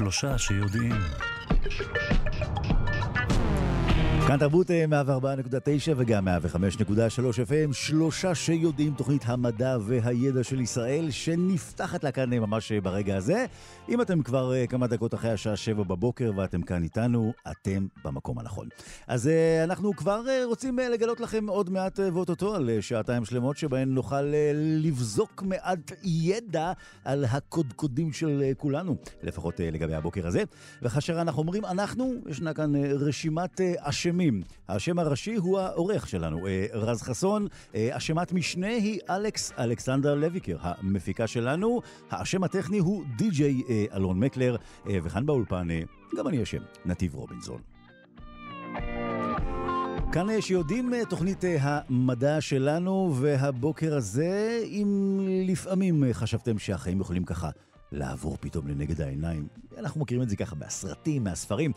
שלושה שיודעים. כאן תרבות 104.9 וגם 105.3 FM, שלושה שיודעים תוכנית המדע והידע של ישראל, שנפתחת לה כאן ממש ברגע הזה. אם אתם כבר כמה דקות אחרי השעה 7 בבוקר ואתם כאן איתנו, אתם במקום הנכון. אז אנחנו כבר רוצים לגלות לכם עוד מעט ואו-טו-טו על שעתיים שלמות, שבהן נוכל לבזוק מעט ידע על הקודקודים של כולנו, לפחות לגבי הבוקר הזה. וכאשר אנחנו אומרים אנחנו, ישנה כאן רשימת אשמים. השם הראשי הוא העורך שלנו, רז חסון. אשמת משנה היא אלכס אלכסנדר לויקר, המפיקה שלנו. השם הטכני הוא די.ג'יי אלון מקלר, וכאן באולפן גם אני השם, נתיב רובינזון. כאן שיודעים תוכנית המדע שלנו, והבוקר הזה, אם לפעמים חשבתם שהחיים יכולים ככה לעבור פתאום לנגד העיניים, אנחנו מכירים את זה ככה מהסרטים, מהספרים,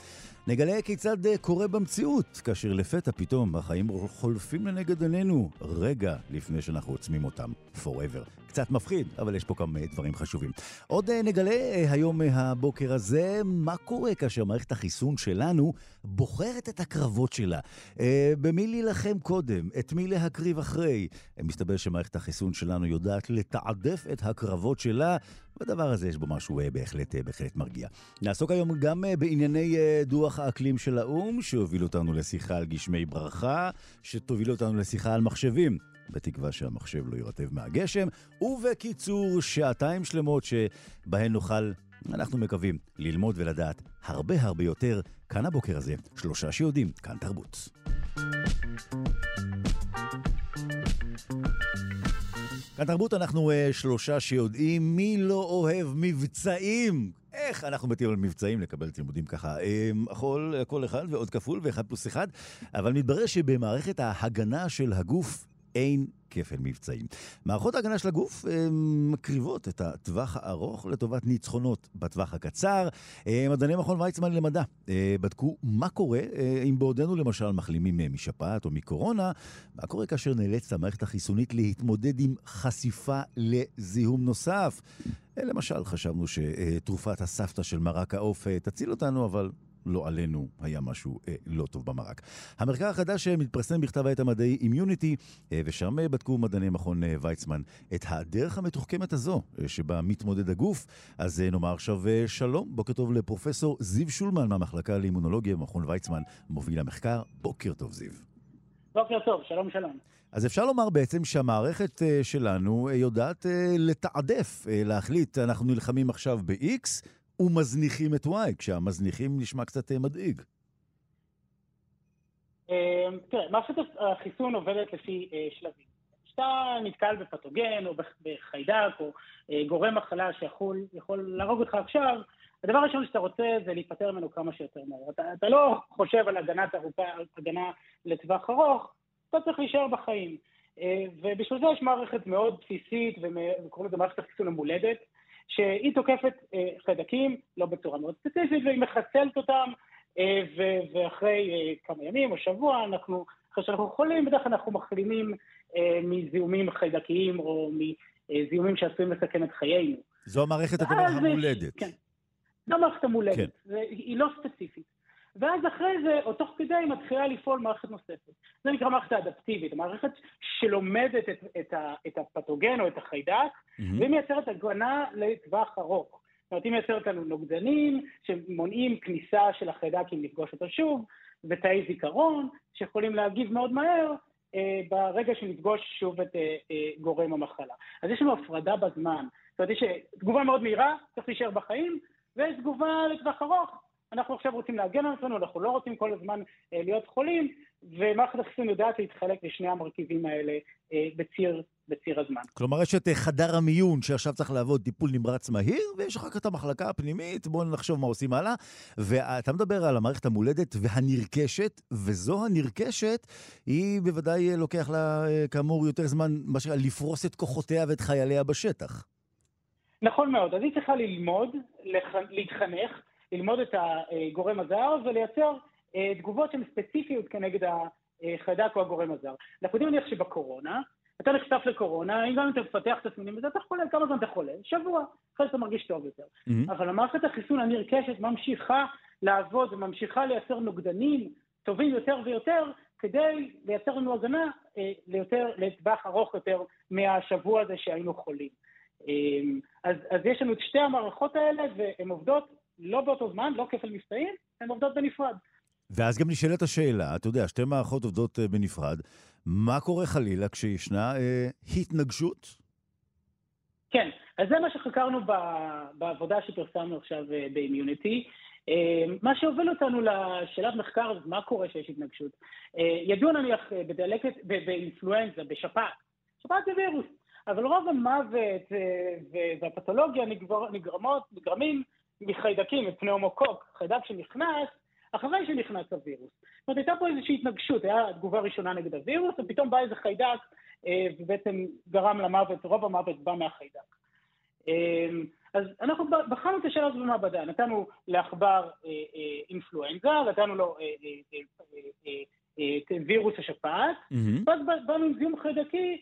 נגלה כיצד קורה במציאות, כאשר לפתע פתאום החיים חולפים לנגד עינינו רגע לפני שאנחנו עוצמים אותם forever. קצת מפחיד, אבל יש פה כמה דברים חשובים. עוד נגלה היום הבוקר הזה מה קורה כאשר מערכת החיסון שלנו בוחרת את הקרבות שלה. במי להילחם קודם, את מי להקריב אחרי. מסתבר שמערכת החיסון שלנו יודעת לתעדף את הקרבות שלה, בדבר הזה יש בו משהו בהחלט, בהחלט מרגיע. נעסוק היום גם בענייני דוח האקלים של האו"ם, שהוביל אותנו לשיחה על גשמי ברכה, שתוביל אותנו לשיחה על מחשבים. בתקווה שהמחשב לא יירטב מהגשם, ובקיצור, שעתיים שלמות שבהן נוכל, אנחנו מקווים, ללמוד ולדעת הרבה הרבה יותר. כאן הבוקר הזה, שלושה שיודעים, כאן תרבות. כאן תרבות אנחנו uh, שלושה שיודעים מי לא אוהב מבצעים. איך אנחנו מתים על מבצעים לקבל תלמודים ככה, הכל, כל אחד ועוד כפול ואחד פלוס אחד, אבל מתברר שבמערכת ההגנה של הגוף אין כפל מבצעים. מערכות ההגנה של הגוף מקריבות את הטווח הארוך לטובת ניצחונות בטווח הקצר. מדעני מכון ויצמן למדע בדקו מה קורה אם בעודנו למשל מחלימים משפעת או מקורונה, מה קורה כאשר נאלצת המערכת החיסונית להתמודד עם חשיפה לזיהום נוסף. למשל, חשבנו שתרופת הסבתא של מרק העוף תציל אותנו, אבל לא עלינו היה משהו אה, לא טוב במרק. המחקר החדש מתפרסם בכתב העת המדעי אימיוניטי, אה, ושם בדקו מדעני מכון אה, ויצמן את הדרך המתוחכמת הזו אה, שבה מתמודד הגוף. אז אה, נאמר עכשיו אה, שלום, בוקר טוב לפרופסור זיו שולמן מהמחלקה לאימונולוגיה במכון ויצמן, מוביל המחקר. בוקר טוב, זיו. בוקר טוב, שלום שלום. אז אפשר לומר בעצם שהמערכת שלנו יודעת לתעדף, להחליט, אנחנו נלחמים עכשיו ב-X, ומזניחים את Y, כשהמזניחים נשמע קצת מדאיג. תראה, מערכת החיסון עובדת לפי שלבים. כשאתה נתקל בפתוגן או בחיידק או גורם מחלה שיכול להרוג אותך עכשיו, הדבר הראשון שאתה רוצה זה להיפטר ממנו כמה שיותר מהר. אתה, אתה לא חושב על הגנת ארוכה, על הגנה לטווח ארוך, אתה צריך להישאר בחיים. ובשביל זה יש מערכת מאוד בסיסית, וקוראים לזה מערכת החיסון המולדת, שהיא תוקפת אה, חיידקים, לא בצורה מאוד ספציפית, והיא מחסלת אותם, אה, ואחרי אה, כמה ימים או שבוע, אנחנו, אחרי שאנחנו חולים, בדרך כלל אנחנו מחלימים מזיהומים חיידקיים או מזיהומים שעשויים לסכן את חיינו. זו המערכת המולדת. כן, זו המערכת המולדת, כן. היא לא ספציפית. ואז אחרי זה, או תוך כדי, היא מתחילה לפעול מערכת נוספת. זה נקרא מערכת האדפטיבית, המערכת שלומדת את, את, ה, את הפתוגן או את החיידק, mm-hmm. והיא מייצרת הגנה לטווח ארוך. זאת אומרת, היא מייצרת לנו נוגדנים שמונעים כניסה של החיידק אם נפגוש אותו שוב, ותאי זיכרון שיכולים להגיב מאוד מהר אה, ברגע שנפגוש שוב את אה, אה, גורם המחלה. אז יש לנו הפרדה בזמן. זאת אומרת, יש תגובה מאוד מהירה, צריך להישאר בחיים, ויש תגובה לטווח ארוך. אנחנו עכשיו רוצים להגן על עצמנו, אנחנו לא רוצים כל הזמן אה, להיות חולים, ומערכת החיסון יודעת להתחלק לשני המרכיבים האלה אה, בציר, בציר הזמן. כלומר, יש את חדר המיון שעכשיו צריך לעבוד טיפול נמרץ מהיר, ויש אחר כך את המחלקה הפנימית, בואו נחשוב מה עושים הלאה. ואתה מדבר על המערכת המולדת והנרכשת, וזו הנרכשת, היא בוודאי לוקח לה, כאמור, יותר זמן, מה שנקרא, לפרוס את כוחותיה ואת חייליה בשטח. נכון מאוד, אז היא צריכה ללמוד, להתחנך, ללמוד את הגורם הזר ולייצר תגובות שהן ספציפיות כנגד החיידק או הגורם הזר. אנחנו יודעים להניח שבקורונה, אתה נחשף לקורונה, אם גם אתה מפתח תסמינים וזה, אתה חולה, כמה זמן אתה חולה? שבוע, אחרי שאתה מרגיש טוב יותר. Mm-hmm. אבל המערכת החיסון הנרכשת ממשיכה לעבוד וממשיכה לייצר נוגדנים טובים יותר ויותר, כדי לייצר לנו הגנה אה, ליותר, לטווח ארוך יותר מהשבוע הזה שהיינו חולים. אה, אז, אז יש לנו את שתי המערכות האלה, והן עובדות לא באותו זמן, לא כפל מבצעים, הן עובדות בנפרד. ואז גם נשאלת השאלה, אתה יודע, שתי מערכות עובדות אה, בנפרד, מה קורה חלילה כשישנה אה, התנגשות? כן, אז זה מה שחקרנו ב, בעבודה שפרסמנו עכשיו אה, באימיוניטי. אה, מה שהוביל אותנו לשאלת מחקר, מה קורה כשיש התנגשות. אה, ידוע נניח בדלקת, באינפלואנזה, בשפעת. שפעת זה וירוס, אבל רוב המוות והפתולוגיה נגבר, נגרמות, נגרמים מחיידקים, מפנאומוקוק, חיידק שנכנס אחרי שנכנס הווירוס. זאת אומרת, הייתה פה איזושהי התנגשות, הייתה תגובה ראשונה נגד הווירוס, ופתאום בא איזה חיידק, אה, ובעצם גרם למוות, רוב המוות בא מהחיידק. אה, אז אנחנו בחנו את השאלה הזאת במעבדה, נתנו לעכבר אה, אינפלואנזה, נתנו לו את וירוס השפעת, ואז באנו עם זיהום חיידקי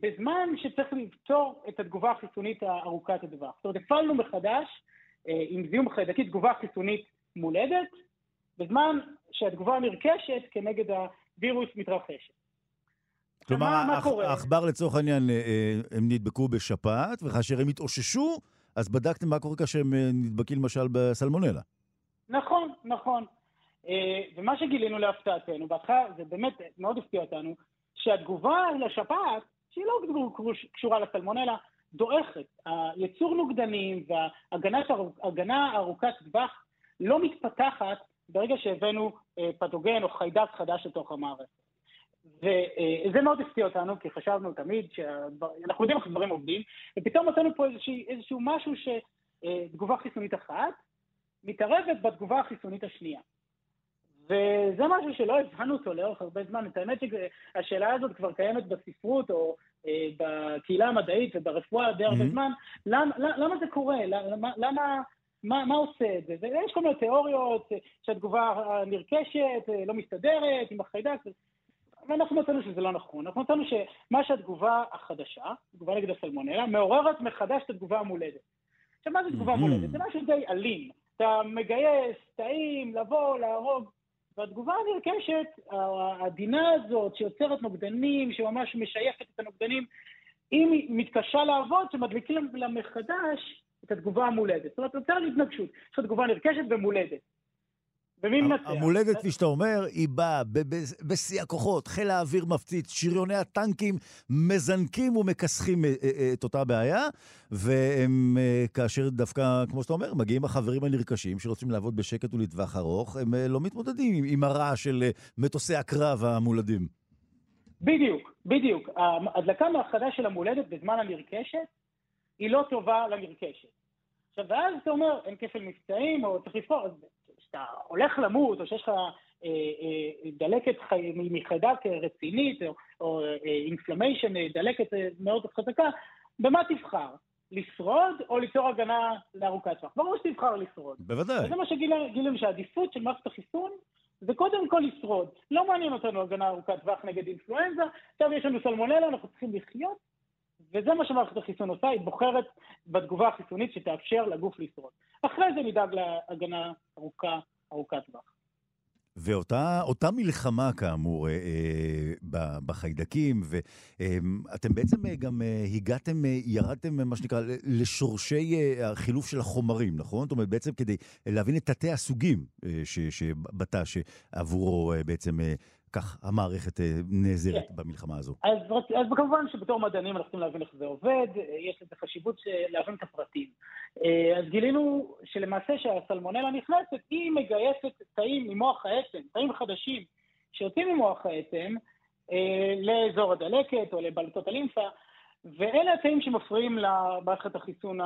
בזמן שצריך לפתור את התגובה החיסונית הארוכת הטווח. זאת אומרת, הפעלנו מחדש עם זיהום חיידקי תגובה חיסונית מולדת, בזמן שהתגובה הנרכשת כנגד הווירוס מתרחשת. כלומר, העכבר לצורך העניין, אה, אה, הם נדבקו בשפעת, וכאשר הם התאוששו, אז בדקתם מה קורה כאשר הם אה, נדבקים למשל בסלמונלה. נכון, נכון. ומה שגילינו להפתעתנו, בהתחלה זה באמת מאוד הפתיע אותנו, שהתגובה לשפעת, שהיא לא קשורה לסלמונלה, דועכת. היצור נוגדנים וההגנה ארוכת טווח לא מתפתחת ברגע שהבאנו אה, פתוגן או חיידק חדש לתוך המערכת. וזה אה, מאוד הפתיע אותנו, כי חשבנו תמיד שאנחנו יודעים איך דברים עובדים, ופתאום מצאנו פה איזשהו, איזשהו משהו שתגובה חיסונית אחת מתערבת בתגובה החיסונית השנייה. וזה משהו שלא הבנו אותו לאורך הרבה זמן. את האמת שהשאלה הזאת כבר קיימת בספרות או אה, בקהילה המדעית וברפואה די הרבה. זמן. למה, למה זה קורה? למה, למה מה, מה עושה את זה? ויש כל מיני תיאוריות שהתגובה הנרכשת לא מסתדרת עם החיידק, ואנחנו מצאנו שזה לא נכון. אנחנו מצאנו שמה שהתגובה החדשה, תגובה נגד הסלמונלה, מעוררת מחדש את התגובה המולדת. עכשיו, מה זה תגובה. מולדת? זה משהו די אלים. אתה מגייס תאים, לבוא, להרוג, והתגובה הנרכשת, העדינה הזאת שיוצרת נוגדנים, שממש משייפת את הנוגדנים, היא מתקשה לעבוד, שמדליקים לה מחדש את התגובה המולדת. זאת אומרת, נוצרת התנגשות. יש לך תגובה נרכשת ומולדת. ומי מנצח? המולדת, כפי שאתה אומר, היא באה בשיא הכוחות, חיל האוויר מפציץ, שריוני הטנקים מזנקים ומכסחים אה, אה, אה, את אותה בעיה, והם, כאשר דווקא, כמו שאתה אומר, מגיעים החברים הנרכשים שרוצים לעבוד בשקט ולטווח ארוך, הם לא מתמודדים עם הרעש של מטוסי הקרב המולדים. בדיוק, בדיוק. ההדלקה מהחדה של המולדת בזמן הנרכשת היא לא טובה לנרכשת. עכשיו, ואז אתה אומר, אין כפל מבצעים, או צריך לבחור, אז כשאתה הולך למות, או שיש לך אה, אה, דלקת חי... מחיידק רצינית, או, אינפלמיישן, אה, דלקת אה, מאוד חזקה, במה תבחר? לשרוד או ליצור הגנה לארוכת טווח? ברור שתבחר לשרוד. בוודאי. וזה מה שגילינו, שהעדיפות של מערכת החיסון זה קודם כל לשרוד. לא מעניין אותנו הגנה ארוכת טווח נגד אינפלואנזה, עכשיו יש לנו סלמונלה, אנחנו צריכים לחיות, וזה מה שמערכת החיסון עושה, היא בוחרת בתגובה החיסונית שתאפשר לגוף לשרוד. אחרי זה נדאג להגנה ארוכה, ארוכת טווח. ואותה מלחמה, כאמור, אה, אה, בחיידקים, ואתם אה, בעצם אה, גם אה, הגעתם, אה, ירדתם, מה שנקרא, לשורשי החילוף של החומרים, נכון? זאת אומרת, בעצם כדי להבין את תתי הסוגים אה, בתא שעבורו בעצם כך המערכת אה, נעזרת כן. במלחמה הזו. אז, אז כמובן שבתור מדענים אנחנו צריכים להבין איך זה עובד, יש לזה חשיבות להבין את הפרטים. אה, אז גילינו שלמעשה שהסלמונלה נכנסת, היא מגייסת תאים ממוח העצם, תאים חדשים שיוצאים ממוח העצם אה, לאזור הדלקת או לבלטות הלימפה, ואלה התאים שמפריעים למערכת החיסון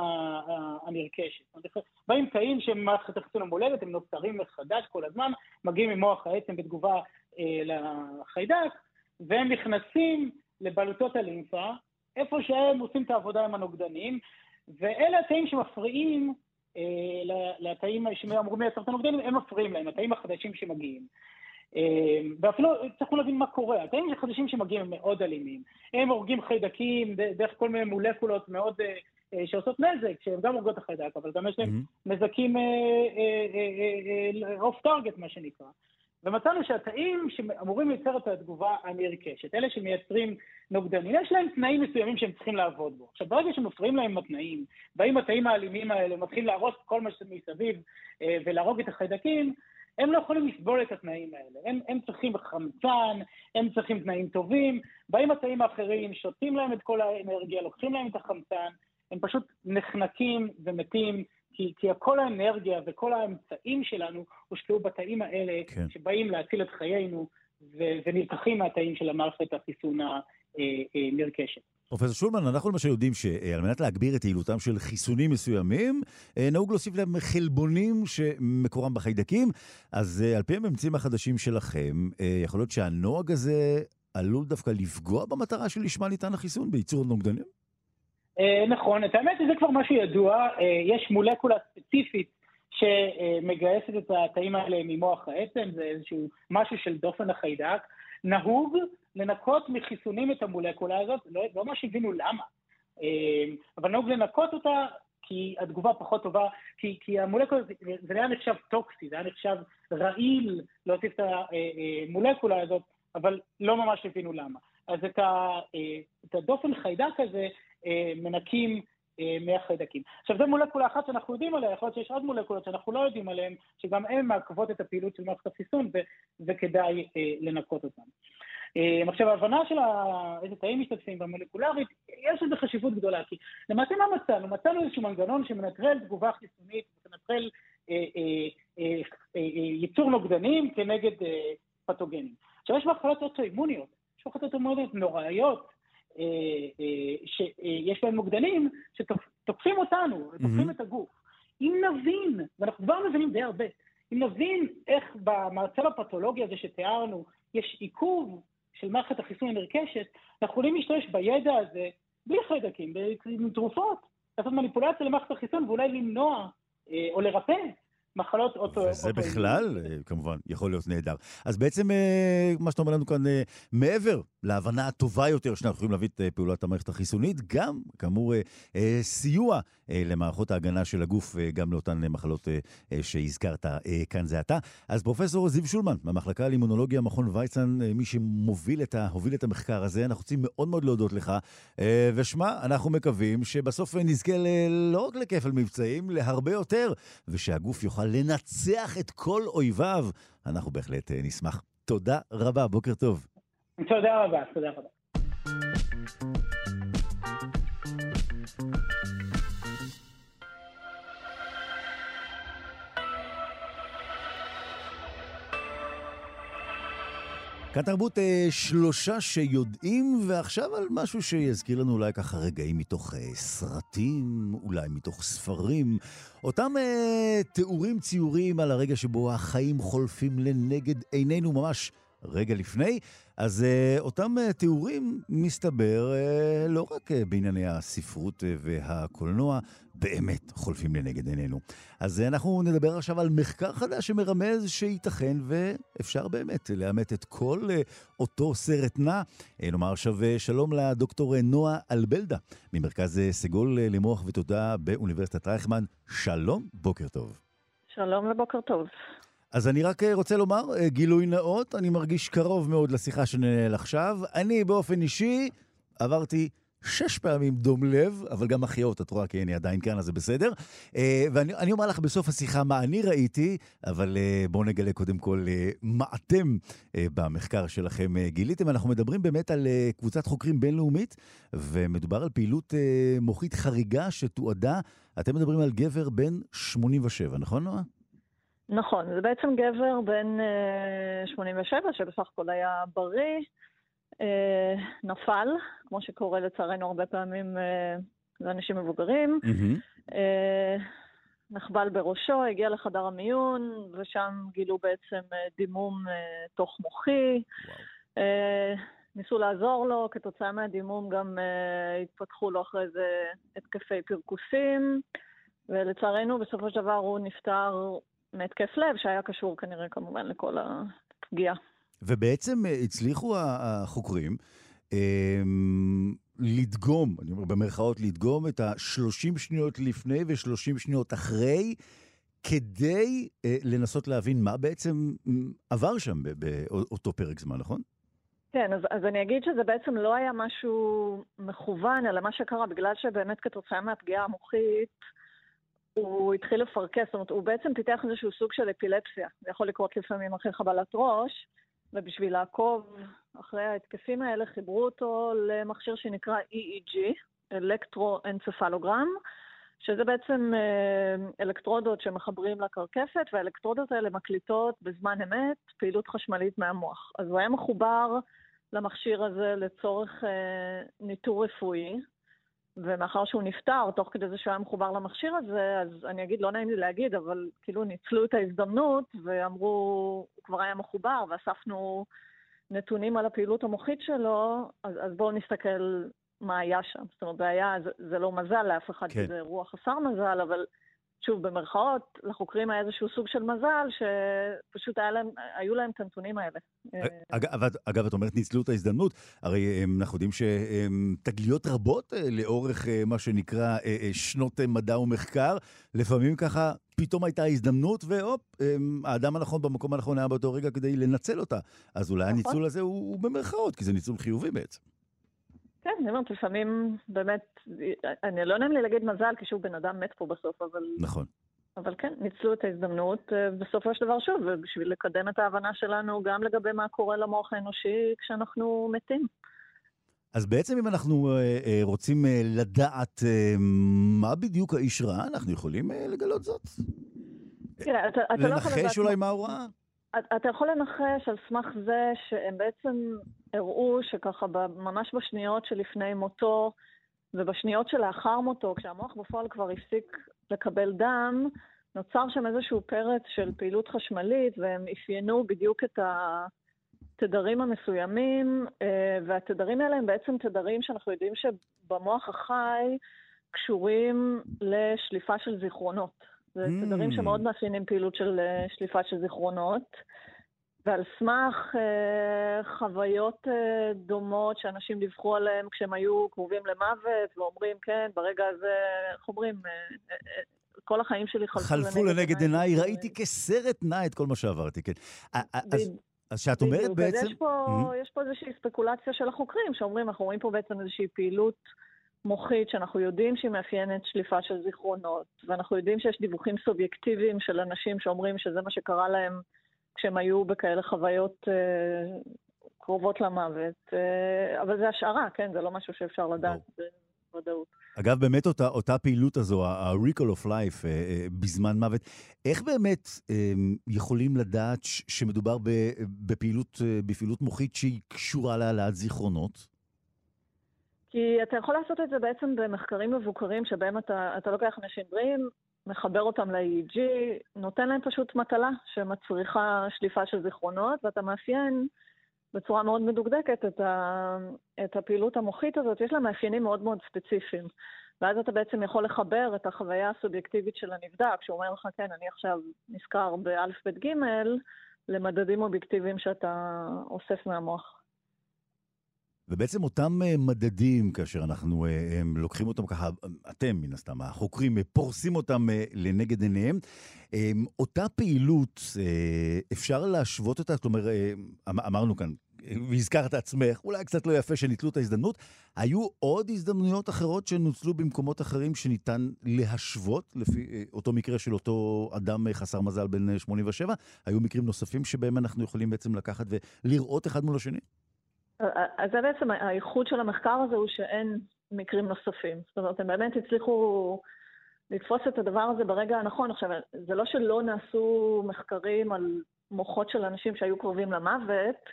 הנרכשת. באים תאים שהם מערכת החיסון המולדת, הם נוצרים מחדש כל הזמן, מגיעים ממוח העצם בתגובה אה, לחיידק, והם נכנסים לבלוטות הלימפה, איפה שהם עושים את העבודה עם הנוגדנים, ואלה התאים שמפריעים אה, לתאים שאמורים לייצר את הנוגדנים, הם מפריעים להם, התאים החדשים שמגיעים. ואפילו צריכו להבין מה קורה. התאים החדשים שמגיעים הם מאוד אלימים. הם הורגים חיידקים דרך כל מיני מולקולות מאוד שעושות נזק, שהן גם הורגות החיידק, אבל גם יש להם. נזקים אוף טארגט, מה שנקרא. ומצאנו שהתאים שאמורים לייצר את התגובה הנרכשת, אלה שמייצרים נוגדנים, יש להם תנאים מסוימים שהם צריכים לעבוד בו. עכשיו, ברגע שמפריעים להם התנאים, באים התאים האלימים האלה, מתחילים להרוס כל מה שמסביב אה, ולהרוג את החיידקים, הם לא יכולים לסבול את התנאים האלה. הם, הם צריכים חמצן, הם צריכים תנאים טובים, באים התאים האחרים, שותים להם את כל האנרגיה, לוקחים להם את החמצן, הם פשוט נחנקים ומתים כי, כי כל האנרגיה וכל האמצעים שלנו הושקעו בתאים האלה, כן. שבאים להציל את חיינו ו- ונלקחים מהתאים של המערכת החיסון הנרכשת. פרופסור שולמן, אנחנו למשל יודעים שעל מנת להגביר את יעילותם של חיסונים מסוימים, אה, נהוג להוסיף להם חלבונים שמקורם בחיידקים, אז אה, על פי הממצאים החדשים שלכם, אה, יכול להיות שהנוהג הזה עלול דווקא לפגוע במטרה שלשמה ניתן החיסון, בייצור נוגדנים? אה, נכון, את האמת זה כבר משהו ידוע, אה, יש מולקולה ספציפית שמגייסת את התאים האלה ממוח העצם, זה איזשהו משהו של דופן החיידק. נהוג לנקות מחיסונים את המולקולה הזאת, לא, לא ממש הבינו למה, אה, אבל נהוג לנקות אותה כי התגובה פחות טובה, כי, כי המולקולה, זה היה נחשב טוקסי, זה היה נחשב רעיל להוסיף את המולקולה הזאת, אבל לא ממש הבינו למה. אז את, הדופן חיידק הזה מנקים אה, מהחיידקים. עכשיו, זו מולקולה אחת שאנחנו יודעים עליה, יכול להיות שיש עוד מולקולות שאנחנו לא יודעים עליהן, שגם הן מעכבות את הפעילות של מערכת החיסון וכדאי אה, לנקות אותן. עכשיו, ההבנה של איזה תאים משתתפים במולקולרית, יש לזה חשיבות גדולה, כי למעשה מה מצאנו? מצאנו איזשהו מנגנון שמנטרל תגובה חיסונית, שמנטרל ייצור נוגדנים כנגד פתוגנים. עכשיו, יש מחלות אוטואימוניות, יש מחלות אוטואימוניות נוראיות, אה, אה, שיש בהם מוקדנים שתוקפים אותנו, תוקפים את הגוף. אם נבין, ואנחנו כבר מבינים די הרבה, אם נבין איך במצב הפתולוגי הזה שתיארנו יש עיכוב של מערכת החיסון הנרכשת, אנחנו יכולים להשתמש בידע הזה בלי חיידקים, עם תרופות, לעשות מניפולציה למערכת החיסון ואולי למנוע אה, או לרפא מחלות אוטו... וזה אוטו בכלל, אה, כמובן, יכול להיות נהדר. אז בעצם, אה, מה שאתה אומר לנו כאן, אה, מעבר להבנה הטובה יותר שאנחנו יכולים להביא את פעולת המערכת החיסונית, גם, כאמור, סיוע למערכות ההגנה של הגוף, גם לאותן מחלות שהזכרת כאן זה עתה. אז פרופסור זיו שולמן, מהמחלקה לאימונולוגיה, מכון ויצן, מי שמוביל את, ה, את המחקר הזה, אנחנו רוצים מאוד מאוד להודות לך. ושמע, אנחנו מקווים שבסוף נזכה לא רק לכפל מבצעים, להרבה יותר, ושהגוף יוכל לנצח את כל אויביו, אנחנו בהחלט אה, נשמח. תודה רבה, בוקר טוב. תודה רבה, תודה רבה. כאן תרבות אה, שלושה שיודעים, ועכשיו על משהו שיזכיר לנו אולי ככה רגעים מתוך אה, סרטים, אולי מתוך ספרים. אותם אה, תיאורים ציורים על הרגע שבו החיים חולפים לנגד עינינו ממש רגע לפני. אז uh, אותם uh, תיאורים, מסתבר, uh, לא רק בענייני הספרות והקולנוע, באמת חולפים לנגד עינינו. אז אנחנו נדבר עכשיו על מחקר חדש שמרמז שייתכן ואפשר באמת לאמת את כל אותו סרט נע. נאמר עכשיו שלום לדוקטור נועה אלבלדה, ממרכז סגול למוח ותודה באוניברסיטת רייכמן. שלום, בוקר טוב. שלום ובוקר טוב. אז אני רק אה, רוצה לומר, אה, גילוי נאות, אני מרגיש קרוב מאוד לשיחה שננהל עכשיו. אני באופן אישי עברתי שש פעמים דום לב, אבל גם החייאות, את רואה, כי אני עדיין כאן, אז זה בסדר. אה, ואני אומר לך בסוף השיחה מה אני ראיתי, אבל בואו נגלה קודם כל מה אתם במחקר שלכם גיליתם. אנחנו מדברים באמת על קבוצת חוקרים בינלאומית, ומדובר על פעילות מוחית חריגה שתועדה. אתם מדברים על גבר בן 87, נכון, נועה? נכון, זה בעצם גבר בן 87, אה, שבסך הכל היה בריא, אה, נפל, כמו שקורה לצערנו הרבה פעמים אה, לאנשים מבוגרים, mm-hmm. נחבל בראשו, הגיע לחדר המיון, ושם גילו בעצם דימום תוך מוחי. Wow. ניסו לעזור לו, כתוצאה מהדימום גם התפתחו לו אחרי זה התקפי פרכוסים, ולצערנו בסופו של דבר הוא נפטר מהתקף לב, שהיה קשור כנראה כמובן לכל פגיעה. ובעצם הצליחו החוקרים אמ, לדגום, אני אומר במרכאות לדגום, את ה-30 שניות לפני ו-30 שניות אחרי, כדי אה, לנסות להבין מה בעצם עבר שם באותו פרק זמן, נכון? כן, אז, אז אני אגיד שזה בעצם לא היה משהו מכוון, אלא מה שקרה, בגלל שבאמת כתוצאה מהפגיעה המוחית, הוא התחיל לפרכס, זאת אומרת, הוא בעצם פיתח איזשהו סוג של אפילפסיה. זה יכול לקרות לפעמים אחרי חבלת ראש, ובשביל לעקוב אחרי ההתקפים האלה, חיברו אותו למכשיר שנקרא EEG, אלקטרואנצפלוגרם, שזה בעצם אה, אלקטרודות שמחברים לקרקפת, והאלקטרודות האלה מקליטות בזמן אמת פעילות חשמלית מהמוח. אז הוא היה מחובר למכשיר הזה לצורך אה, ניטור רפואי, ומאחר שהוא נפטר, תוך כדי זה שהוא היה מחובר למכשיר הזה, אז אני אגיד, לא נעים לי להגיד, אבל כאילו ניצלו את ההזדמנות ואמרו, הוא כבר היה מחובר, ואספנו נתונים על הפעילות המוחית שלו, אז, אז בואו נסתכל מה היה שם. זאת אומרת, זה היה, זה, זה לא מזל לאף אחד, כן. זה רוח חסר מזל, אבל שוב, במרכאות, לחוקרים היה איזשהו סוג של מזל, שפשוט להם, היו להם את הנתונים האלה. אגב, אגב, את אומרת ניצלו את ההזדמנות, הרי אנחנו יודעים שתגליות רבות אה, לאורך אה, מה שנקרא אה, שנות מדע ומחקר, לפעמים ככה פתאום הייתה הזדמנות, והופ, האדם הנכון במקום הנכון היה באותו רגע כדי לנצל אותה. אז אולי נכון. הניצול הזה הוא, הוא במרכאות, כי זה ניצול חיובי בעצם. כן, אני אומרת, לפעמים באמת, אני לא נעים לי להגיד מזל, כי שוב, בן אדם מת פה בסוף, אבל... נכון. אבל כן, ניצלו את ההזדמנות, אה, בסופו של דבר שוב, בשביל לקדם את ההבנה שלנו גם לגבי מה קורה למוח האנושי כשאנחנו מתים. אז בעצם אם אנחנו אה, אה, רוצים לדעת מה בדיוק האיש ראה, אנחנו יכולים לגלות זאת? תראה, אתה, אתה לא יכול לדעת... לנחש אולי מה הוא ראה? אתה יכול לנחש על סמך זה שהם בעצם הראו שככה ממש בשניות שלפני מותו ובשניות שלאחר מותו, כשהמוח בפועל כבר הפסיק לקבל דם, נוצר שם איזשהו פרץ של פעילות חשמלית, והם אפיינו בדיוק את התדרים המסוימים, אה, והתדרים האלה הם בעצם תדרים שאנחנו יודעים שבמוח החי קשורים לשליפה של זיכרונות. זה mm. תדרים שמאוד מאפיינים פעילות של אה, שליפה של זיכרונות. ועל סמך אה, חוויות אה, דומות שאנשים דיווחו עליהן כשהם היו קרובים למוות, ואומרים, כן, ברגע הזה, איך אומרים, כל החיים שלי חלפו, חלפו לנגד עיניי, ראיתי כסרט נע את כל מה שעברתי, כן. אז, אז שאת אומרת בעצם... יש פה, mm-hmm. יש פה איזושהי ספקולציה של החוקרים, שאומרים, אנחנו רואים פה בעצם איזושהי פעילות מוחית שאנחנו יודעים שהיא מאפיינת שליפה של זיכרונות, ואנחנו יודעים שיש דיווחים סובייקטיביים של אנשים שאומרים שזה מה שקרה להם כשהם היו בכאלה חוויות אה, קרובות למוות. אה, אבל זה השערה, כן? זה לא משהו שאפשר לדעת בוודאות. אגב, באמת אותה, אותה פעילות הזו, ה-recall of life, אה, אה, בזמן מוות, איך באמת אה, יכולים לדעת שמדובר בפעילות, אה, בפעילות מוחית שהיא קשורה להעלאת זיכרונות? כי אתה יכול לעשות את זה בעצם במחקרים מבוקרים, שבהם אתה, אתה לוקח אנשים בריאים, מחבר אותם ל-EEG, נותן להם פשוט מטלה שמצריכה שליפה של זיכרונות, ואתה מאפיין בצורה מאוד מדוקדקת את, ה, את הפעילות המוחית הזאת. יש לה מאפיינים מאוד מאוד ספציפיים. ואז אתה בעצם יכול לחבר את החוויה הסובייקטיבית של הנבדק, שהוא אומר לך, כן, אני עכשיו נזכר באלף בית גימל, למדדים אובייקטיביים שאתה אוסף מהמוח. ובעצם אותם אה, מדדים, כאשר אנחנו אה, הם לוקחים אותם ככה, אתם מן הסתם, החוקרים, אה, פורסים אותם לנגד עיניהם, אותה פעילות, אפשר להשוות אותה? כלומר, אמ, אמרנו כאן, והזכרת עצמך, אולי קצת לא יפה שניצלו את ההזדמנות. היו עוד הזדמנויות אחרות שנוצלו במקומות אחרים שניתן להשוות, לפי אותו מקרה של אותו אדם חסר מזל בן 87? היו מקרים נוספים שבהם אנחנו יכולים בעצם לקחת ולראות אחד מול השני? אז זה בעצם האיכות של המחקר הזה הוא שאין מקרים נוספים. זאת אומרת, הם באמת הצליחו לתפוס את הדבר הזה ברגע הנכון. עכשיו, זה לא שלא נעשו מחקרים על מוחות של אנשים שהיו קרובים למוות,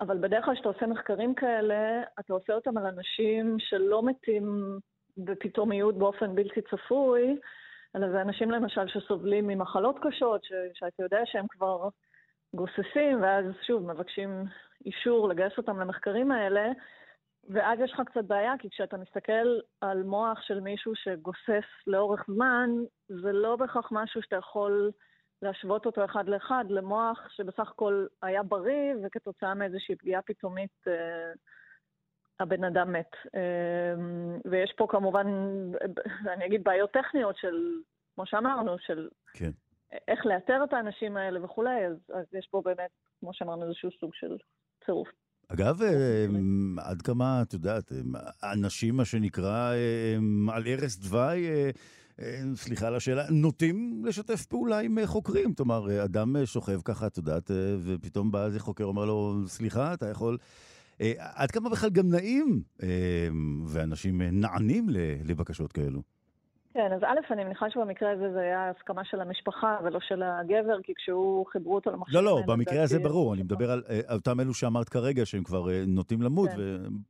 אבל בדרך כלל כשאתה עושה מחקרים כאלה, אתה עושה אותם על אנשים שלא מתים בפתאומיות באופן בלתי צפוי, אלא זה אנשים למשל שסובלים ממחלות קשות, ש- שאתה יודע שהם כבר גוססים, ואז שוב מבקשים אישור לגייס אותם למחקרים האלה, ואז יש לך קצת בעיה, כי כשאתה מסתכל על מוח של מישהו שגוסס לאורך זמן, זה לא בהכרח משהו שאתה יכול להשוות אותו אחד לאחד למוח שבסך הכל היה בריא, וכתוצאה מאיזושהי פגיעה פתאומית אה, הבן אדם מת. אה, ויש פה כמובן, אני אגיד, בעיות טכניות של, כמו שאמרנו, של כן. איך לאתר את האנשים האלה וכולי, אז, אז יש פה באמת, כמו שאמרנו, איזשהו סוג של צירוף. אגב, אה, עד כמה, את יודעת, אנשים, מה שנקרא, על ערש דווי, אה, סליחה על השאלה, נוטים לשתף פעולה עם אה, חוקרים. כלומר, אדם שוכב ככה, את יודעת, ופתאום בא איזה חוקר, אומר לו, סליחה, אתה יכול... עד כמה בכלל גם נעים, ואנשים נענים לבקשות כאלו? כן, אז א', אני מניחה שבמקרה הזה זה היה הסכמה של המשפחה ולא של הגבר, כי כשהוא חיברו אותו למחשב... לא, לא, במקרה הזה ברור, אני מדבר על אותם אלו שאמרת כרגע, שהם כבר נוטים למות, כן.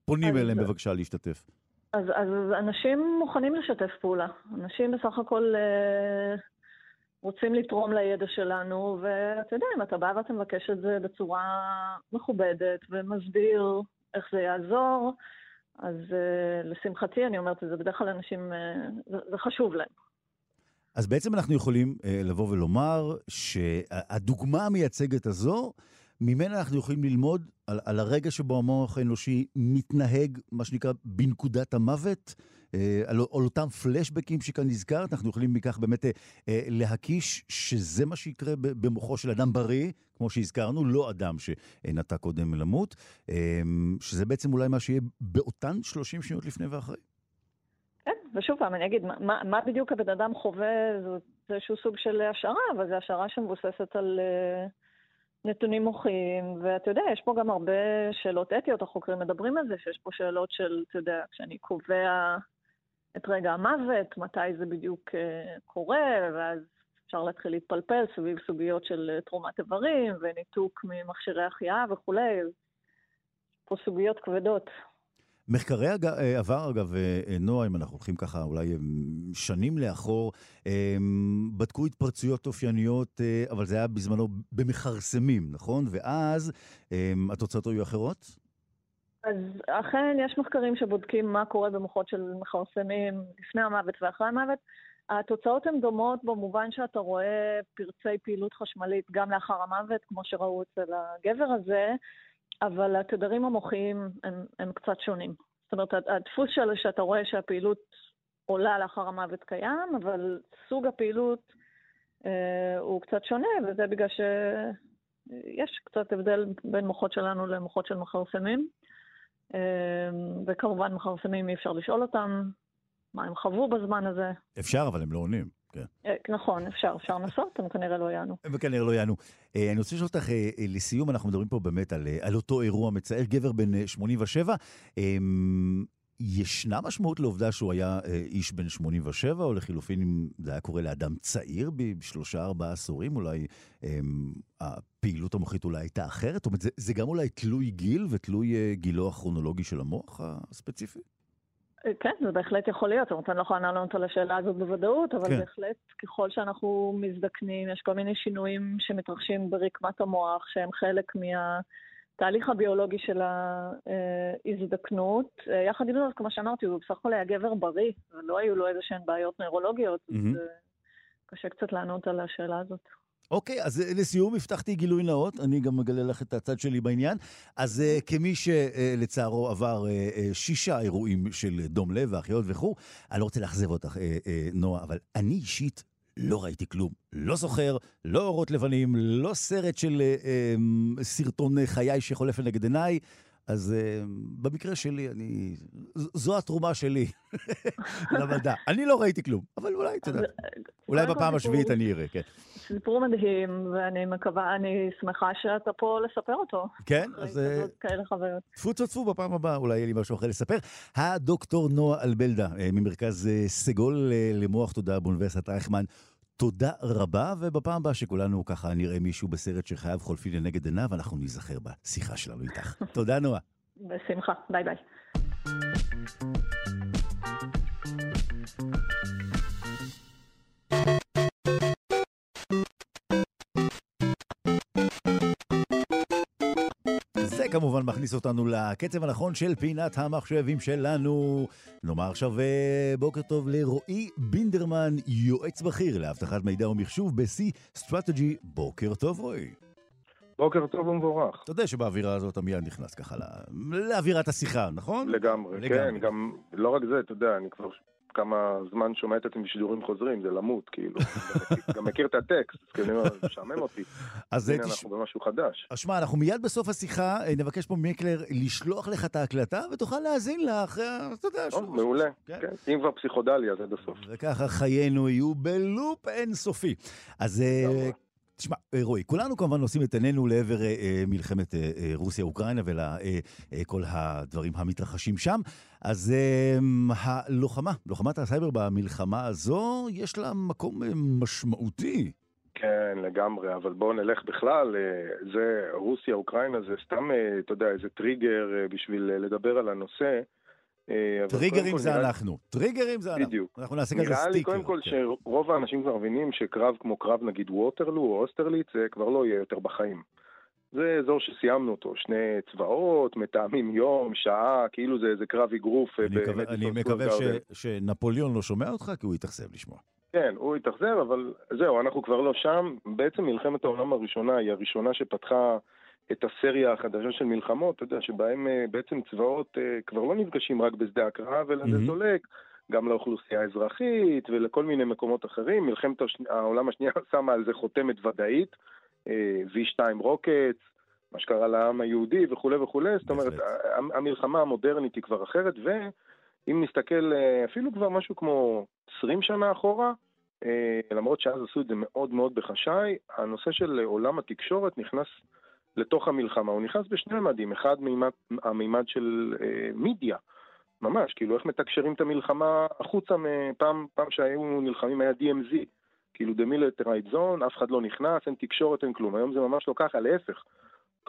ופונים אליהם בבקשה להשתתף. אז, אז אנשים מוכנים לשתף פעולה. אנשים בסך הכל אה, רוצים לתרום לידע שלנו, ואתה יודע, אם אתה בא ואתה מבקש את זה בצורה מכובדת ומסביר איך זה יעזור, אז אה, לשמחתי, אני אומרת את זה, בדרך כלל אנשים, אה, זה, זה חשוב להם. אז בעצם אנחנו יכולים אה, לבוא ולומר שהדוגמה המייצגת הזו, ממנה אנחנו יכולים ללמוד על, על הרגע שבו המוח האנושי מתנהג, מה שנקרא, בנקודת המוות, על, על אותם פלשבקים שכאן נזכרת, אנחנו יכולים מכך באמת אה, אה, להקיש שזה מה שיקרה במוחו של אדם בריא, כמו שהזכרנו, לא אדם שנטע קודם למות, אה, שזה בעצם אולי מה שיהיה באותן 30 שניות לפני ואחרי. כן, ושוב פעם, אני אגיד, מה, מה בדיוק הבן אדם חווה, זה, איזשהו סוג של השערה, אבל זו השערה שמבוססת על... אה... נתונים מוחיים, ואתה יודע, יש פה גם הרבה שאלות אתיות, החוקרים מדברים על זה, שיש פה שאלות של, אתה יודע, כשאני קובע את רגע המוות, מתי זה בדיוק uh, קורה, ואז אפשר להתחיל להתפלפל סביב סוגיות של uh, תרומת איברים וניתוק ממכשירי החייאה וכולי. פה סוגיות כבדות. מחקרי אג... אה, עבר, אגב, אה, אה, נועה, אם אנחנו הולכים ככה אולי שנים לאחור, בדקו התפרצויות אופייניות, אבל זה היה בזמנו במכרסמים, נכון? ואז התוצאות היו אחרות? אז אכן יש מחקרים שבודקים מה קורה במוחות של מכרסמים לפני המוות ואחרי המוות. התוצאות הן דומות במובן שאתה רואה פרצי פעילות חשמלית גם לאחר המוות, כמו שראו אצל הגבר הזה, אבל התדרים המוחיים הם, הם קצת שונים. זאת אומרת, הדפוס של שאתה רואה שהפעילות עולה לאחר המוות קיים, אבל סוג הפעילות אה, הוא קצת שונה, וזה בגלל שיש קצת הבדל בין מוחות שלנו למוחות של מכרסמים. אה, וכמובן מכרסמים אי אפשר לשאול אותם מה הם חוו בזמן הזה. אפשר, אבל הם לא עונים. כן. אה, נכון, אפשר, אפשר לנסות, הם כנראה לא יענו. הם כנראה לא יענו. אה, אני רוצה לשאול אותך, אה, לסיום, אנחנו מדברים פה באמת על, על אותו אירוע מצער, גבר בן 87. ישנה משמעות לעובדה שהוא היה איש בן 87, או לחילופין, אם זה היה קורה לאדם צעיר בשלושה, ארבעה עשורים, אולי אמ, הפעילות המוחית אולי הייתה אחרת? זאת אומרת, זה, זה גם אולי תלוי גיל ותלוי גילו הכרונולוגי של המוח הספציפי? כן, זה בהחלט יכול להיות. זאת אומרת, אני לא יכולה לענות על השאלה הזאת בוודאות, אבל כן. בהחלט, ככל שאנחנו מזדקנים, יש כל מיני שינויים שמתרחשים ברקמת המוח, שהם חלק מהתהליך הביולוגי של ההזדקנות. יחד עם זאת, כמו שאמרתי, הוא בסך הכל היה גבר בריא, ולא היו לו איזה שהן בעיות נוירולוגיות, mm-hmm. אז קשה קצת לענות על השאלה הזאת. אוקיי, אז אה, לסיום הבטחתי גילוי נאות, אני גם מגלה לך את הצד שלי בעניין. אז uh, כמי שלצערו uh, עבר uh, שישה אירועים של דום לב ואחיות וכו', אני לא רוצה לאכזב אותך, נועה, אבל אני אישית לא ראיתי כלום. לא זוכר, לא אורות לבנים, לא סרט של uh, uh, סרטון חיי שחולף לנגד עיניי. אז uh, במקרה שלי, אני... זו התרומה שלי למדע. אני לא ראיתי כלום, אבל אולי, אתה יודע, אולי בפעם השביעית אני אראה, כן. סיפור מדהים, ואני מקווה, אני שמחה שאתה פה לספר אותו. כן, אז... אה, כאלה חוויות. טפו טפו טפו, בפעם הבאה אולי יהיה לי משהו אחר לספר. הדוקטור נועה אלבלדה, אה, ממרכז סגול למוח תודעה באוניברסיטת רייכמן. תודה רבה, ובפעם הבאה שכולנו ככה נראה מישהו בסרט שחייו חולפים לנגד עיניו, אנחנו ניזכר בשיחה שלנו איתך. תודה, נועה. בשמחה, ביי ביי. וכמובן מכניס אותנו לקצב הנכון של פינת המחשבים שלנו. נאמר עכשיו אה, בוקר טוב לרועי בינדרמן, יועץ בכיר לאבטחת מידע ומחשוב ב-C Strategy. בוקר טוב רועי. בוקר טוב ומבורך. אתה יודע שבאווירה הזאת אתה מיד נכנס ככה לאווירת השיחה, נכון? לגמרי, לגמרי. כן, גם לא רק זה, אתה יודע, אני כבר כמה זמן שומע את עצמי בשידורים חוזרים, זה למות, כאילו. גם מכיר את הטקסט, אז כאילו, משעמם אותי. אז הנה, אנחנו במשהו חדש. אז שמע, אנחנו מיד בסוף השיחה אה, נבקש פה ממיקלר לשלוח לך את ההקלטה, ותוכל להאזין לה אחרי, אתה יודע, שוב. מעולה, כן. כן. אם כבר פסיכדליה, זה בסוף. וככה חיינו יהיו בלופ אינסופי. אז... אה, תשמע, אה, רועי, כולנו כמובן נושאים את עינינו לעבר אה, אה, מלחמת אה, אה, רוסיה-אוקראינה ולכל אה, אה, הדברים המתרחשים שם. אז אה, הלוחמה, לוחמת הסייבר במלחמה הזו, יש לה מקום אה, משמעותי. כן, לגמרי, אבל בואו נלך בכלל, זה רוסיה, אוקראינה, זה סתם, אתה יודע, איזה טריגר בשביל לדבר על הנושא. אה, טריגרים זה אנחנו, טריגרים זה אנחנו. אנחנו נעשה כזה סטיקר. נראה לי קודם כל כן. שרוב האנשים כבר מבינים שקרב כמו קרב נגיד ווטרלו או אוסטרליץ זה כבר לא יהיה יותר בחיים. זה אזור שסיימנו אותו, שני צבאות, מתאמים יום, שעה, כאילו זה איזה קרב אגרוף. אה, אני מקווה, אני מקווה ש, שנפוליאון לא שומע אותך, כי הוא יתאכזב לשמוע. כן, הוא התאכזב, אבל זהו, אנחנו כבר לא שם. בעצם מלחמת העולם הראשונה היא הראשונה שפתחה את הסריה החדשה של מלחמות, אתה יודע, שבהם אה, בעצם צבאות אה, כבר לא נפגשים רק בשדה הקרב, אלא. זה זולג גם לאוכלוסייה האזרחית ולכל מיני מקומות אחרים. מלחמת העולם השנייה שמה על זה חותמת ודאית, אה, V2 רוקטס, מה שקרה לעם היהודי וכולי וכולי, זאת אומרת, המלחמה המודרנית היא כבר אחרת, ואם נסתכל אפילו כבר משהו כמו 20 שנה אחורה, למרות שאז עשו את זה מאוד מאוד בחשאי, הנושא של עולם התקשורת נכנס לתוך המלחמה. הוא נכנס בשני ממדים, אחד מימד, המימד של אה, מידיה, ממש, כאילו איך מתקשרים את המלחמה החוצה, פעם, פעם שהיו נלחמים היה DMZ, כאילו Demilitarized Zone, אף אחד לא נכנס, אין תקשורת, אין כלום. היום זה ממש לא ככה, להפך.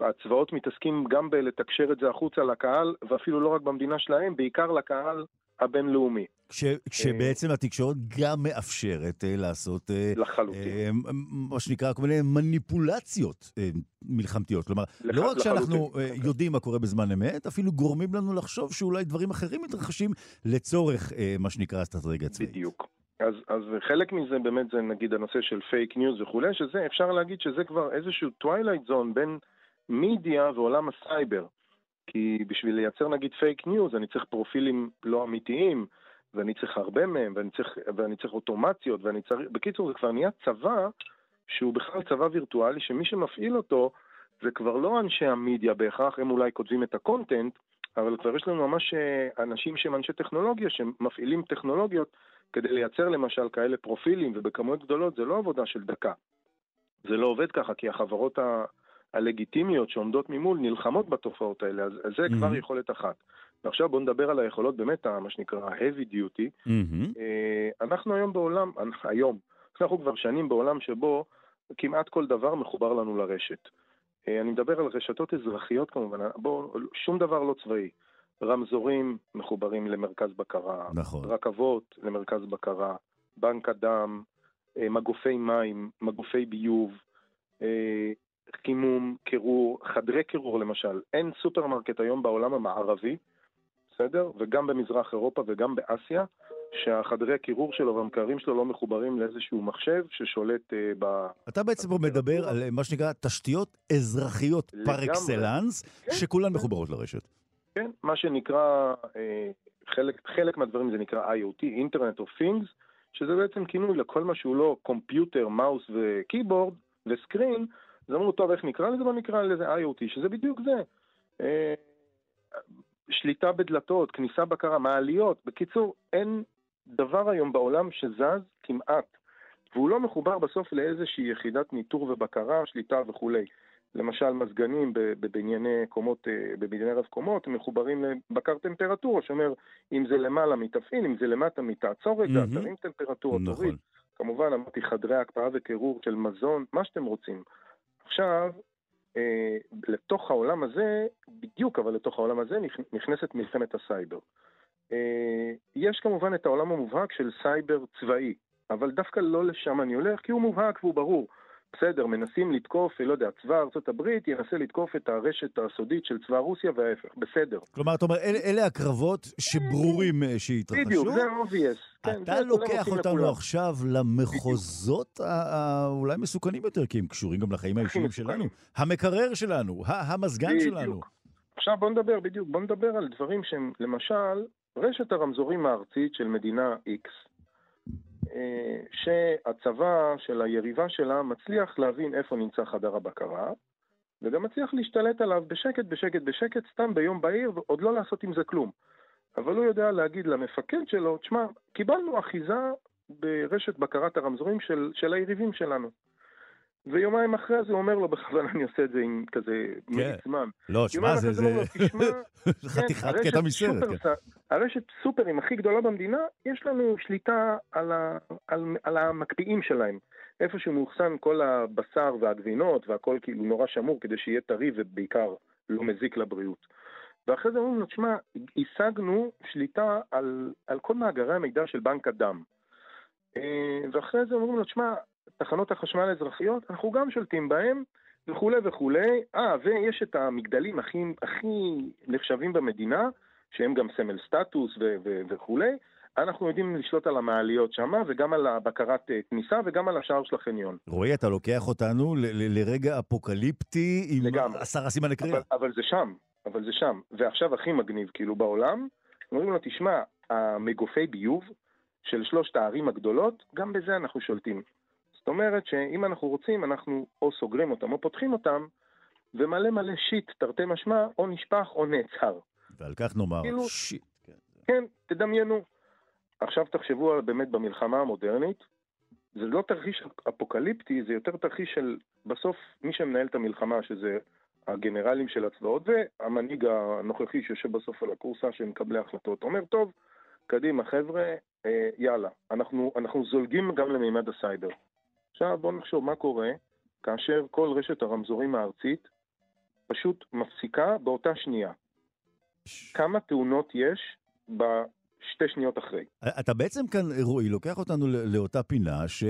הצבאות מתעסקים גם בלתקשר את זה החוצה לקהל, ואפילו לא רק במדינה שלהם, בעיקר לקהל הבינלאומי. כש, כשבעצם התקשורת גם מאפשרת אה, לעשות... אה, לחלוטין. אה, מה שנקרא, כל מיני מניפולציות אה, מלחמתיות. כלומר, לח, לא רק שאנחנו אה, יודעים מה קורה בזמן אמת, אפילו גורמים לנו לחשוב שאולי דברים אחרים מתרחשים לצורך אה, מה שנקרא אסטרטגיה צבאית. בדיוק. אז, אז חלק מזה באמת זה נגיד הנושא של fake news וכולי, שזה אפשר להגיד שזה כבר איזשהו twilight zone בין מדיה ועולם הסייבר. כי בשביל לייצר נגיד fake news אני צריך פרופילים לא אמיתיים, ואני צריך הרבה מהם, ואני צריך, ואני צריך אוטומציות, ואני צריך... בקיצור, זה כבר נהיה צבא שהוא בכלל צבא וירטואלי, שמי שמפעיל אותו זה כבר לא אנשי המדיה בהכרח, הם אולי כותבים את ה content, אבל כבר יש לנו ממש אה, אנשים שהם אנשי טכנולוגיה, שמפעילים טכנולוגיות כדי לייצר למשל כאלה פרופילים, ובכמויות גדולות זה לא עבודה של דקה. זה לא עובד ככה, כי החברות ה... הלגיטימיות שעומדות ממול נלחמות בתופעות האלה, אז זה mm-hmm. כבר יכולת אחת. ועכשיו בואו נדבר על היכולות באמת, מה שנקרא heavy duty. Mm-hmm. אנחנו היום בעולם, היום, אנחנו כבר שנים בעולם שבו כמעט כל דבר מחובר לנו לרשת. אה, אני מדבר על רשתות אזרחיות כמובן, בואו, שום דבר לא צבאי. רמזורים מחוברים למרכז בקרה, נכון. רכבות למרכז בקרה, בנק הדם, אה, מגופי מים, מגופי ביוב, חימום, קירור, חדרי קירור למשל. אין סופרמרקט היום בעולם המערבי, בסדר? וגם במזרח אירופה וגם באסיה, שהחדרי הקירור שלו והמקררים שלו לא מחוברים לאיזשהו מחשב ששולט אה, ב... אתה בעצם מדבר על מה שנקרא תשתיות אזרחיות פר אקסלנס, כן, שכולן כן. מחוברות לרשת. כן, מה שנקרא, אה, חלק, חלק מהדברים זה נקרא IoT, Internet of Things, שזה בעצם כינוי לכל מה שהוא לא קומפיוטר, מאוס וקיבורד וסקרין, אז אמרו, טוב, איך נקרא לזה? בוא נקרא לזה IoT, שזה בדיוק זה. אה, שליטה בדלתות, כניסה בקרה, מעליות. בקיצור, אין דבר היום בעולם שזז כמעט, והוא לא מחובר בסוף לאיזושהי יחידת ניטור ובקרה, שליטה וכולי. למשל, מזגנים בבנייני קומות, אה, בבנייני רב קומות, מחוברים לבקר טמפרטורה, שאומר, אם זה למעלה תפעיל, אם זה למטה תעצור רגע, mm-hmm. תרים טמפרטורה, נכון. תוריד. כמובן, אמרתי חדרי הקפאה וקירור של מזון, מה שאתם רוצים. עכשיו, אה, לתוך העולם הזה, בדיוק אבל לתוך העולם הזה נכנסת מלחמת הסייבר. אה, יש כמובן את העולם המובהק של סייבר צבאי, אבל דווקא לא לשם אני הולך, כי הוא מובהק והוא ברור. בסדר, מנסים לתקוף, לא יודע, צבא ארצות הברית ינסה לתקוף את הרשת הסודית של צבא רוסיה וההפך, בסדר. כלומר, אתה אומר, אל, אלה הקרבות שברורים אה, שהתרחשו? בדיוק, זה obvious. כן, אתה לוקח אותנו לכולם. עכשיו למחוזות האולי מסוכנים יותר, כי הם קשורים גם לחיים האישיים שלנו. המקרר שלנו, המזגן בדיוק. שלנו. עכשיו בוא נדבר, בדיוק, בוא נדבר על דברים שהם, למשל, רשת הרמזורים הארצית של מדינה X. אה, שהצבא של היריבה שלה מצליח להבין איפה נמצא חדר הבקרה, וגם מצליח להשתלט עליו בשקט, בשקט, בשקט, סתם ביום בהיר, ועוד לא לעשות עם זה כלום. אבל הוא יודע להגיד למפקד שלו, תשמע, קיבלנו אחיזה ברשת בקרת הרמזורים של, של היריבים שלנו. ויומיים אחרי זה הוא אומר לו, בכוונה אני עושה את זה עם כזה כן. זמן. לא, שמע, זה, זה... חתיכת כן, קטע מסרט. כן. הרשת סופרים הכי גדולה במדינה, יש לנו שליטה על, ה, על, על המקפיאים שלהם. איפה שמאוחסן כל הבשר והגבינות והכל כאילו נורא שמור כדי שיהיה טרי ובעיקר לא מזיק לבריאות. ואחרי זה אומרים לו, תשמע, השגנו שליטה על, על כל מאגרי המידע של בנק הדם. אה, ואחרי זה אומרים לו, תשמע, תחנות החשמל האזרחיות, אנחנו גם שולטים בהם, וכולי וכולי. אה, ויש את המגדלים הכי, הכי נחשבים במדינה, שהם גם סמל סטטוס ו- ו- וכולי. אנחנו יודעים לשלוט על המעליות שם, וגם על הבקרת אה, כניסה, וגם על השער של החניון. רועי, אתה לוקח אותנו ל- ל- לרגע אפוקליפטי עם לגמרי. עשרה סימני קריאה. אבל, אבל זה שם, אבל זה שם. ועכשיו הכי מגניב, כאילו, בעולם, אומרים לו, תשמע, המגופי ביוב של שלושת הערים הגדולות, גם בזה אנחנו שולטים. זאת אומרת שאם אנחנו רוצים, אנחנו או סוגרים אותם או פותחים אותם, ומלא מלא שיט, תרתי משמע, או נשפך או נעצר. ועל כך נאמר כאילו, שיט. כן, תדמיינו. עכשיו תחשבו באמת במלחמה המודרנית, זה לא תרחיש אפוקליפטי, זה יותר תרחיש של בסוף מי שמנהל את המלחמה, שזה הגנרלים של הצבאות והמנהיג הנוכחי שיושב בסוף על הכורסה של מקבלי החלטות, אומר, טוב, קדימה חבר'ה, אה, יאללה, אנחנו, אנחנו זולגים גם למימד הסייבר. עכשיו בואו נחשוב מה קורה כאשר כל רשת הרמזורים הארצית פשוט מפסיקה באותה שנייה. כמה תאונות יש שתי שניות אחרי. אתה בעצם כאן, רועי, לוקח אותנו לאותה פינה ש...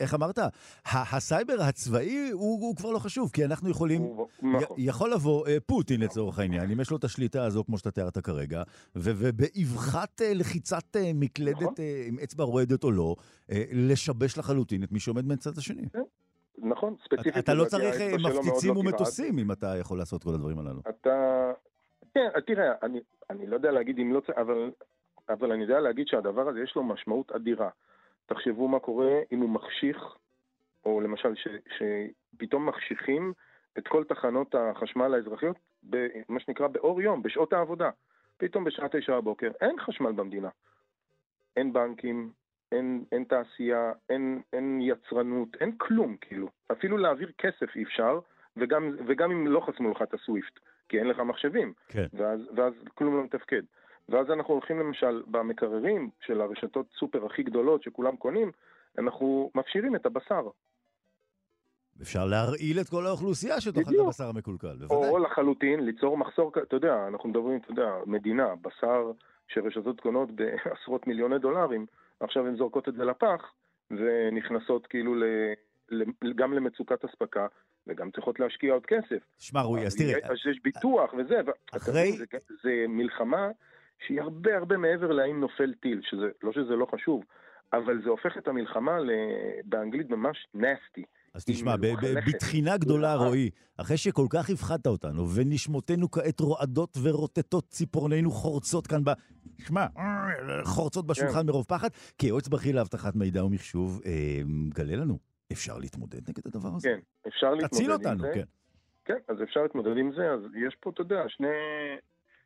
איך אמרת? הסייבר הצבאי הוא, הוא כבר לא חשוב, כי אנחנו יכולים... הוא... נכון. יכול לבוא אה, פוטין לצורך העניין, אם יש לו את השליטה הזו, כמו שאתה תיארת כרגע, ובאבחת אה, לחיצת אה, מקלדת נכון. עם אצבע רועדת או לא, לשבש לחלוטין את מי שעומד מהצד השני. כן. נכון, ספציפית. אתה לא צריך מפציצים לא ומטוסים אם אתה יכול לעשות כל הדברים הללו. אתה... כן, תראה, אני, אני לא יודע להגיד אם לא צריך, אבל, אבל אני יודע להגיד שהדבר הזה יש לו משמעות אדירה. תחשבו מה קורה אם הוא מחשיך, או למשל ש, שפתאום מחשיכים את כל תחנות החשמל האזרחיות, במה שנקרא באור יום, בשעות העבודה. פתאום בשעה תשע בבוקר אין חשמל במדינה. אין בנקים, אין, אין תעשייה, אין, אין יצרנות, אין כלום, כאילו. אפילו להעביר כסף אי אפשר, וגם, וגם אם לא חסמו לך את הסוויפט. כי אין לך מחשבים. כן. ואז, ואז כלום לא מתפקד. ואז אנחנו הולכים למשל במקררים של הרשתות סופר הכי גדולות שכולם קונים, אנחנו מפשירים את הבשר. אפשר להרעיל את כל האוכלוסייה שתאכל את הבשר המקולקל, בוודאי. או לחלוטין ליצור מחסור, אתה יודע, אנחנו מדברים, אתה יודע, מדינה, בשר שרשתות קונות בעשרות מיליוני דולרים, עכשיו הן זורקות את זה לפח, ונכנסות כאילו ל, ל, גם למצוקת אספקה, וגם צריכות להשקיע עוד כסף. שמע, רועי, אז תראה... אז יש ביטוח וזה, אחרי... זה, זה מלחמה שהיא הרבה הרבה מעבר להאם נופל טיל, שזה, לא שזה לא חשוב, אבל זה הופך את המלחמה ל... באנגלית ממש נסטי. אז תשמע, בתחינה גדולה, רועי, אחרי שכל כך הפחדת אותנו, ונשמותינו כעת רועדות ורוטטות, ציפורנינו חורצות כאן ב... שמע, חורצות בשולחן כן. מרוב פחד, כיועץ בכיר לאבטחת מידע ומחשוב, אה, גלה לנו. אפשר להתמודד נגד הדבר הזה? כן, אפשר להתמודד עם אותנו, זה. כן. כן, אז אפשר להתמודד עם זה, אז יש פה, אתה יודע, שני,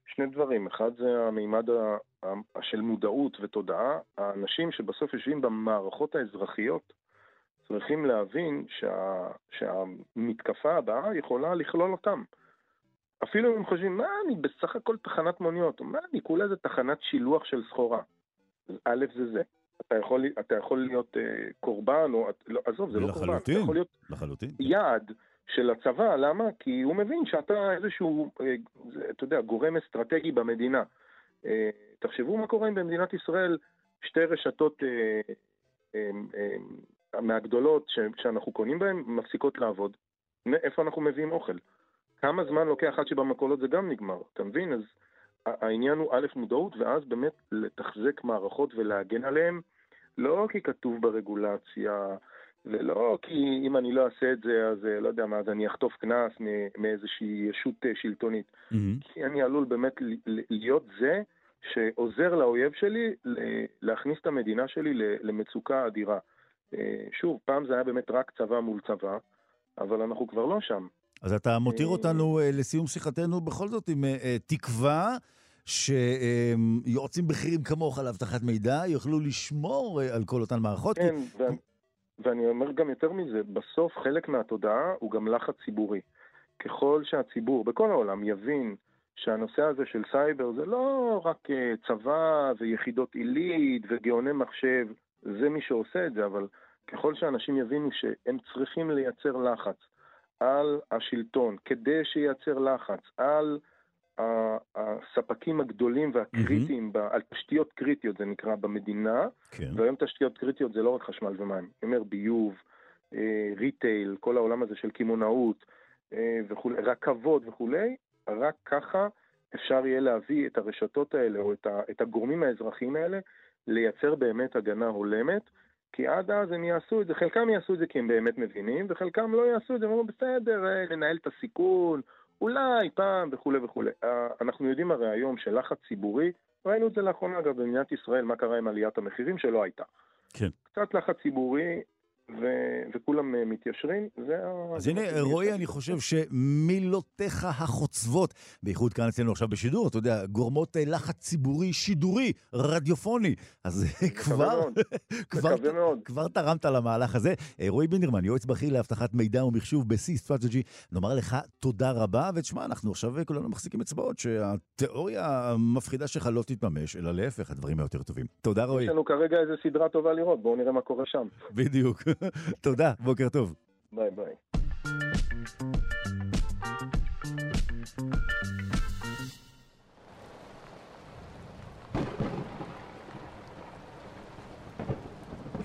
שני דברים. אחד זה המימד ה, ה, של מודעות ותודעה. האנשים שבסוף יושבים במערכות האזרחיות צריכים להבין שה, שהמתקפה הבאה יכולה לכלול אותם. אפילו אם הם חושבים, מה, אני בסך הכל תחנת מוניות, מה, אני כולה איזה תחנת שילוח של סחורה. א' זה זה. אתה יכול, אתה יכול להיות uh, קורבן, או, לא, עזוב, זה לא קורבן, אתה יכול להיות לחלוטין. יעד של הצבא, למה? כי הוא מבין שאתה איזשהו, uh, אתה יודע, גורם אסטרטגי במדינה. Uh, תחשבו מה קורה אם במדינת ישראל שתי רשתות uh, um, um, מהגדולות שאנחנו קונים בהן מפסיקות לעבוד. איפה אנחנו מביאים אוכל? כמה זמן לוקח עד שבמכולות זה גם נגמר, אתה מבין? אז העניין הוא א', מודעות, ואז באמת לתחזק מערכות ולהגן עליהן, לא כי כתוב ברגולציה, ולא כי אם אני לא אעשה את זה, אז אה, לא יודע מה, אז אני אחטוף קנס מאיזושהי ישות אה, שלטונית. Mm-hmm. כי אני עלול באמת להיות זה שעוזר לאויב שלי להכניס את המדינה שלי למצוקה אדירה. אה, שוב, פעם זה היה באמת רק צבא מול צבא, אבל אנחנו כבר לא שם. אז אתה מותיר אותנו לסיום שיחתנו בכל זאת עם תקווה שיועצים בכירים כמוך לאבטחת מידע יוכלו לשמור על כל אותן מערכות. כן. ואני אומר גם יותר מזה, בסוף חלק מהתודעה הוא גם לחץ ציבורי. ככל שהציבור בכל העולם יבין שהנושא הזה של סייבר זה לא רק אה, צבא ויחידות עילית וגאוני מחשב, זה מי שעושה את זה, אבל ככל שאנשים יבינו שהם צריכים לייצר לחץ על השלטון כדי שייצר לחץ על הספקים הגדולים והקריטיים, mm-hmm. על תשתיות קריטיות זה נקרא במדינה, כן. והיום תשתיות קריטיות זה לא רק חשמל ומים, אני אומר ביוב, אה, ריטייל, כל העולם הזה של קמעונאות אה, וכולי, רכבות וכולי, רק ככה אפשר יהיה להביא את הרשתות האלה או את, ה, את הגורמים האזרחיים האלה לייצר באמת הגנה הולמת, כי עד אז הם יעשו את זה, חלקם יעשו את זה כי הם באמת מבינים, וחלקם לא יעשו את זה, הם אומרים בסדר, אה, לנהל את הסיכון, אולי פעם וכולי וכולי. אה, אנחנו יודעים הרי היום שלחץ ציבורי, ראינו את זה לאחרונה אגב במדינת ישראל, מה קרה עם עליית המחירים שלא הייתה. כן. קצת לחץ ציבורי ו- וכולם אה, מתיישרים, זה ה... אז הנה, רועי, אני חושב שמילותיך החוצבות, בייחוד כאן אצלנו עכשיו בשידור, אתה יודע, גורמות אה, לחץ ציבורי, שידורי, רדיופוני. אז כבר, כבר, כבר תרמת למהלך הזה. אה, רועי בינדרמן, יועץ בכיר לאבטחת מידע ומחשוב ב-C Strategy, נאמר לך תודה רבה, ותשמע, אנחנו עכשיו כולנו מחזיקים אצבעות שהתיאוריה המפחידה שלך לא תתממש, אלא להפך, הדברים היותר טובים. תודה, רועי. יש לנו כרגע איזו סדרה טובה לראות, בואו נראה מה קורה שם. בדיוק. תודה, בוקר טוב. ביי ביי.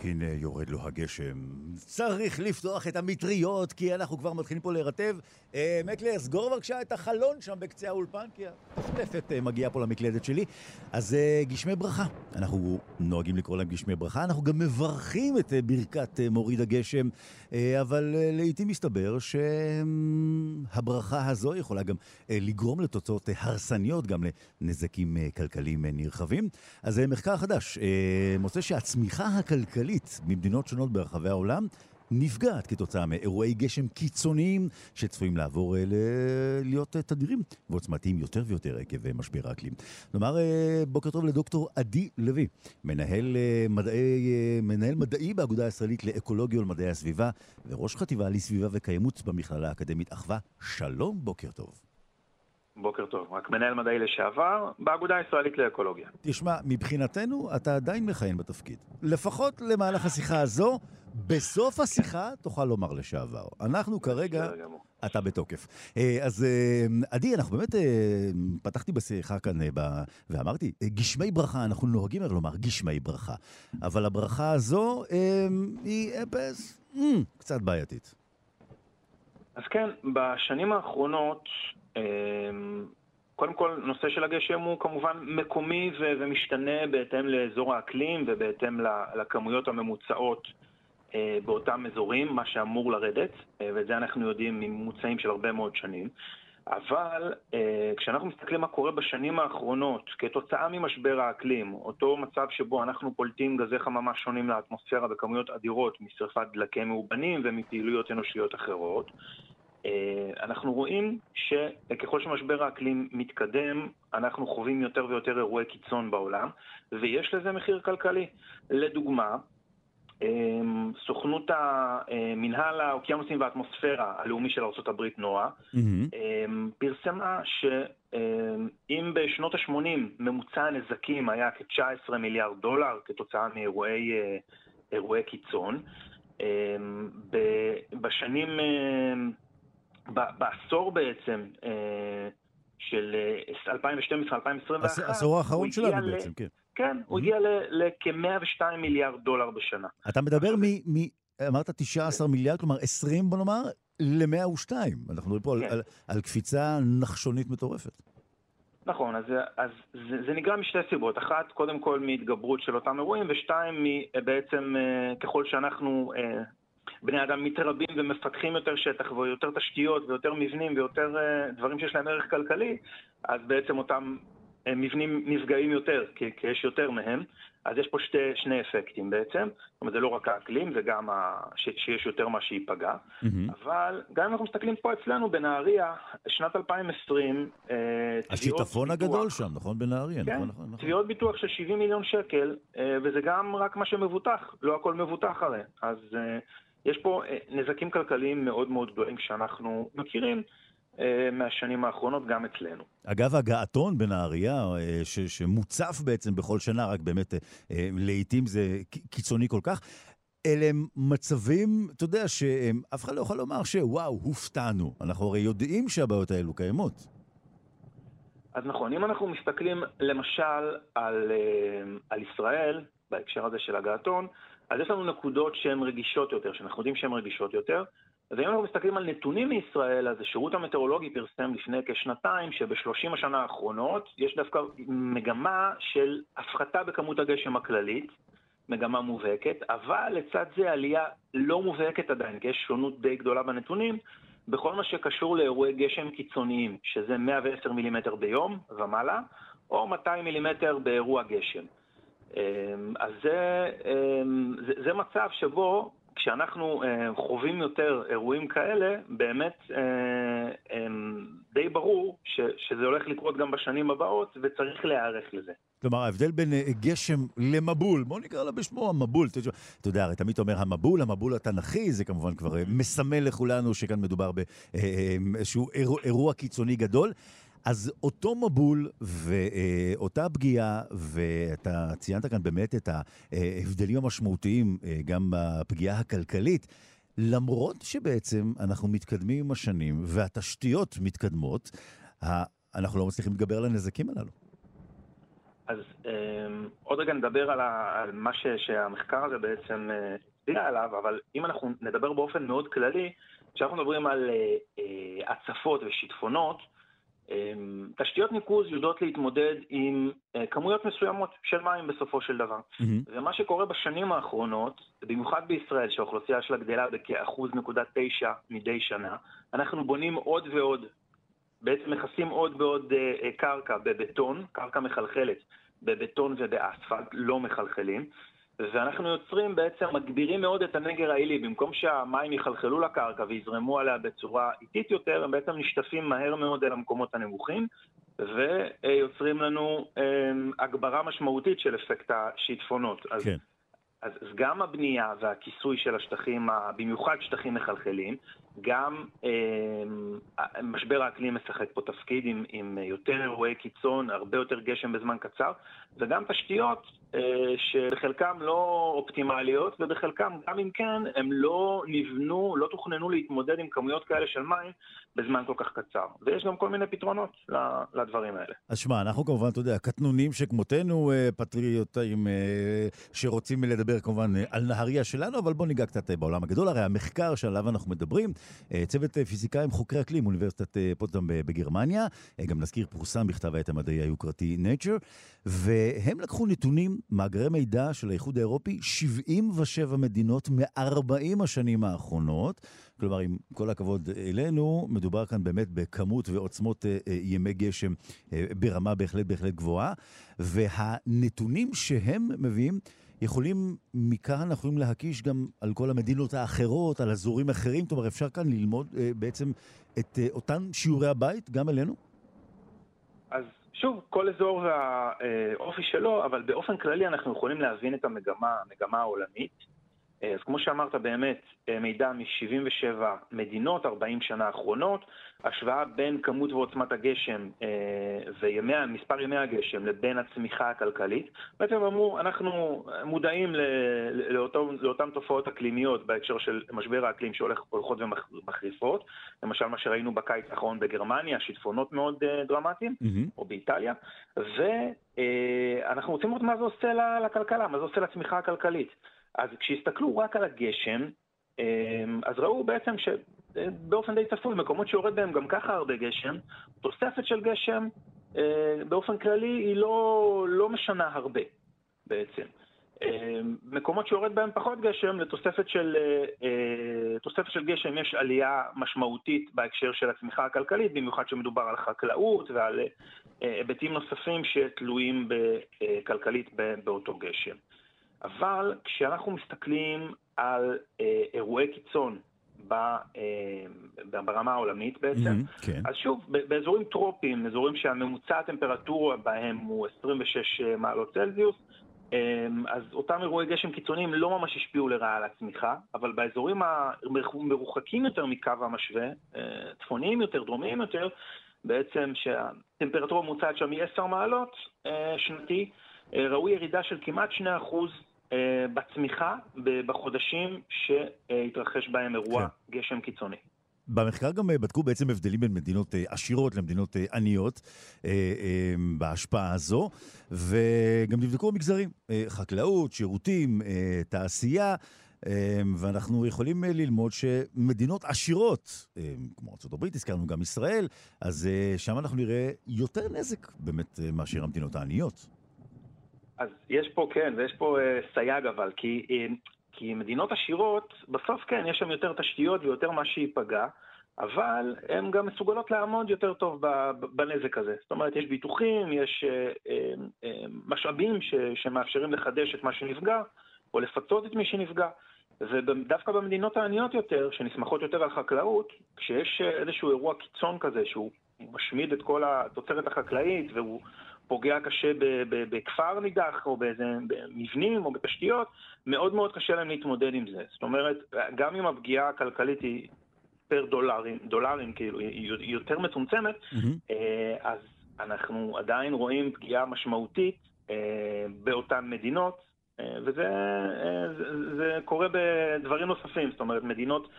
הנה יורד לו הגשם. צריך לפתוח את המטריות, כי אנחנו כבר מתחילים פה להירטב. אה, מקלר, סגור בבקשה את החלון שם בקצה האולפן, כי הטפטפת אה, מגיעה פה למקלדת שלי. אז אה, גשמי ברכה. אנחנו נוהגים לקרוא להם גשמי ברכה, אנחנו גם מברכים את ברכת מוריד הגשם, אבל לעיתים מסתבר שהברכה הזו יכולה גם לגרום לתוצאות הרסניות, גם לנזקים כלכליים נרחבים. אז מחקר חדש מוצא שהצמיחה הכלכלית כלכלית ממדינות שונות ברחבי העולם נפגעת כתוצאה מאירועי גשם קיצוניים שצפויים לעבור ל... להיות תדירים ועוצמתיים יותר ויותר עקב משבר האקלים. נאמר בוקר טוב לדוקטור עדי לוי, מנהל מדעי, מנהל מדעי באגודה הישראלית לאקולוגיה ולמדעי הסביבה וראש חטיבה לסביבה וקיימות במכללה האקדמית אחווה. שלום, בוקר טוב. בוקר טוב, רק מנהל מדעי לשעבר באגודה הישראלית לאקולוגיה. תשמע, מבחינתנו אתה עדיין מכהן בתפקיד. לפחות למהלך השיחה הזו, בסוף השיחה תוכל לומר לשעבר. אנחנו כרגע, אתה בתוקף. אה, אז אה, עדי, אנחנו באמת, אה, פתחתי בשיחה כאן ואמרתי, גשמי ברכה, אנחנו נוהגים לומר גשמי ברכה, אבל הברכה הזו היא אפס, קצת בעייתית. אז כן, בשנים האחרונות קודם כל, נושא של הגשם הוא כמובן מקומי ומשתנה בהתאם לאזור האקלים ובהתאם לכמויות הממוצעות אה, באותם אזורים, מה שאמור לרדת, אה, ואת זה אנחנו יודעים מממוצעים של הרבה מאוד שנים. אבל אה, כשאנחנו מסתכלים מה קורה בשנים האחרונות כתוצאה ממשבר האקלים, אותו מצב שבו אנחנו פולטים גזי חממה שונים לאטמוספירה בכמויות אדירות משרפת דלקי מאובנים ומפעילויות אנושיות אחרות, אנחנו רואים שככל שמשבר האקלים מתקדם, אנחנו חווים יותר ויותר אירועי קיצון בעולם, ויש לזה מחיר כלכלי. לדוגמה, אה, סוכנות המנהל האוקיינוסים והאטמוספירה הלאומי של ארה"ב, נועה, mm-hmm. פרסמה שאם בשנות ה-80 ממוצע הנזקים היה כ-19 מיליארד דולר כתוצאה מאירועי קיצון, בשנים בעשור בעצם אה, של 2012-2021, אה, העשור האחרון שלנו בעצם, כן. כן, הוא הגיע לכ-102 מיליארד דולר בשנה. אתה מדבר אמרת 19 מיליארד, כלומר 20 בוא נאמר, ל-102. אנחנו מדברים פה כן. על, על, על קפיצה נחשונית מטורפת. נכון, אז, אז זה, זה נגרם משתי סיבות. אחת, קודם כל מהתגברות של אותם אירועים, ושתיים, בעצם אה, ככל שאנחנו, בני אדם מתרבים ומפתחים יותר שטח ויותר תשתיות ויותר מבנים ויותר אה, דברים שיש להם ערך כלכלי, אז בעצם אותם מבנים נפגעים יותר, כי, כי יש יותר מהם. אז יש פה שתי, שני אפקטים בעצם, זאת אומרת זה לא רק האקלים, זה גם ה, ש, שיש יותר מה שייפגע, mm-hmm. אבל גם אם אנחנו מסתכלים פה אצלנו בנהריה, שנת 2020, אה, השיטפון הגדול שם, נכון? בנהריה, כן, נכון, נכון, נכון. תביעות ביטוח של 70 מיליון שקל, אה, וזה גם רק מה שמבוטח, לא הכל מבוטח הרי, אז אה, יש פה נזקים כלכליים מאוד מאוד גדולים שאנחנו מכירים. אה, מהשנים האחרונות גם אצלנו. אגב, הגעתון בנהריה, אה, שמוצף בעצם בכל שנה, רק באמת אה, לעיתים זה קיצוני כל כך, אלה הם מצבים, אתה יודע, שאף אחד לא יכול לומר שוואו, הופתענו. אנחנו הרי יודעים שהבעיות האלו קיימות. אז נכון, אם אנחנו מסתכלים למשל על, על ישראל, בהקשר הזה של הגעתון, אז יש לנו נקודות שהן רגישות יותר, שאנחנו יודעים שהן רגישות יותר. ואם אנחנו מסתכלים על נתונים מישראל, אז השירות המטאורולוגי פרסם לפני כשנתיים שבשלושים השנה האחרונות יש דווקא מגמה של הפחתה בכמות הגשם הכללית, מגמה מובהקת, אבל לצד זה עלייה לא מובהקת עדיין, כי יש שונות די גדולה בנתונים, בכל מה שקשור לאירועי גשם קיצוניים, שזה 110 מילימטר ביום ומעלה, או 200 מילימטר באירוע גשם. אמ, אז זה, אמ, זה, זה מצב שבו כשאנחנו אה, חווים יותר אירועים כאלה, באמת אה, אה, די ברור ש, שזה הולך לקרות גם בשנים הבאות, וצריך להיערך לזה. כלומר, ההבדל בין אה, גשם למבול, בוא נקרא לה בשמו המבול. אתה יודע, הרי תמיד אומר המבול, המבול התנ"כי, זה כמובן כבר מסמל לכולנו שכאן מדובר באיזשהו אירוע קיצוני גדול. אז אותו מבול ואותה פגיעה, ואתה ציינת כאן באמת את ההבדלים המשמעותיים אה, גם בפגיעה הכלכלית, למרות שבעצם אנחנו מתקדמים עם השנים והתשתיות מתקדמות, אנחנו לא מצליחים להתגבר על הנזקים הללו. אז אה, עוד רגע נדבר על, ה, על מה ש, שהמחקר הזה בעצם אה, הצביע עליו, אבל אם אנחנו נדבר באופן מאוד כללי, כשאנחנו מדברים על אה, הצפות ושיטפונות, אמ, תשתיות ניקוז יודעות להתמודד עם אה, כמויות מסוימות של מים בסופו של דבר. Mm-hmm. ומה שקורה בשנים האחרונות, במיוחד בישראל, שהאוכלוסייה שלה גדלה בכ-1.9 מדי שנה, אנחנו בונים עוד ועוד, בעצם מכסים עוד ועוד אה, אה, קרקע בבטון, קרקע מחלחלת, בבטון ובאספלט, לא מחלחלים. ואנחנו יוצרים בעצם, מגבירים מאוד את הנגר העילי. במקום שהמים יחלחלו לקרקע ויזרמו עליה בצורה איטית יותר, הם בעצם נשטפים מהר מאוד אל המקומות הנמוכים, ויוצרים לנו הם, הגברה משמעותית של אפקט השיטפונות. אז, כן. אז, אז גם הבנייה והכיסוי של השטחים, במיוחד שטחים מחלחלים, גם אה, משבר האקלים משחק פה תפקיד עם, עם יותר אירועי קיצון, הרבה יותר גשם בזמן קצר, וגם תשתיות אה, שבחלקם לא אופטימליות, ובחלקם, גם אם כן, הם לא נבנו, לא תוכננו להתמודד עם כמויות כאלה של מים בזמן כל כך קצר. ויש גם כל מיני פתרונות לדברים האלה. אז שמע, אנחנו כמובן, אתה יודע, קטנונים שכמותנו, אה, פטריוטים אה, שרוצים לדבר כמובן אה, על נהריה שלנו, אבל בואו ניגע קצת בעולם הגדול. הרי המחקר שעליו אנחנו מדברים, צוות פיזיקאים חוקרי אקלים, אוניברסיטת פוטסדאם בגרמניה, גם נזכיר, פורסם בכתב העת המדעי היוקרתי Nature, והם לקחו נתונים, מאגרי מידע של האיחוד האירופי, 77 מדינות מ-40 השנים האחרונות. כלומר, עם כל הכבוד אלינו, מדובר כאן באמת בכמות ועוצמות אה, אה, ימי גשם אה, ברמה בהחלט בהחלט גבוהה, והנתונים שהם מביאים יכולים, מכאן אנחנו יכולים להקיש גם על כל המדינות האחרות, על אזורים אחרים, כלומר אפשר כאן ללמוד בעצם את אותן שיעורי הבית גם אלינו? אז שוב, כל אזור והאופי שלו, אבל באופן כללי אנחנו יכולים להבין את המגמה, המגמה העולמית. אז כמו שאמרת, באמת, אה, מידע מ-77 מדינות, 40 שנה האחרונות, השוואה בין כמות ועוצמת הגשם אה, ומספר ימי הגשם לבין הצמיחה הכלכלית. בעצם אמרו, אנחנו מודעים לאותו, לאותן תופעות אקלימיות בהקשר של משבר האקלים שהולכות ומחריפות, למשל מה שראינו בקיץ האחרון בגרמניה, שיטפונות מאוד אה, דרמטיים, mm-hmm. או באיטליה, ואנחנו רוצים לראות מה זה עושה לכלכלה, מה זה עושה לצמיחה הכלכלית. אז כשהסתכלו רק על הגשם, אז ראו בעצם שבאופן די צפוי, מקומות שיורד בהם גם ככה הרבה גשם, תוספת של גשם באופן כללי היא לא, לא משנה הרבה בעצם. מקומות שיורד בהם פחות גשם, לתוספת של, תוספת של גשם יש עלייה משמעותית בהקשר של הצמיחה הכלכלית, במיוחד שמדובר על חקלאות ועל היבטים נוספים שתלויים כלכלית באותו גשם. אבל כשאנחנו מסתכלים על אירועי קיצון ברמה העולמית בעצם, mm-hmm, כן. אז שוב, באזורים טרופיים, אזורים שהממוצע הטמפרטורה בהם הוא 26 מעלות צלזיוס, אז אותם אירועי גשם קיצוניים לא ממש השפיעו לרעה על הצמיחה, אבל באזורים המרוחקים יותר מקו המשווה, צפוניים יותר, דרומיים יותר, בעצם שהטמפרטורה הממוצעת שם היא 10 מעלות שנתי, ראו ירידה של כמעט 2% בצמיחה בחודשים שהתרחש בהם אירוע כן. גשם קיצוני. במחקר גם בדקו בעצם הבדלים בין מדינות עשירות למדינות עניות בהשפעה הזו, וגם נבדקו המגזרים, חקלאות, שירותים, תעשייה. ואנחנו יכולים ללמוד שמדינות עשירות, כמו ארה"ב, הזכרנו גם ישראל, אז שם אנחנו נראה יותר נזק באמת מאשר המדינות העניות. אז יש פה, כן, ויש פה סייג אבל, כי כי מדינות עשירות, בסוף כן, יש שם יותר תשתיות ויותר מה שייפגע, אבל הן גם מסוגלות לעמוד יותר טוב בנזק הזה. זאת אומרת, יש ביטוחים, יש אה, אה, אה, משאבים ש, שמאפשרים לחדש את מה שנפגע, או לפצות את מי שנפגע. ודווקא במדינות העניות יותר, שנסמכות יותר על חקלאות, כשיש איזשהו אירוע קיצון כזה, שהוא משמיד את כל התוצרת החקלאית והוא פוגע קשה בכפר נידח, או באיזה מבנים, או בתשתיות, מאוד מאוד קשה להם להתמודד עם זה. זאת אומרת, גם אם הפגיעה הכלכלית היא פר דולרים, דולרים כאילו, היא יותר מצומצמת, mm-hmm. אז אנחנו עדיין רואים פגיעה משמעותית אה, באותן מדינות, אה, וזה זה, זה קורה בדברים נוספים, זאת אומרת, מדינות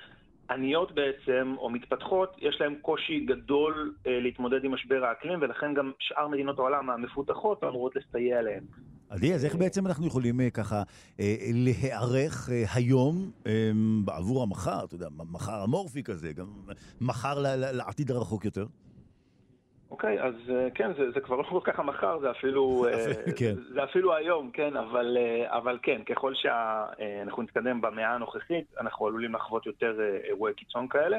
עניות בעצם, או מתפתחות, יש להן קושי גדול אה, להתמודד עם משבר האקלים, ולכן גם שאר מדינות העולם המפותחות אמורות לסייע להן. עדי, אז איך בעצם אנחנו יכולים אה, ככה אה, להיערך אה, היום אה, בעבור המחר, אתה יודע, מחר אמורפי כזה, גם מחר לעתיד הרחוק יותר? אוקיי, אז אה, כן, זה, זה כבר לא כל כך המחר, זה אפילו, אה, כן. זה אפילו היום, כן, אבל, אה, אבל כן, ככל שאנחנו נתקדם במאה הנוכחית, אנחנו עלולים לחוות יותר אירועי קיצון כאלה.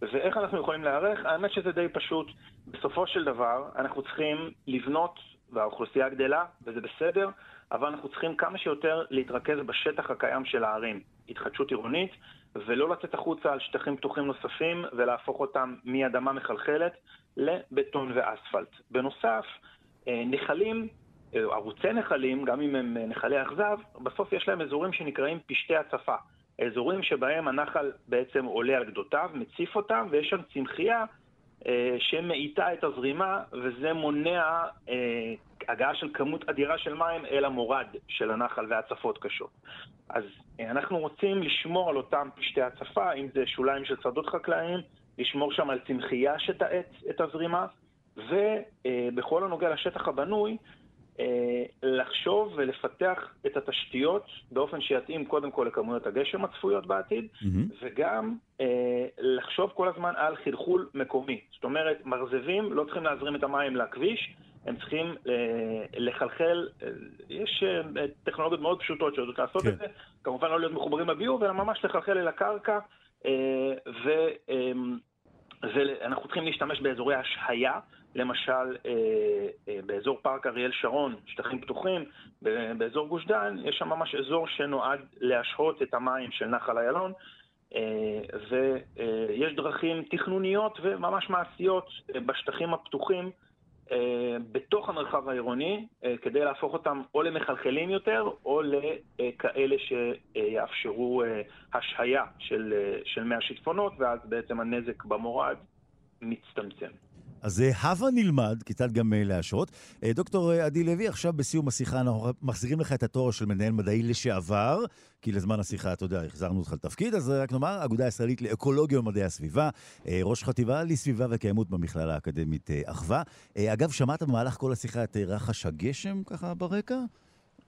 ואיך אנחנו יכולים להיערך? האמת שזה די פשוט. בסופו של דבר, אנחנו צריכים לבנות, והאוכלוסייה גדלה, וזה בסדר, אבל אנחנו צריכים כמה שיותר להתרכז בשטח הקיים של הערים. התחדשות עירונית, ולא לצאת החוצה על שטחים פתוחים נוספים ולהפוך אותם מאדמה מחלחלת לבטון ואספלט. בנוסף, אה, נחלים, אה, ערוצי נחלים, גם אם הם אה, נחלי אכזב, בסוף יש להם אזורים שנקראים פשטי הצפה. אזורים שבהם הנחל בעצם עולה על גדותיו, מציף אותם, ויש שם צמחייה שמאיטה את הזרימה, וזה מונע הגעה של כמות אדירה של מים אל המורד של הנחל והצפות קשות. אז אנחנו רוצים לשמור על אותם פשטי הצפה, אם זה שוליים של שדות חקלאיים, לשמור שם על צמחייה שתאט את הזרימה, ובכל הנוגע לשטח הבנוי, לחשוב ולפתח את התשתיות באופן שיתאים קודם כל לכמויות הגשם הצפויות בעתיד, mm-hmm. וגם לחשוב כל הזמן על חלחול מקומי. זאת אומרת, מרזבים לא צריכים להזרים את המים לכביש, הם צריכים לחלחל, יש טכנולוגיות מאוד פשוטות שיודעות לעשות כן. את זה, כמובן לא להיות מחוברים לביוב, אלא ממש לחלחל אל הקרקע. אה, ואנחנו צריכים להשתמש באזורי השהיה, למשל אה, אה, באזור פארק אריאל שרון, שטחים פתוחים, באזור גוש דן, יש שם ממש אזור שנועד להשהות את המים של נחל איילון. ויש דרכים תכנוניות וממש מעשיות בשטחים הפתוחים אה, בתוך המרחב העירוני, אה, כדי להפוך אותם או למחלחלים יותר, או לכאלה שיאפשרו אה, השהיה של, של מי השיטפונות, ואז בעצם הנזק במורד מצטמצם. אז הבה נלמד, כיצד גם להשרות. דוקטור עדי לוי, עכשיו בסיום השיחה אנחנו מחזירים לך את התואר של מנהל מדעי לשעבר, כי לזמן השיחה, אתה יודע, החזרנו אותך לתפקיד, אז רק נאמר, אגודה הישראלית לאקולוגיה ומדעי הסביבה, ראש חטיבה לסביבה וקיימות במכללה האקדמית אחווה. אגב, שמעת במהלך כל השיחה את רחש הגשם ככה ברקע?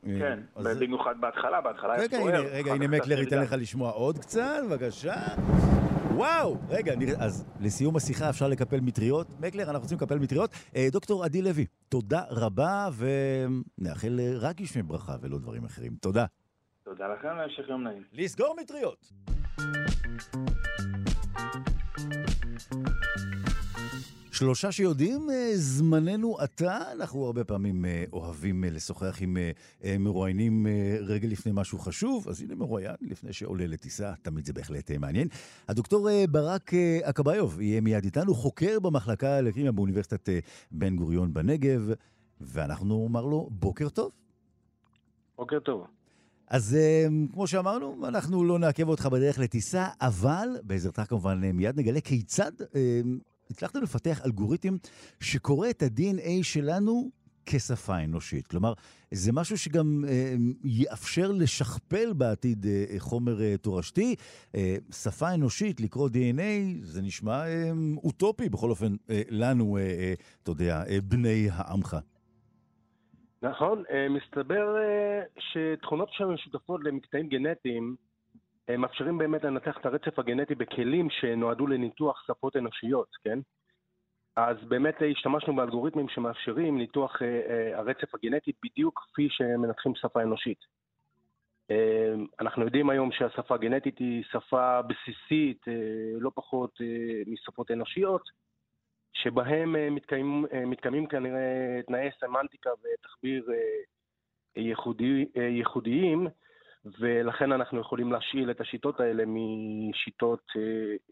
כן, במיוחד בהתחלה, בהתחלה היה סוער. רגע, הנה מקלר ייתן לך לשמוע עוד קצת, בבקשה. וואו! רגע, אז לסיום השיחה אפשר לקפל מטריות. מקלר, אנחנו רוצים לקפל מטריות. דוקטור עדי לוי, תודה רבה, ונאחל רק גשמי ברכה ולא דברים אחרים. תודה. תודה לכם, והמשך יום נעים. לסגור מטריות! שלושה שיודעים, אה, זמננו עתה, אנחנו הרבה פעמים אה, אוהבים אה, לשוחח עם מרואיינים רגע לפני משהו חשוב, אז הנה מרואיין לפני שעולה לטיסה, תמיד זה בהחלט מעניין. הדוקטור ברק אקביוב יהיה מיד איתנו, חוקר במחלקה לקרימה באוניברסיטת בן גוריון בנגב, ואנחנו נאמר לו בוקר טוב. בוקר טוב. אז כמו שאמרנו, אנחנו לא נעכב אותך בדרך לטיסה, אבל בעזרתך כמובן מיד נגלה כיצד הצלחתם לפתח אלגוריתם שקורא את ה-DNA שלנו כשפה אנושית. כלומר, זה משהו שגם אה, יאפשר לשכפל בעתיד אה, חומר אה, תורשתי. אה, שפה אנושית, לקרוא DNA, זה נשמע אה, אוטופי, בכל אופן, אה, לנו, אה, אה, אתה יודע, אה, בני העמך. נכון, אה, מסתבר אה, שתכונות שהן משותפות למקטעים גנטיים, מאפשרים באמת לנתח את הרצף הגנטי בכלים שנועדו לניתוח שפות אנושיות, כן? אז באמת השתמשנו באלגוריתמים שמאפשרים ניתוח אה, אה, הרצף הגנטי בדיוק כפי שמנתחים שפה אנושית. אה, אנחנו יודעים היום שהשפה הגנטית היא שפה בסיסית, אה, לא פחות אה, משפות אנושיות, שבהם אה, מתקיימים, אה, מתקיימים כנראה תנאי סמנטיקה ותחביר אה, ייחודי, אה, ייחודיים, ולכן אנחנו יכולים להשאיל את השיטות האלה משיטות אה,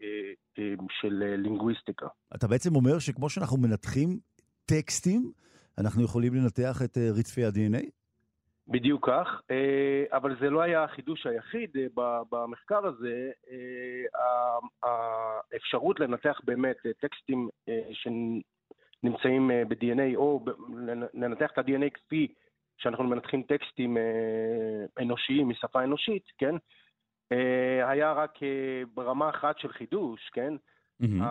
אה, אה, של לינגוויסטיקה. אתה בעצם אומר שכמו שאנחנו מנתחים טקסטים, אנחנו יכולים לנתח את רצפי ה-DNA? בדיוק כך, אבל זה לא היה החידוש היחיד במחקר הזה. האפשרות לנתח באמת טקסטים שנמצאים ב-DNA, או לנתח את ה-DNA כפי שאנחנו מנתחים טקסטים אה, אנושיים משפה אנושית, כן? אה, היה רק אה, ברמה אחת של חידוש, כן? Mm-hmm.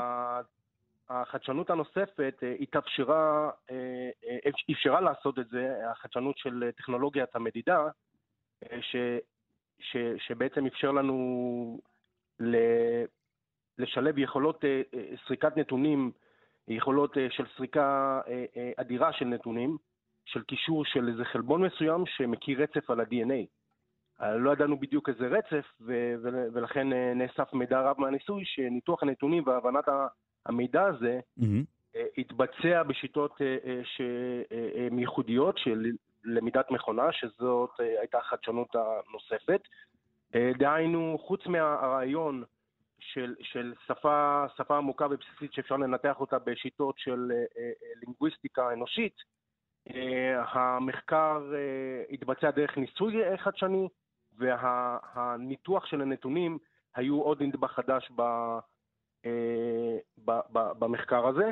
החדשנות הנוספת התאפשרה, אפשרה לעשות את זה, החדשנות של טכנולוגיית המדידה, ש, ש, שבעצם אפשר לנו ל, לשלב יכולות סריקת נתונים, יכולות של סריקה אדירה של נתונים, של קישור של איזה חלבון מסוים שמכיר רצף על ה-DNA. אה, לא ידענו בדיוק איזה רצף, ו- ו- ולכן אה, נאסף מידע רב מהניסוי, שניתוח הנתונים והבנת המידע הזה mm-hmm. התבצע בשיטות שהן ייחודיות של למידת מכונה, שזאת הייתה החדשנות הנוספת. דהיינו, חוץ מהרעיון של, של שפה, שפה עמוקה ובסיסית שאפשר לנתח אותה בשיטות של לינגוויסטיקה אנושית, המחקר אה, התבצע דרך ניסוי חדשני, והניתוח של הנתונים היו עוד נדבך חדש אה, במחקר הזה.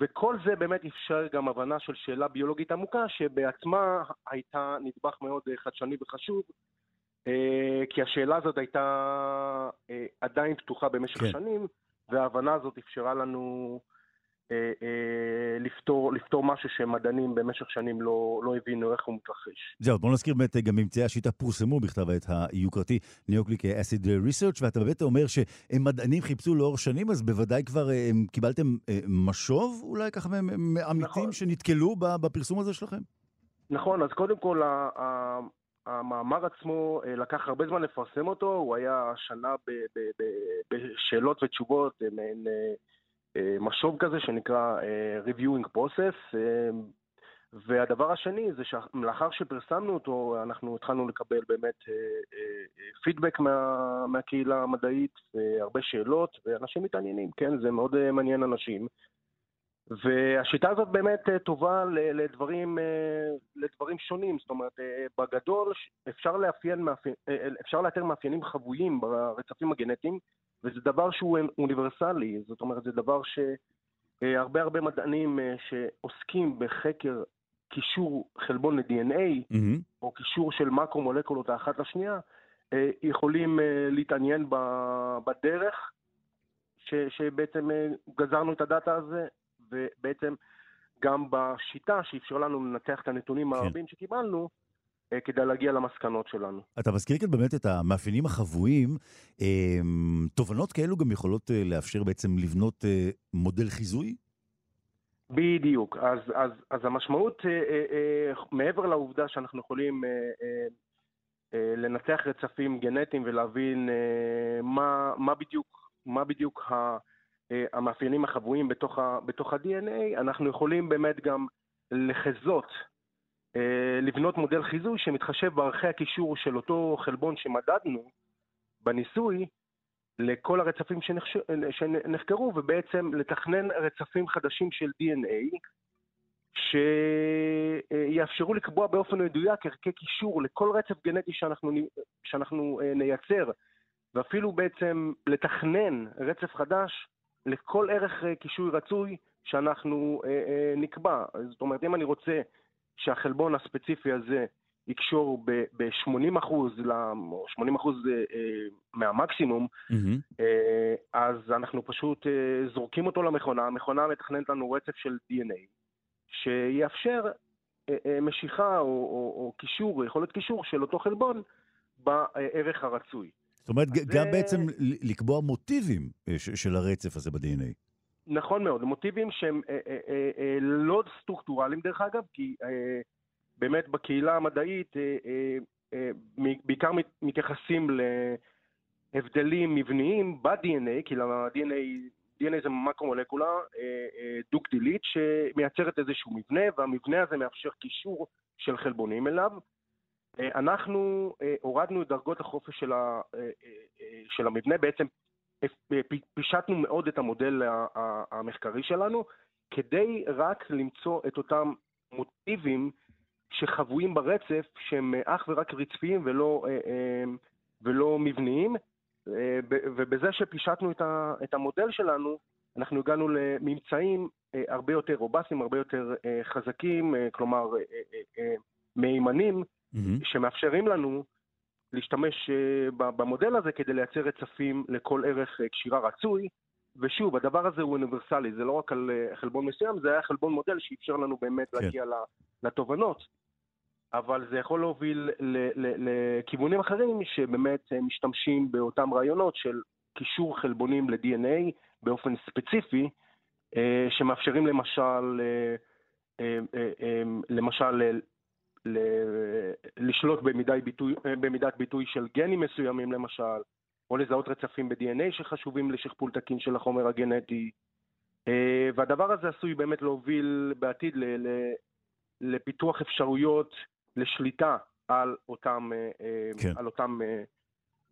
וכל זה באמת אפשר גם הבנה של שאלה ביולוגית עמוקה, שבעצמה הייתה נדבך מאוד חדשני וחשוב, כי השאלה הזאת הייתה עדיין פתוחה במשך כן. שנים, וההבנה הזאת אפשרה לנו אה, אה, לפתור, לפתור משהו שמדענים במשך שנים לא, לא הבינו איך הוא מתרחש. זהו, בוא נזכיר באמת גם ממצאי השיטה פורסמו בכתב העת היוקרתי Nucleic Acid Research ואתה באמת אומר שמדענים חיפשו לאור שנים, אז בוודאי כבר אה, הם, קיבלתם משוב אולי ככה מעמיתים נכון. שנתקלו בפרסום הזה שלכם? נכון, אז קודם כל המאמר עצמו לקח הרבה זמן לפרסם אותו, הוא היה שנה בשאלות ותשובות, מעין... אה, משוב כזה שנקרא אה, Reviewing Process, אה, והדבר השני זה שלאחר שפרסמנו אותו, אנחנו התחלנו לקבל באמת פידבק מה, מהקהילה המדעית, והרבה שאלות, ואנשים מתעניינים, כן? זה מאוד מעניין אנשים. והשיטה הזאת באמת טובה לדברים, לדברים שונים, זאת אומרת, בגדול אפשר, לאפיין, אפשר לאתר מאפיינים חבויים ברצפים הגנטיים, וזה דבר שהוא אוניברסלי, זאת אומרת, זה דבר שהרבה הרבה מדענים אה, שעוסקים בחקר קישור חלבון ל-DNA, mm-hmm. או קישור של מקרו-מולקולות האחת לשנייה, אה, יכולים אה, להתעניין בדרך ש, שבעצם גזרנו את הדאטה הזה, ובעצם גם בשיטה שאפשר לנו לנתח את הנתונים כן. הרבים שקיבלנו, כדי להגיע למסקנות שלנו. אתה מזכיר כאן באמת את המאפיינים החבויים. תובנות כאלו גם יכולות לאפשר בעצם לבנות מודל חיזוי? בדיוק. אז, אז, אז המשמעות, מעבר לעובדה שאנחנו יכולים לנתח רצפים גנטיים ולהבין מה, מה בדיוק, מה בדיוק ה... המאפיינים החבויים בתוך, ה, בתוך ה-DNA, אנחנו יכולים באמת גם לחזות, לבנות מודל חיזוי שמתחשב בערכי הקישור של אותו חלבון שמדדנו בניסוי לכל הרצפים. שנחקרו, ובעצם לתכנן רצפים חדשים של DNA שיאפשרו לקבוע באופן מדויק ערכי קישור לכל רצף גנטי שאנחנו, שאנחנו נייצר, ואפילו בעצם לתכנן רצף חדש לכל ערך אה, קישוי רצוי שאנחנו אה, אה, נקבע. זאת אומרת, אם אני רוצה שהחלבון הספציפי הזה יקשור ב-80 אחוז, או 80 אחוז מהמקסימום, mm-hmm. אז אנחנו פשוט זורקים אותו למכונה, המכונה מתכננת לנו רצף של DNA, שיאפשר משיכה או, או, או קישור, יכולת קישור של אותו חלבון בערך הרצוי. זאת אומרת, זה... גם בעצם לקבוע מוטיבים אה, של הרצף הזה ב-DNA. נכון מאוד, מוטיבים שהם אה, אה, אה, אה, לא סטרוקטורליים דרך אגב, כי אה, באמת בקהילה המדעית אה, אה, אה, בעיקר מתייחסים להבדלים מבניים ב-DNA, כי ל-DNA DNA זה מקרו-מולקולה אה, אה, דו-גדילית שמייצרת איזשהו מבנה, והמבנה הזה מאפשר קישור של חלבונים אליו. אנחנו הורדנו את דרגות החופש של המבנה, בעצם פישטנו מאוד את המודל המחקרי שלנו, כדי רק למצוא את אותם מוטיבים שחבויים ברצף, שהם אך ורק רצפיים ולא, ולא מבניים, ובזה שפישטנו את המודל שלנו, אנחנו הגענו לממצאים הרבה יותר רובסטיים, הרבה יותר חזקים, כלומר מהימנים, mm-hmm. שמאפשרים לנו להשתמש uh, במודל הזה כדי לייצר רצפים לכל ערך uh, קשירה רצוי. ושוב, הדבר הזה הוא אוניברסלי, זה לא רק על uh, חלבון מסוים, זה היה חלבון מודל שאפשר לנו באמת כן. להגיע לתובנות. אבל זה יכול להוביל לכיוונים אחרים שבאמת משתמשים באותם רעיונות של קישור חלבונים ל-DNA באופן ספציפי, שמאפשרים למשל, למשל לשלוט במידת ביטוי, במידת ביטוי של גנים מסוימים למשל, או לזהות רצפים ב-DNA שחשובים לשכפול תקין של החומר הגנטי. אה, והדבר הזה עשוי באמת להוביל בעתיד לפיתוח אפשרויות לשליטה על אותם, אה, אה, כן. על אותם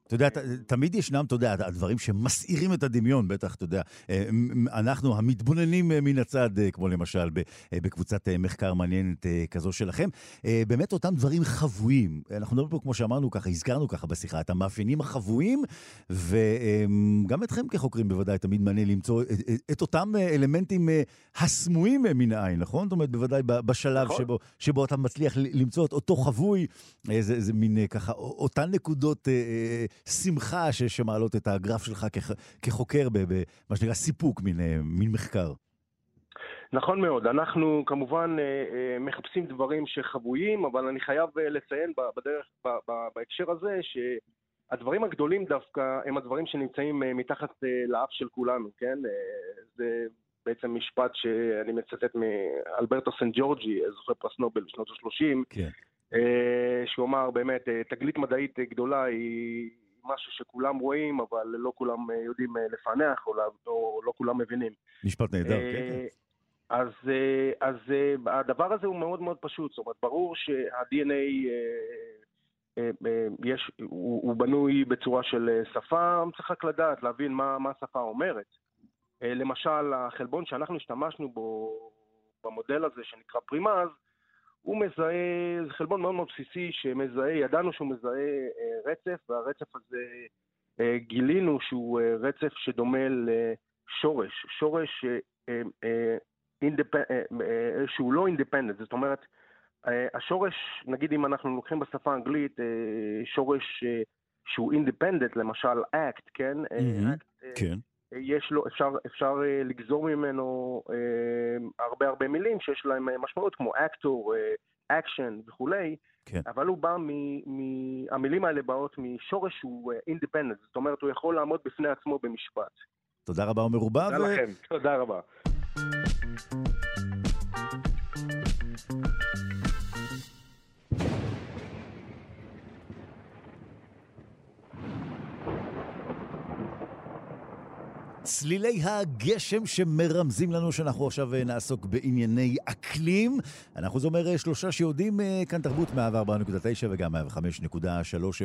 אתה יודע, תמיד ישנם, אתה יודע, הדברים שמסעירים את הדמיון, בטח, אתה יודע. אה, אנחנו המתבוננים אה, מן הצד, אה, כמו למשל בקבוצת מחקר מעניינת כזו שלכם, באמת אותם דברים חבויים. אנחנו מדברים פה, כמו שאמרנו ככה, הזכרנו ככה בשיחה, את המאפיינים החבויים, וגם אתכם כחוקרים בוודאי תמיד מעניין למצוא את, את אותם אלמנטים הסמויים מן העין, נכון? זאת אומרת, בוודאי בשלב נכון. שבו, שבו אתה מצליח למצוא את אותו חבוי, זה, זה מין ככה, אותן נקודות... שמחה שמעלות את הגרף שלך כחוקר במה שנקרא סיפוק, מין, אה, מין מחקר. נכון מאוד, אנחנו כמובן אה, אה, מחפשים דברים שחבויים, אבל אני חייב לציין בדרך, בהקשר הזה, שהדברים הגדולים דווקא הם הדברים שנמצאים מתחת לאף של כולנו, כן? זה בעצם משפט שאני מצטט מאלברטו סן ג'ורג'י, זוכר פרס נובל בשנות ה-30, כן. שהוא אמר באמת, תגלית מדעית גדולה היא משהו שכולם רואים, אבל לא כולם אה, יודעים אה, לפענח, או לא, לא כולם מבינים. משפט נהדר, כן, כן. אז, אז הדבר הזה הוא מאוד מאוד פשוט, זאת אומרת, ברור שה-DNA יש, הוא, הוא בנוי בצורה של שפה, צריך רק לדעת, להבין מה, מה השפה אומרת. למשל, החלבון שאנחנו השתמשנו בו במודל הזה שנקרא פרימאז, הוא מזהה, זה חלבון מאוד מאוד בסיסי שמזהה, ידענו שהוא מזהה אה, רצף, והרצף הזה אה, גילינו שהוא אה, רצף שדומה לשורש, שורש. שהוא לא independent, זאת אומרת, השורש, נגיד אם אנחנו לוקחים בשפה האנגלית שורש שהוא independent, למשל אקט, כן? Mm-hmm, act, כן. יש לו, אפשר, אפשר לגזור ממנו הרבה מילים שיש להם אה, משמעות, כמו actor, action וכולי, כן. אבל הוא בא, מ, מ, המילים האלה באות משורש שהוא independent, זאת אומרת, הוא יכול לעמוד בפני עצמו במשפט. תודה רבה ומרובה. תודה ו... לכם, תודה רבה. צלילי הגשם שמרמזים לנו שאנחנו עכשיו אה, נעסוק בענייני אקלים. אנחנו זה אומר אה, שלושה שיודעים אה, כאן תרבות 104.9 וגם 105.3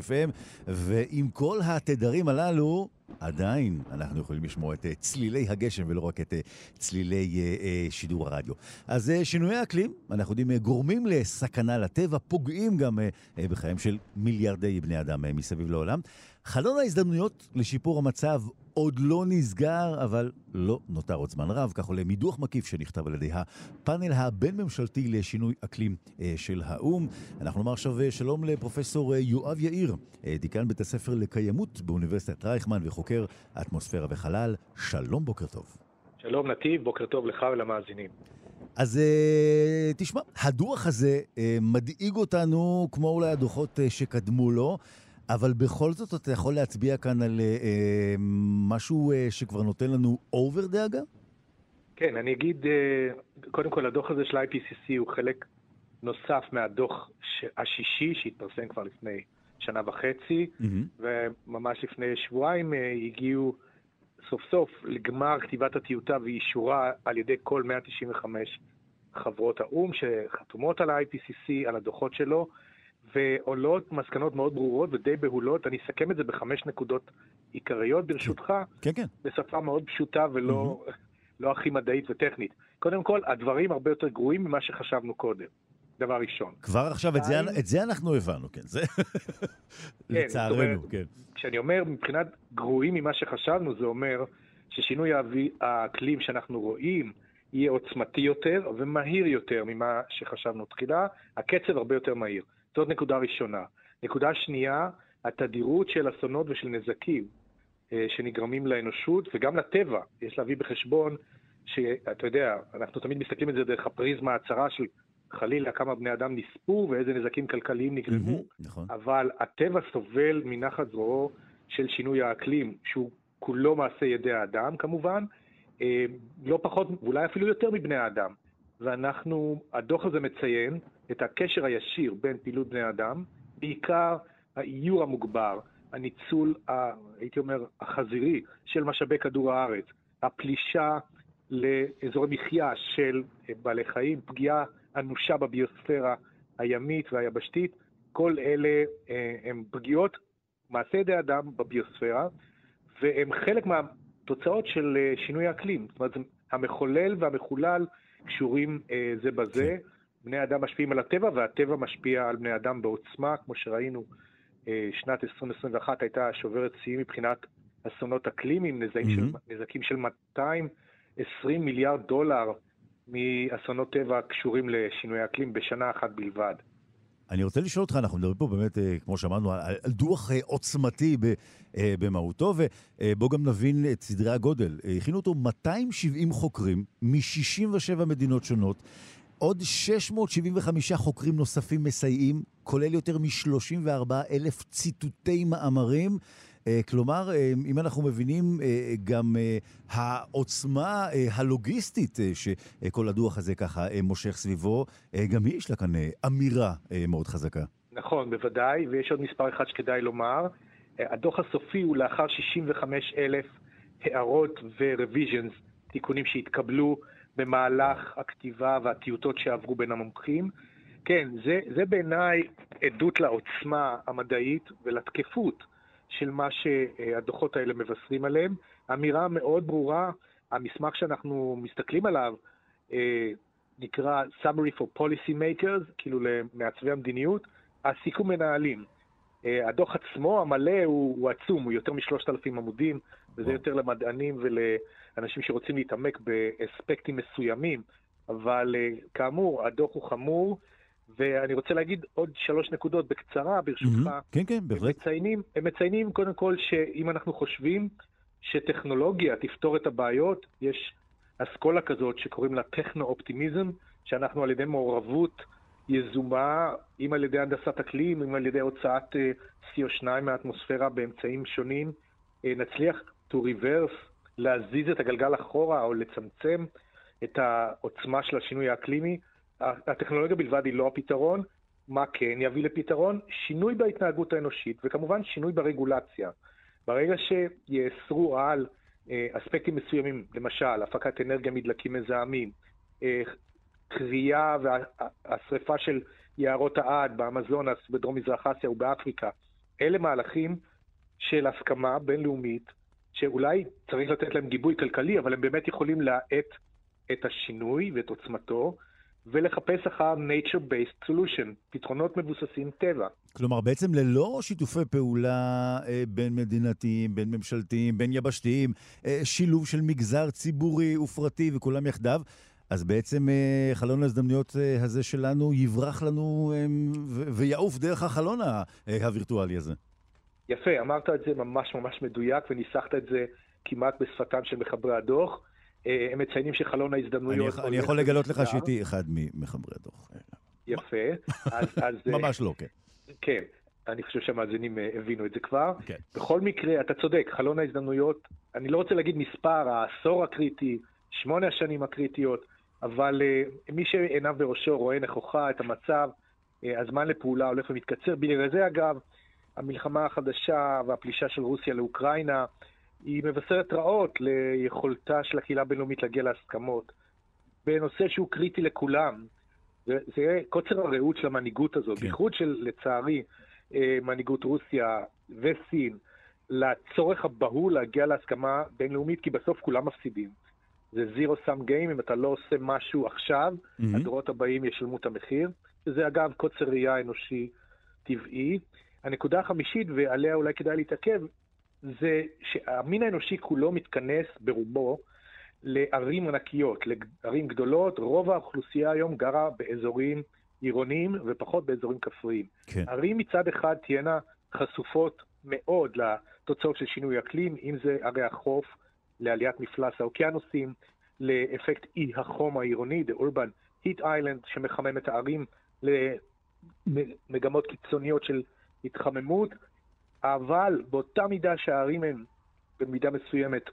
FM, ועם כל התדרים הללו, עדיין אנחנו יכולים לשמוע את צלילי הגשם ולא רק את צלילי שידור הרדיו. אז שינויי אקלים, אנחנו יודעים, גורמים לסכנה לטבע, פוגעים גם בחיים של מיליארדי בני אדם מסביב לעולם. חלון ההזדמנויות לשיפור המצב עוד לא נסגר, אבל לא נותר עוד זמן רב, כך עולה מדוח מקיף שנכתב על ידי הפאנל הבין-ממשלתי לשינוי אקלים אה, של האו"ם. אנחנו נאמר עכשיו אה, שלום לפרופסור אה, יואב יאיר, דיקן בית הספר לקיימות באוניברסיטת רייכמן וחוקר אטמוספירה וחלל. שלום, בוקר טוב. שלום נתיב, בוקר טוב לך ולמאזינים. אז תשמע, הדוח הזה מדאיג אותנו כמו אולי הדוחות שקדמו לו. אבל בכל זאת אתה יכול להצביע כאן על אה, אה, משהו אה, שכבר נותן לנו over דאגה? כן, אני אגיד, אה, קודם כל הדוח הזה של ה-IPCC הוא חלק נוסף מהדוח השישי שהתפרסם כבר לפני שנה וחצי, mm-hmm. וממש לפני שבועיים אה, הגיעו סוף סוף לגמר כתיבת הטיוטה ואישורה על ידי כל 195 חברות האו"ם שחתומות על ה-IPCC, על הדוחות שלו. ועולות מסקנות מאוד ברורות ודי בהולות. אני אסכם את זה בחמש נקודות עיקריות, ברשותך. כן, כן. בשפה מאוד פשוטה ולא mm-hmm. לא הכי מדעית וטכנית. קודם כל, הדברים הרבה יותר גרועים ממה שחשבנו קודם. דבר ראשון. כבר עכשיו, את זה, את זה אנחנו הבנו, כן. זה... כן, לצערנו, כן. כשאני אומר מבחינת גרועים ממה שחשבנו, זה אומר ששינוי האקלים שאנחנו רואים יהיה עוצמתי יותר ומהיר יותר ממה שחשבנו תחילה. הקצב הרבה יותר מהיר. זאת נקודה ראשונה. נקודה שנייה, התדירות של אסונות ושל נזקים אה, שנגרמים לאנושות וגם לטבע. יש להביא בחשבון שאתה יודע, אנחנו תמיד מסתכלים על זה דרך הפריזמה הצרה של חלילה כמה בני אדם נספו ואיזה נזקים כלכליים נגרמו, נכון. אבל הטבע סובל מנחת זרועו של שינוי האקלים, שהוא כולו מעשה ידי האדם כמובן, אה, לא פחות, ואולי אפילו יותר מבני האדם. ואנחנו, הדוח הזה מציין את הקשר הישיר בין פעילות בני אדם, בעיקר האיור המוגבר, הניצול, ה, הייתי אומר, החזירי של משאבי כדור הארץ, הפלישה לאזורי מחיה של בעלי חיים, פגיעה אנושה בביוספירה הימית והיבשתית, כל אלה אה, הם פגיעות מעשה ידי אדם בביוספירה, והם חלק מהתוצאות של אה, שינוי האקלים. זאת אומרת, המחולל והמחולל קשורים אה, זה בזה. כן. בני אדם משפיעים על הטבע, והטבע משפיע על בני אדם בעוצמה, כמו שראינו, אה, שנת 2021 הייתה שוברת שיאים מבחינת אסונות אקלימיים, נזקים, mm-hmm. של, נזקים של 220 מיליארד דולר מאסונות טבע קשורים לשינוי אקלים בשנה אחת בלבד. אני רוצה לשאול אותך, אנחנו מדברים פה באמת, אה, כמו שאמרנו, על, על דוח אה, עוצמתי ב, במהותו, ובואו גם נבין את סדרי הגודל. הכינו אותו 270 חוקרים מ-67 מדינות שונות. עוד 675 חוקרים נוספים מסייעים, כולל יותר מ-34 אלף ציטוטי מאמרים. אה, כלומר, אה, אם אנחנו מבינים אה, גם העוצמה הלוגיסטית שכל הדוח הזה ככה מושך סביבו, גם היא יש לה כאן אמירה מאוד חזקה. נכון, בוודאי, ויש עוד מספר אחד שכדאי לומר. הדוח הסופי הוא לאחר 65 אלף הערות ורוויז'נס, תיקונים שהתקבלו במהלך הכתיבה והטיוטות שעברו בין המומחים. כן, זה, זה בעיניי עדות לעוצמה המדעית ולתקפות של מה שהדוחות האלה מבשרים עליהם. אמירה מאוד ברורה, המסמך שאנחנו מסתכלים עליו אה, נקרא Summary for Policy Makers, כאילו למעצבי המדיניות, הסיכום מנהלים. אה, הדוח עצמו, המלא, הוא, הוא עצום, הוא יותר משלושת אלפים עמודים, וזה יותר למדענים ולאנשים שרוצים להתעמק באספקטים מסוימים, אבל אה, כאמור, הדוח הוא חמור, ואני רוצה להגיד עוד שלוש נקודות בקצרה, ברשותך. Mm-hmm. כן, כן, בהחלט. הם מציינים, הם מציינים קודם כל שאם אנחנו חושבים שטכנולוגיה תפתור את הבעיות, יש אסכולה כזאת שקוראים לה טכנו-אופטימיזם, שאנחנו על ידי מעורבות יזומה, אם על ידי הנדסת אקלים, אם על ידי הוצאת אה, CO2 מהאטמוספירה באמצעים שונים, אה, נצליח to reverse, להזיז את הגלגל אחורה או לצמצם את העוצמה של השינוי האקלימי. הטכנולוגיה בלבד היא לא הפתרון. מה כן יביא לפתרון? שינוי בהתנהגות האנושית, וכמובן שינוי ברגולציה. ברגע שיאסרו על אה, אספקטים מסוימים, למשל, הפקת אנרגיה מדלקים מזהמים, כרייה והשרפה של יערות העד באמזונס, בדרום מזרח אסיה ובאפריקה, אלה מהלכים של הסכמה בינלאומית, שאולי צריך לתת להם גיבוי כלכלי, אבל הם באמת יכולים להאט את השינוי ואת עוצמתו, ולחפש אחר nature-based solution, פתרונות מבוססים טבע. כלומר, בעצם ללא שיתופי פעולה אה, בין מדינתיים, בין ממשלתיים, בין יבשתיים, אה, שילוב של מגזר ציבורי ופרטי וכולם יחדיו, אז בעצם אה, חלון ההזדמנויות אה, הזה שלנו יברח לנו אה, ויעוף דרך החלון הווירטואלי הזה. יפה, אמרת את זה ממש ממש מדויק וניסחת את זה כמעט בשפתם של מחברי הדוח. הם מציינים שחלון ההזדמנויות... אני, אני יכול לגלות לך שהייתי אחד ממחברי הדוח. יפה. אז, אז, ממש לא, כן. כן, אני חושב שהמאזינים הבינו את זה כבר. כן. בכל מקרה, אתה צודק, חלון ההזדמנויות, אני לא רוצה להגיד מספר, העשור הקריטי, שמונה השנים הקריטיות, אבל uh, מי שעיניו בראשו רואה נכוחה את המצב, uh, הזמן לפעולה הולך ומתקצר. בגלל זה, אגב, המלחמה החדשה והפלישה של רוסיה לאוקראינה, היא מבשרת רעות ליכולתה של הקהילה הבינלאומית להגיע להסכמות. בנושא שהוא קריטי לכולם. זה, זה קוצר הראות של המנהיגות הזאת, כן. בייחוד של, לצערי, אה, מנהיגות רוסיה וסין, לצורך הבהול להגיע להסכמה בינלאומית, כי בסוף כולם מפסידים. זה זירו סאם גיים, אם אתה לא עושה משהו עכשיו, mm-hmm. הדורות הבאים ישלמו את המחיר. שזה אגב קוצר ראייה אנושי טבעי. הנקודה החמישית, ועליה אולי כדאי להתעכב, זה שהמין האנושי כולו מתכנס ברובו לערים ענקיות, לערים גדולות. רוב האוכלוסייה היום גרה באזורים עירוניים ופחות באזורים כפריים. כן. ערים מצד אחד תהיינה חשופות מאוד לתוצאות של שינוי אקלים, אם זה ערי החוף, לעליית מפלס האוקיינוסים, לאפקט אי החום העירוני, The Urban Heat Island, שמחמם את הערים למגמות קיצוניות של התחממות, אבל באותה מידה שהערים הן במידה מסוימת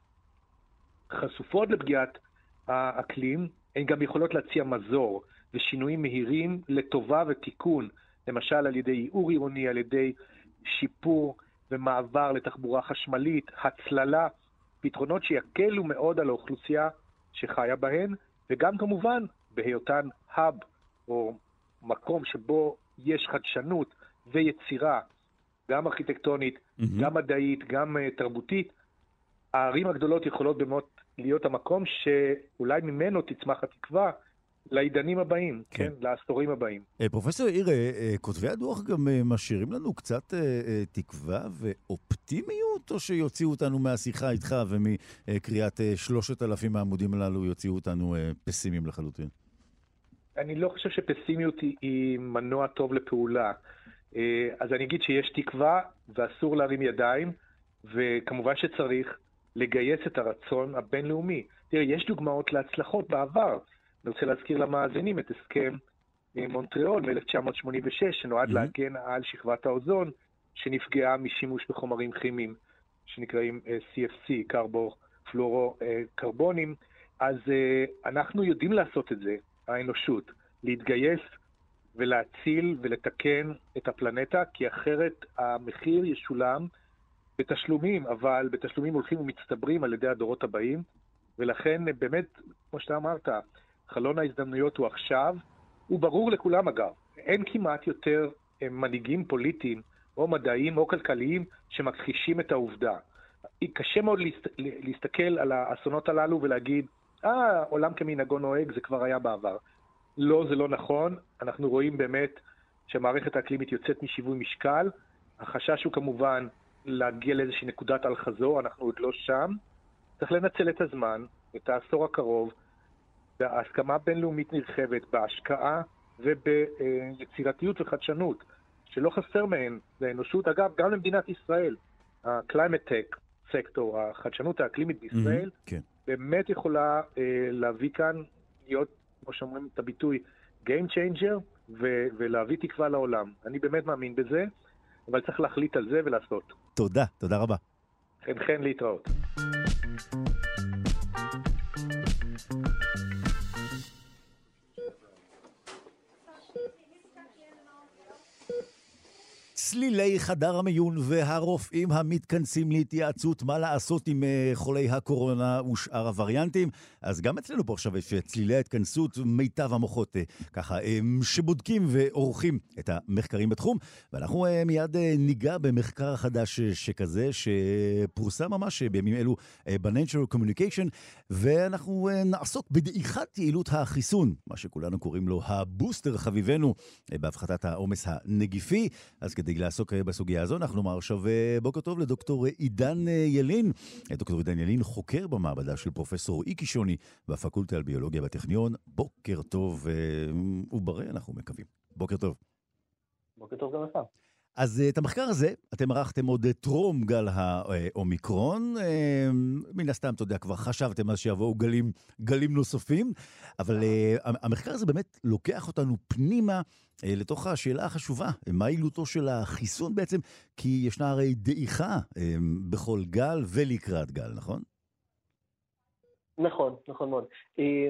חשופות לפגיעת האקלים, הן גם יכולות להציע מזור ושינויים מהירים לטובה ותיקון, למשל על ידי ייעור עירוני, על ידי שיפור ומעבר לתחבורה חשמלית, הצללה פתרונות שיקלו מאוד על האוכלוסייה שחיה בהן, וגם כמובן בהיותן האב, או מקום שבו יש חדשנות ויצירה, גם ארכיטקטונית, mm-hmm. גם מדעית, גם uh, תרבותית, הערים הגדולות יכולות באמת להיות המקום שאולי ממנו תצמח התקווה לעידנים הבאים, כן, כן לעשורים הבאים. אה, פרופסור יאיר, אה, כותבי הדוח גם משאירים לנו קצת תקווה ואופטימיות, או שיוציאו אותנו מהשיחה איתך ומקריאת שלושת אלפים העמודים הללו יוציאו אותנו פסימיים לחלוטין? אני לא חושב שפסימיות היא, היא מנוע טוב לפעולה. אז אני אגיד שיש תקווה ואסור להרים ידיים, וכמובן שצריך לגייס את הרצון הבינלאומי. תראה, יש דוגמאות להצלחות בעבר. אני רוצה להזכיר למאזינים את הסכם אה, מונטריאול מ-1986, שנועד mm-hmm. להגן על שכבת האוזון שנפגעה משימוש בחומרים כימיים שנקראים אה, CFC, קרבור פלורו קרבונים. אז uh, אנחנו יודעים לעשות את זה, האנושות, להתגייס ולהציל ולתקן את הפלנטה, כי אחרת המחיר ישולם בתשלומים, אבל בתשלומים הולכים ומצטברים על ידי הדורות הבאים, ולכן באמת, כמו שאתה אמרת, חלון ההזדמנויות הוא עכשיו, הוא ברור לכולם אגב. אין כמעט יותר אה, מנהיגים פוליטיים או מדעיים או כלכליים שמכחישים את העובדה. קשה מאוד להסת... להסתכל על האסונות הללו ולהגיד, אה, עולם כמנהגו נוהג, זה כבר היה בעבר. לא, זה לא נכון. אנחנו רואים באמת שהמערכת האקלימית יוצאת משיווי משקל. החשש הוא כמובן להגיע לאיזושהי נקודת אל-חזור, אנחנו עוד לא שם. צריך לנצל את הזמן, את העשור הקרוב, בהסכמה בינלאומית נרחבת, בהשקעה וביצירתיות וחדשנות, שלא חסר מהן לאנושות. אגב, גם למדינת ישראל, ה-climate tech סקטור, החדשנות האקלימית בישראל, mm-hmm, כן. באמת יכולה אה, להביא כאן, להיות, כמו שאומרים את הביטוי, Game Changer, ו- ולהביא תקווה לעולם. אני באמת מאמין בזה, אבל צריך להחליט על זה ולעשות. תודה, תודה רבה. חן חן להתראות. צלילי חדר המיון והרופאים המתכנסים להתייעצות מה לעשות עם אה, חולי הקורונה ושאר הווריאנטים. אז גם אצלנו פה עכשיו יש צלילי ההתכנסות, מיטב המוחות אה, ככה, אה, שבודקים ועורכים את המחקרים בתחום. ואנחנו מיד ניגע במחקר חדש שכזה, שפורסם ממש בימים אלו ב-Nature Communication, ואנחנו נעסוק בדעיכת יעילות החיסון, מה שכולנו קוראים לו הבוסטר חביבנו, בהפחתת העומס הנגיפי. אז כדי לעסוק אה, בסוגיה הזו. אנחנו נאמר עכשיו אה, בוקר טוב לדוקטור עידן אה, ילין. דוקטור עידן ילין חוקר במעבדה של פרופסור איקי שוני בפקולטה על ביולוגיה בטכניון. בוקר טוב ובריא, אנחנו מקווים. בוקר טוב. בוקר טוב גם לך. אז את המחקר הזה אתם ערכתם עוד טרום גל האומיקרון. מן הסתם, אתה יודע, כבר חשבתם אז שיבואו גלים, גלים נוספים, אבל המחקר הזה באמת לוקח אותנו פנימה אה, לתוך השאלה החשובה, מה יעילותו של החיסון בעצם? כי ישנה הרי דעיכה אה, בכל גל ולקראת גל, נכון? נכון, נכון מאוד. אה,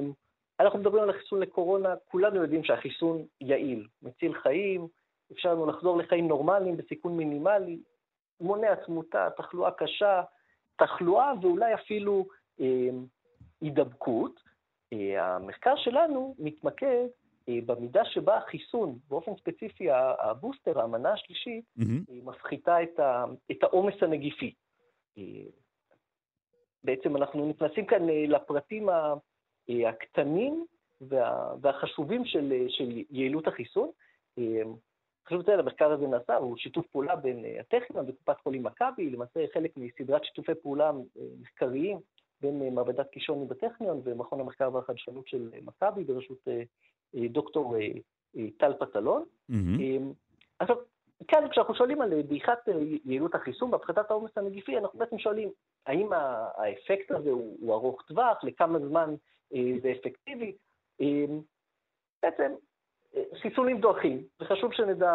אנחנו מדברים על החיסון לקורונה, כולנו יודעים שהחיסון יעיל, מציל חיים, אפשר לנו לחזור לחיים נורמליים בסיכון מינימלי, מונע תמותה, תחלואה קשה, תחלואה ואולי אפילו אה, הידבקות. אה, המחקר שלנו מתמקד אה, במידה שבה החיסון, באופן ספציפי הבוסטר, המנה השלישית, mm-hmm. מפחיתה את העומס הנגיפי. אה, בעצם אנחנו נכנסים כאן לפרטים הקטנים והחשובים של, של יעילות החיסון. חשוב לציין, המחקר הזה נעשה, הוא שיתוף פעולה בין הטכניון וקופת חולים מכבי, למעשה חלק מסדרת שיתופי פעולה מחקריים בין מעבדת קישוני בטכניון ומכון המחקר והחדשנות של מכבי בראשות אה, דוקטור אה, אה, טל פטלון. עכשיו, כאן כשאנחנו שואלים על דעיכת יעילות החיסון והפחתת העומס הנגיפי, אנחנו בעצם שואלים האם האפקט הזה הוא, הוא ארוך טווח, לכמה זמן זה אפקטיבי. בעצם חיסונים דועכים, וחשוב שנדע,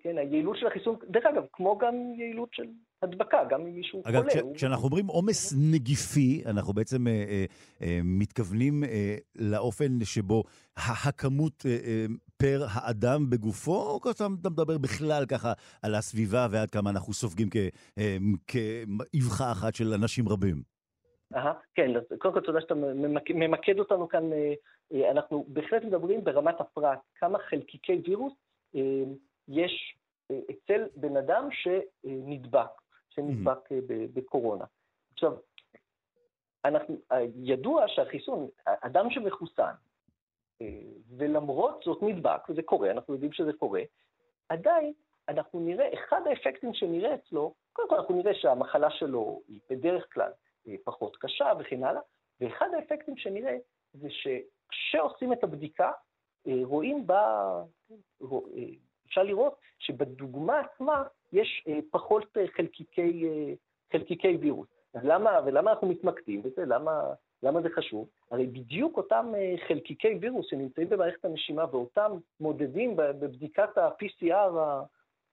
כן, היעילות של החיסון, דרך אגב, כמו גם יעילות של הדבקה, גם אם מישהו אגב, חולה. אגב, כשאנחנו אומרים עומס נגיפי, אנחנו בעצם אה, אה, אה, מתכוונים אה, לאופן שבו הכמות אה, אה, פר האדם בגופו, או שאתה מדבר בכלל ככה על הסביבה ועד כמה אנחנו סופגים אה, כאבחה אחת של אנשים רבים? Aha, כן, קודם כל תודה שאתה ממקד אותנו כאן. אה, אה, אנחנו בהחלט מדברים ברמת הפרט, כמה חלקיקי וירוס אה, יש אצל בן אדם שנדבק. שנדבק mm-hmm. בקורונה. עכשיו, אנחנו, ידוע שהחיסון, אדם שמחוסן, אה, ולמרות זאת נדבק, וזה קורה, אנחנו יודעים שזה קורה, עדיין אנחנו נראה, אחד האפקטים שנראה אצלו, קודם כל אנחנו נראה שהמחלה שלו היא בדרך כלל אה, פחות קשה וכן הלאה, ואחד האפקטים שנראה זה שכשעושים את הבדיקה, רואים בה, אפשר לראות שבדוגמה עצמה יש אה, פחות אה, חלקיקי, אה, חלקיקי וירוס. אז למה, ולמה אנחנו מתמקדים בזה? למה, למה זה חשוב? הרי בדיוק אותם חלקיקי וירוס שנמצאים במערכת הנשימה ואותם מודדים בבדיקת ה-PCR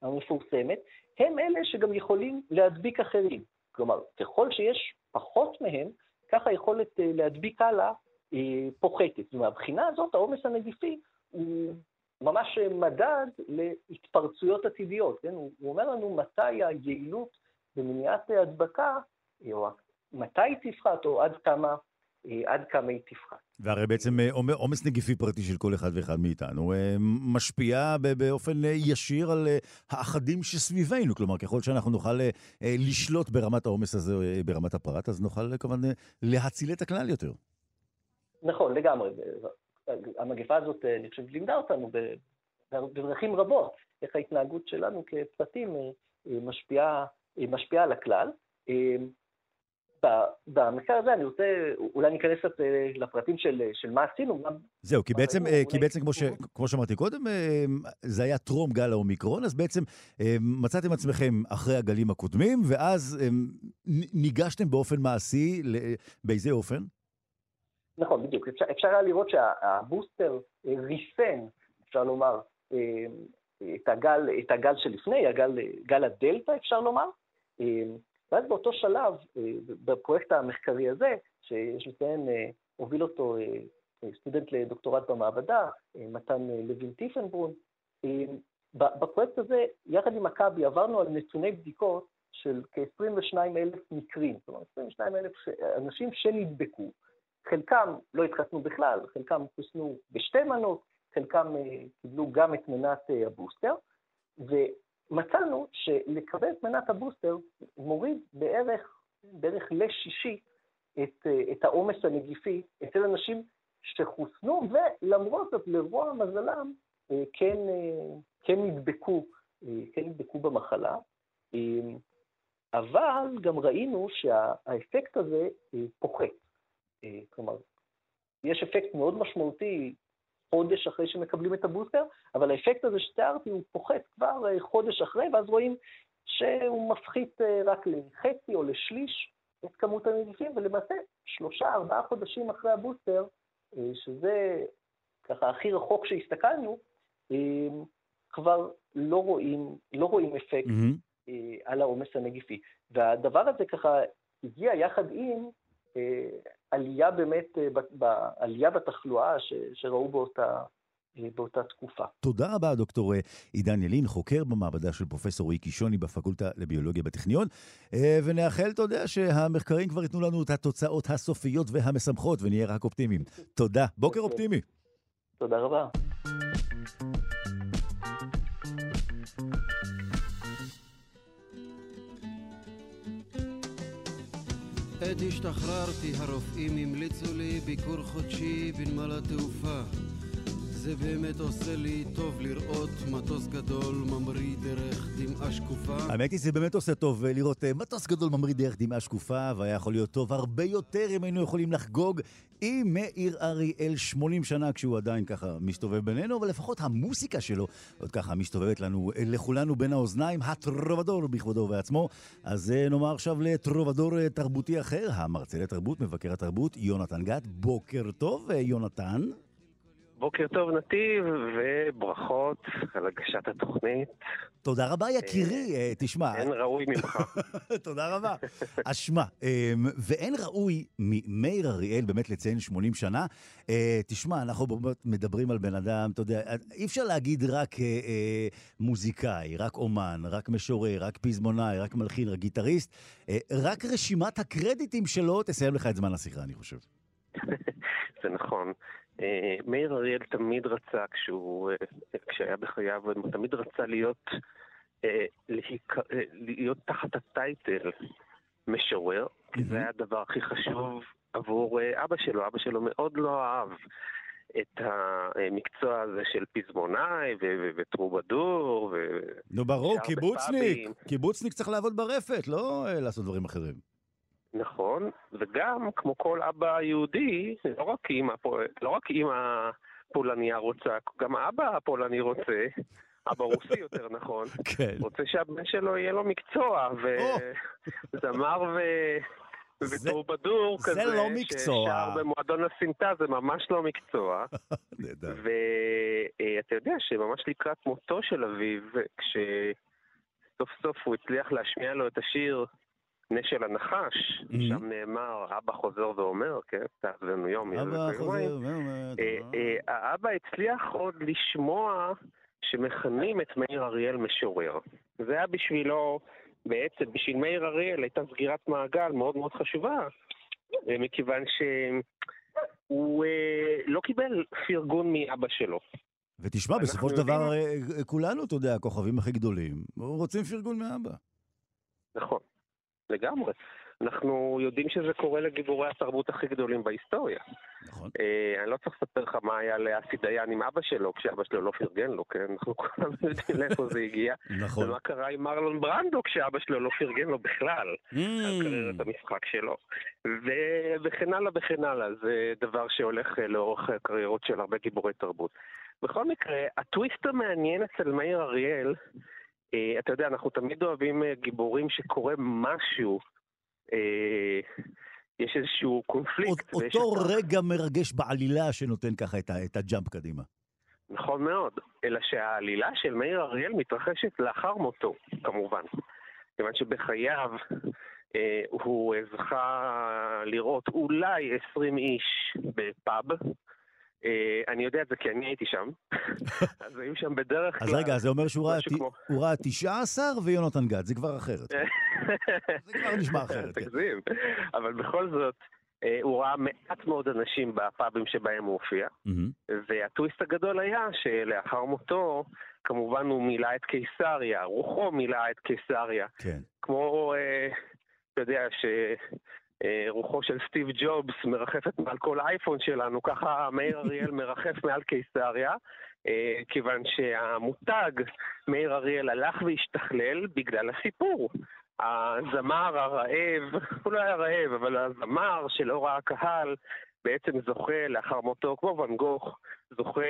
המפורסמת, הם אלה שגם יכולים להדביק אחרים. כלומר, ככל שיש פחות מהם, ככה היכולת להדביק הלאה פוחתת. ומהבחינה הזאת העומס הנגיפי הוא ממש מדד להתפרצויות עתידיות, כן? הוא, הוא אומר לנו מתי היעילות במניעת הדבקה, או מתי היא תפחת, או עד כמה, עד כמה היא תפחת. והרי בעצם אה, עומס נגיפי פרטי של כל אחד ואחד מאיתנו אה, משפיע באופן אה, ישיר על האחדים שסביבנו. כלומר, ככל שאנחנו נוכל לשלוט ברמת העומס הזה, ברמת הפרט, אז נוכל כמובן להציל את הכלל יותר. נכון, לגמרי. המגפה הזאת, אה, אני חושב, לימדה אותנו בדרכים רבות, איך ההתנהגות שלנו כפרטים אה, אה, משפיעה, משפיעה על הכלל. במחקר הזה אני רוצה, אולי ניכנס קצת לפרטים של, של מה עשינו. זהו, כי בעצם, אולי... כי בעצם כמו, ש, כמו שאמרתי קודם, זה היה טרום גל האומיקרון, אז בעצם מצאתם עצמכם אחרי הגלים הקודמים, ואז ניגשתם באופן מעשי, באיזה אופן? נכון, בדיוק. אפשר, אפשר היה לראות שהבוסטר ריסן אפשר לומר, את הגל, את הגל שלפני, הגל, גל הדלתא, אפשר לומר. ואז באותו שלב, בפרויקט המחקרי הזה, שיש לציין, הוביל אותו סטודנט לדוקטורט במעבדה, מתן לוין טיפנברון, בפרויקט הזה, יחד עם מכבי, עברנו על נתוני בדיקות של כ-22 אלף מקרים, זאת אומרת, 22 אלף אנשים שנדבקו. חלקם לא התחסנו בכלל, חלקם חוסנו בשתי מנות, חלקם אה, קיבלו גם את מנת אה, הבוסטר, ומצאנו שלקבל את מנת הבוסטר מוריד בערך, בערך לשישי את, אה, את העומס הנגיפי אצל אנשים שחוסנו, ולמרות זאת, לרוע מזלם, כן, כן נדבקו, כן נדבקו במחלה. אבל גם ראינו שהאפקט הזה פוחת. כלומר, יש אפקט מאוד משמעותי חודש אחרי שמקבלים את הבוסטר, אבל האפקט הזה שתיארתי הוא פוחת כבר אה, חודש אחרי, ואז רואים שהוא מפחית אה, רק לחצי או לשליש את כמות הנגיפים, ולמעשה שלושה, ארבעה חודשים אחרי הבוסטר, אה, שזה ככה הכי רחוק שהסתכלנו, כבר לא רואים, לא רואים אפקט mm-hmm. על העומס הנגיפי. והדבר הזה ככה הגיע יחד עם עלייה באמת, אה, עלייה בתחלואה ש, שראו באותה, אה, באותה תקופה. תודה רבה, דוקטור אה, עידן ילין, חוקר במעבדה של פרופסור ריקי שוני בפקולטה לביולוגיה בטכניון. ונאחל, אתה יודע, שהמחקרים כבר ייתנו לנו את התוצאות הסופיות והמשמחות, ונהיה רק אופטימיים. תודה. בוקר אופטימי. תודה רבה. עת השתחררתי הרופאים המליצו לי ביקור חודשי בנמל התעופה זה באמת עושה לי טוב לראות מטוס גדול ממריא דרך דמעה שקופה. האמת היא, זה באמת עושה טוב אה, לראות אה, מטוס גדול ממריא דרך דמעה שקופה, והיה יכול להיות טוב הרבה יותר אם היינו יכולים לחגוג עם מאיר אריאל 80 שנה כשהוא עדיין ככה מסתובב בינינו, אבל לפחות המוסיקה שלו עוד ככה מסתובבת לנו, אה, לכולנו בין האוזניים, הטרובדור בכבודו ובעצמו. אז נאמר עכשיו לטרובדור תרבותי אחר, המרצה לתרבות, מבקר התרבות, יונתן גת. בוקר טוב, יונתן. בוקר טוב נתיב, וברכות על הגשת התוכנית. תודה רבה יקירי, אה, תשמע. אין ראוי ממך. תודה רבה. אז שמע, אמ, ואין ראוי ממאיר אריאל באמת לציין 80 שנה. אה, תשמע, אנחנו מדברים על בן אדם, אתה יודע, אי אפשר להגיד רק אה, מוזיקאי, רק אומן, רק משורר, רק פזמונאי, רק מלחין, רק גיטריסט. רק רשימת הקרדיטים שלו תסיים לך את זמן השיחה, אני חושב. זה נכון. אה, מאיר אריאל תמיד רצה, כשהוא, אה, כשהיה בחייו, הוא תמיד רצה להיות, אה, להיות תחת הטייטל משורר, כי זה היה הדבר הכי חשוב עבור אבא שלו. אבא שלו מאוד לא אהב את המקצוע הזה של פזמונאי וטרובדור. נו ברור, קיבוצניק. קיבוצניק צריך לעבוד ברפת, לא לעשות דברים אחרים. נכון, וגם כמו כל אבא יהודי, לא רק אימא, לא רק אימא פולניה רוצה, גם האבא הפולני רוצה, אבא רוסי יותר נכון, כן. רוצה שהבן שלו יהיה לו מקצוע, וזמר ו... וטרובדור כזה, זה לא מקצוע. ששר במועדון הסמטה זה ממש לא מקצוע. ואתה יודע שממש לקראת מותו של אביו, כשסוף סוף הוא הצליח להשמיע לו את השיר נשל הנחש, mm-hmm. שם נאמר, אבא חוזר ואומר, כן, תעזבנו יום, אבא חוזר ואומר. אה, אה, האבא הצליח עוד לשמוע שמכנים את מאיר אריאל משורר. זה היה בשבילו, בעצם, בשביל מאיר אריאל הייתה סגירת מעגל מאוד מאוד חשובה, אה, מכיוון שהוא לא קיבל פרגון מאבא שלו. ותשמע, בסופו של דבר, כולנו, אתה יודע, הכוכבים הכי גדולים, רוצים פרגון מאבא. נכון. לגמרי. אנחנו יודעים שזה קורה לגיבורי התרבות הכי גדולים בהיסטוריה. נכון. אה, אני לא צריך לספר לך מה היה לאסי דיין עם אבא שלו, כשאבא שלו לא פרגן לו, כן? אנחנו כולם יודעים לאיפה זה הגיע. נכון. ומה קרה עם מרלון ברנדו כשאבא שלו לא פרגן לו בכלל, mm. על קריירת המשחק שלו. ו- וכן הלאה וכן הלאה, זה דבר שהולך אה, לאורך הקריירות של הרבה גיבורי תרבות. בכל מקרה, הטוויסט המעניין אצל מאיר אריאל, אתה יודע, אנחנו תמיד אוהבים אה, גיבורים שקורה משהו, אה, יש איזשהו קונפליקט. אותו רגע מרגש בעלילה שנותן ככה את, את הג'אמפ קדימה. נכון מאוד, אלא שהעלילה של מאיר אריאל מתרחשת לאחר מותו, כמובן. כיוון שבחייו אה, הוא זכה לראות אולי 20 איש בפאב. אה, אני יודע את זה כי אני הייתי שם, אז היו שם בדרך כלל... אז רגע, זה אומר שהוא ראה 19 ויונתן גת, זה כבר אחרת. זה כבר נשמע אחרת. כן. תגזים. אבל בכל זאת, אה, הוא ראה מעט מאוד אנשים בפאבים שבהם הוא הופיע, והטוויסט הגדול היה שלאחר מותו, כמובן הוא מילא את קיסריה, רוחו מילא את קיסריה. כן. כמו, אה, אתה יודע, שרוחו של סטיב ג'ובס מרחפת מעל כל אייפון שלנו, ככה מאיר אריאל מרחף מעל קיסריה. אה, כיוון שהמותג מאיר אריאל הלך והשתכלל בגלל הסיפור. הזמר הרעב, הוא לא היה רעב, אבל הזמר שלא ראה קהל בעצם זוכה לאחר מותו, כמו ואן גוך, זוכה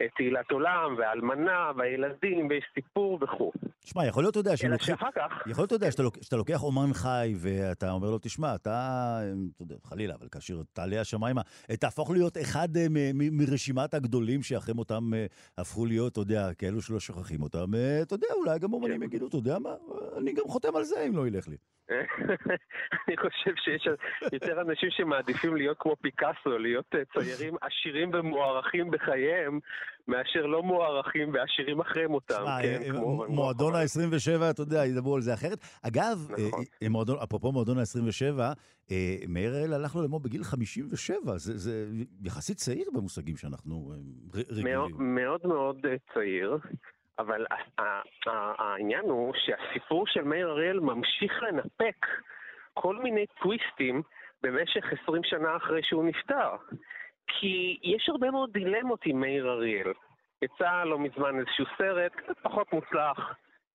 לתהילת עולם, והאלמנה, והילדים, ויש סיפור וכו'. תשמע, יכול להיות, אתה יודע, לוקחים... כך... יכול להיות, אתה יודע, שאתה, לוק... שאתה לוקח אומן חי, ואתה אומר לו, תשמע, אתה, אתה יודע, חלילה, אבל כאשר תעלה השמיימה, תהפוך להיות אחד אה, מרשימת הגדולים שאחרי מותם אה, הפכו להיות, אתה יודע, כאלו שלא שוכחים אותם. אה, אתה יודע, אולי גם אומנים כן. יגידו, אתה יודע מה, אני גם חותם על זה אם לא ילך לי. אני חושב שיש יותר אנשים שמעדיפים להיות כמו פיקאסו, להיות ציירים עשירים ומוערכים בחייהם, מאשר לא מוערכים ועשירים אחרי מותם. כן, מועדון ה-27, אתה יודע, ידברו על זה אחרת. אגב, נכון. אפרופו מועדון ה-27, מאיר אל הלך לו למו בגיל 57, זה יחסית צעיר במושגים שאנחנו רגילים. מאוד מאוד צעיר. אבל העניין הוא שהסיפור של מאיר אריאל ממשיך לנפק כל מיני טוויסטים במשך 20 שנה אחרי שהוא נפטר. כי יש הרבה מאוד דילמות עם מאיר אריאל. יצא לא מזמן איזשהו סרט, קצת פחות מוצלח,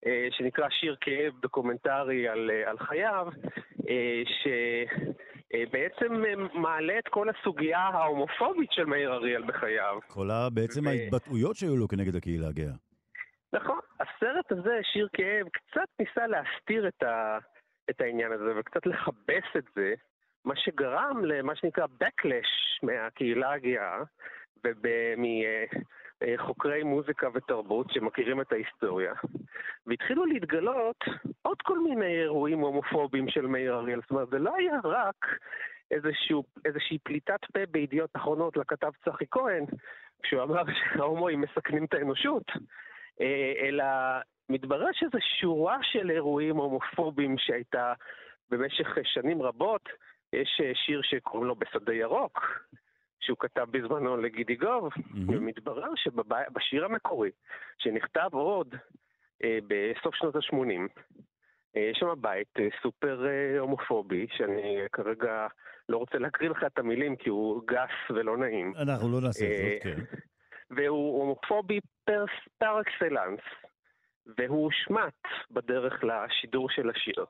אה, שנקרא שיר כאב דוקומנטרי על, אה, על חייו, אה, שבעצם מעלה את כל הסוגיה ההומופובית של מאיר אריאל בחייו. כל בעצם ו... ההתבטאויות שהיו לו כנגד הקהילה הגאה. נכון, הסרט הזה, שיר כאב, קצת ניסה להסתיר את, ה, את העניין הזה וקצת לכבס את זה, מה שגרם למה שנקרא backlash מהקהילה הגאה ומחוקרי מוזיקה ותרבות שמכירים את ההיסטוריה. והתחילו להתגלות עוד כל מיני אירועים הומופוביים של מאיר אריאל. זאת אומרת, זה לא היה רק איזשהו, איזושהי פליטת פה בידיעות אחרונות לכתב צחי כהן, כשהוא אמר שההומואים מסכנים את האנושות. אה, אלא מתברר שזו שורה של אירועים הומופוביים שהייתה במשך שנים רבות. יש אה, שיר שקוראים לו בשדה ירוק, שהוא כתב בזמנו לגידי גוב, mm-hmm. ומתברר שבשיר המקורי, שנכתב עוד אה, בסוף שנות ה-80, אה, יש שם בית אה, סופר אה, הומופובי, שאני כרגע לא רוצה להקריא לך את המילים כי הוא גס ולא נעים. אנחנו לא נעשה את זאת, כן. והוא הומופובי פר אקסלנס, והוא הושמט בדרך לשידור של השיר.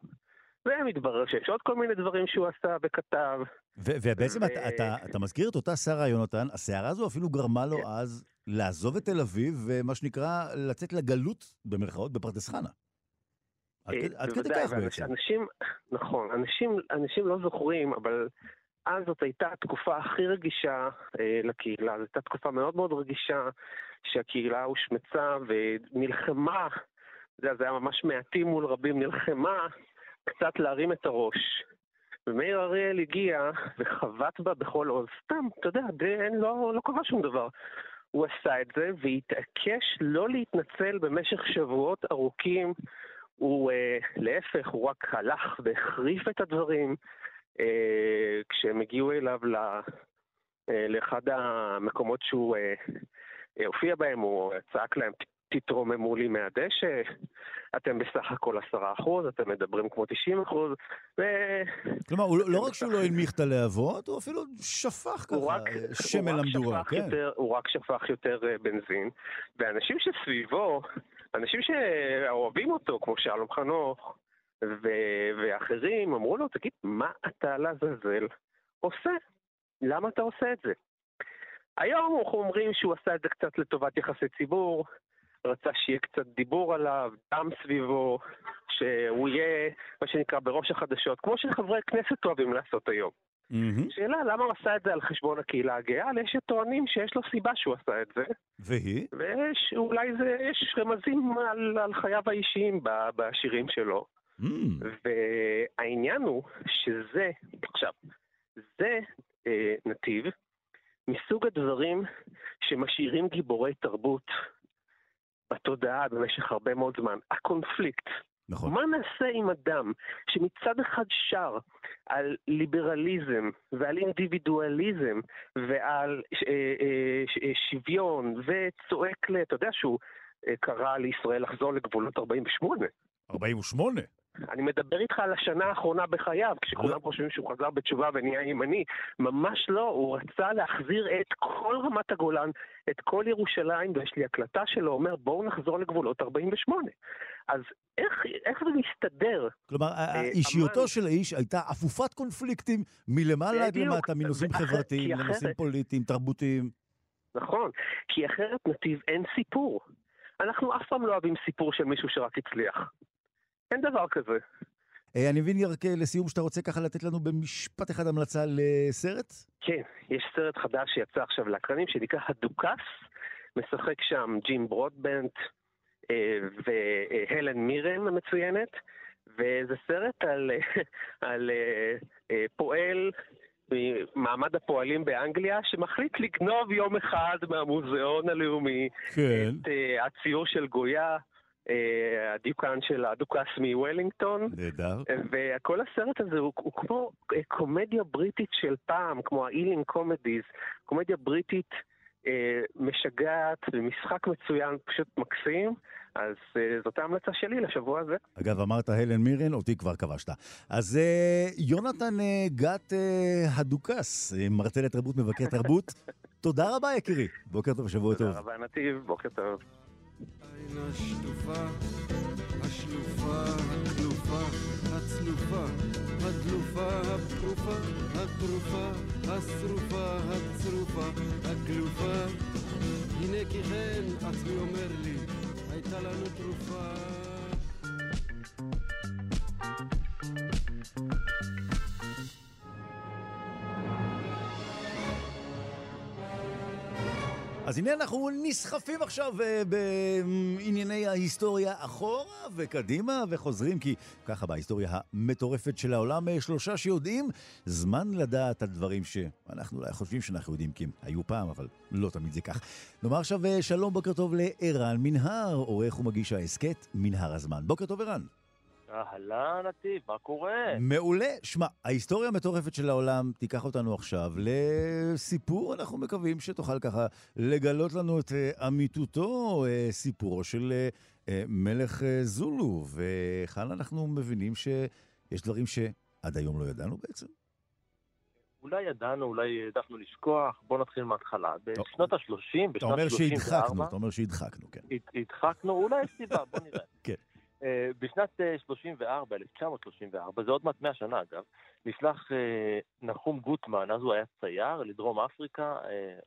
ומתברר שיש עוד כל מיני דברים שהוא עשה וכתב. ובעצם ו- אתה, אתה, אתה מזכיר את אותה שרה, יונתן, הסערה הזו אפילו גרמה לו כן. אז לעזוב את תל אביב, ומה שנקרא, לצאת לגלות, במרכאות, בפרדס חנה. עד אה, כדי כך בעצם. אנשים, נכון, אנשים, אנשים לא זוכרים, אבל אז זאת הייתה התקופה הכי רגישה אה, לקהילה, זו הייתה תקופה מאוד מאוד רגישה שהקהילה הושמצה ונלחמה, זה היה ממש מעטים מול רבים, נלחמה קצת להרים את הראש. ומאיר אריאל הגיע וחבט בה בכל עוז, סתם, אתה יודע, די, לא, לא קרה שום דבר. הוא עשה את זה והתעקש לא להתנצל במשך שבועות ארוכים. הוא, אה, להפך, הוא רק הלך והחריף את הדברים. אה, כשהם הגיעו אליו ל, אה, לאחד המקומות שהוא אה, הופיע בהם, הוא צעק להם, תתרוממו לי מהדשא, אתם בסך הכל עשרה אחוז, אתם מדברים כמו תשעים אחוז, ו... כלומר, הוא, לא רק שהוא לא הנמיך את הלהבות, הוא אפילו שפך ככה שמן למדורה, כן. יותר, הוא רק שפך יותר בנזין, ואנשים שסביבו, אנשים שאוהבים אותו, כמו שלום חנוך, ו- ואחרים אמרו לו, תגיד, מה אתה לעזאזל עושה? למה אתה עושה את זה? היום אנחנו אומרים שהוא עשה את זה קצת לטובת יחסי ציבור, רצה שיהיה קצת דיבור עליו, דם סביבו, שהוא יהיה, מה שנקרא, בראש החדשות, כמו שחברי כנסת אוהבים לעשות היום. Mm-hmm. שאלה, למה הוא עשה את זה על חשבון הקהילה הגאה? יש שטוענים שיש לו סיבה שהוא עשה את זה. והיא? ואולי זה, יש רמזים על, על חייו האישיים בשירים שלו. Mm. והעניין הוא שזה, עכשיו, זה אה, נתיב מסוג הדברים שמשאירים גיבורי תרבות בתודעה במשך הרבה מאוד זמן. הקונפליקט. נכון. מה נעשה עם אדם שמצד אחד שר על ליברליזם ועל אינדיבידואליזם ועל אה, אה, אה, שוויון וצועק ל... אתה יודע שהוא אה, קרא לישראל לחזור לגבולות 48. 48? אני מדבר איתך על השנה האחרונה בחייו, כשכולם. חושבים שהוא חזר בתשובה ונהיה ימני. ממש לא, הוא רצה להחזיר את כל רמת הגולן, את כל ירושלים, ויש לי הקלטה שלו, אומר בואו נחזור לגבולות 48. אז איך, איך זה מסתדר? כלומר, אה, אישיותו. של האיש הייתה אפופת קונפליקטים מלמעלה עד למטה, מנושאים חברתיים לנושאים פוליטיים, תרבותיים. נכון, כי אחרת נתיב אין סיפור. אנחנו אף פעם לא אוהבים סיפור של מישהו שרק הצליח. אין דבר כזה. אה, אני מבין רק אה, לסיום שאתה רוצה ככה לתת לנו במשפט אחד המלצה לסרט? כן, יש סרט חדש שיצא עכשיו לאקרנים שנקרא הדוכס, משחק שם ג'ים ברודבנט אה, והלן מירן המצוינת, וזה סרט על, על פועל ממעמד הפועלים באנגליה, שמחליט לגנוב יום אחד מהמוזיאון הלאומי כן. את הציור של גויה. אה, הדיוקן של הדוכס מוולינגטון. נהדר. וכל הסרט הזה הוא, הוא כמו אה, קומדיה בריטית של פעם, כמו האילינג קומדיז, קומדיה בריטית אה, משגעת ומשחק מצוין, פשוט מקסים. אז uh, זאת ההמלצה שלי לשבוע הזה. אגב, אמרת הלן מירן, אותי כבר כבשת. אז uh, יונתן uh, גת uh, הדוכס, מרצה לתרבות, מבקר תרבות, תודה רבה יקירי. בוקר טוב, שבוע טוב. תודה רבה נתיב, בוקר טוב. העין השטופה, השלופה, הכלופה, הצלופה, הדלופה, הפרופה, הטרופה, השרופה, הצרופה, הכלופה. הנה כי כן, עצמי אומר לי, הייתה לנו תרופה. אז הנה אנחנו נסחפים עכשיו uh, בענייני ההיסטוריה אחורה וקדימה וחוזרים, כי ככה בהיסטוריה המטורפת של העולם, אה, שלושה שיודעים זמן לדעת על דברים שאנחנו אולי חושבים שאנחנו יודעים כי הם היו פעם, אבל לא תמיד זה כך. נאמר עכשיו אה, שלום, בוקר טוב לערן מנהר, עורך ומגיש ההסכת מנהר הזמן. בוקר טוב ערן. אהלן, נתיב, מה קורה? מעולה. שמע, ההיסטוריה המטורפת של העולם תיקח אותנו עכשיו לסיפור, אנחנו מקווים שתוכל ככה לגלות לנו את אה, אמיתותו, אה, סיפורו של אה, מלך זולו. וכאן אנחנו מבינים שיש דברים שעד היום לא ידענו בעצם. אולי ידענו, אולי העדפנו לשכוח, בואו נתחיל מההתחלה. בשנות ה-30, בשנת 34... אתה אומר שהדחקנו, אתה אומר שהדחקנו, כן. הדחקנו, אולי יש סיבה, בוא נראה. כן. אה, בשנת 34, אה, 1934, זה עוד מעט 100 שנה אגב, נשלח אה, נחום גוטמן, אז הוא היה צייר, לדרום אפריקה,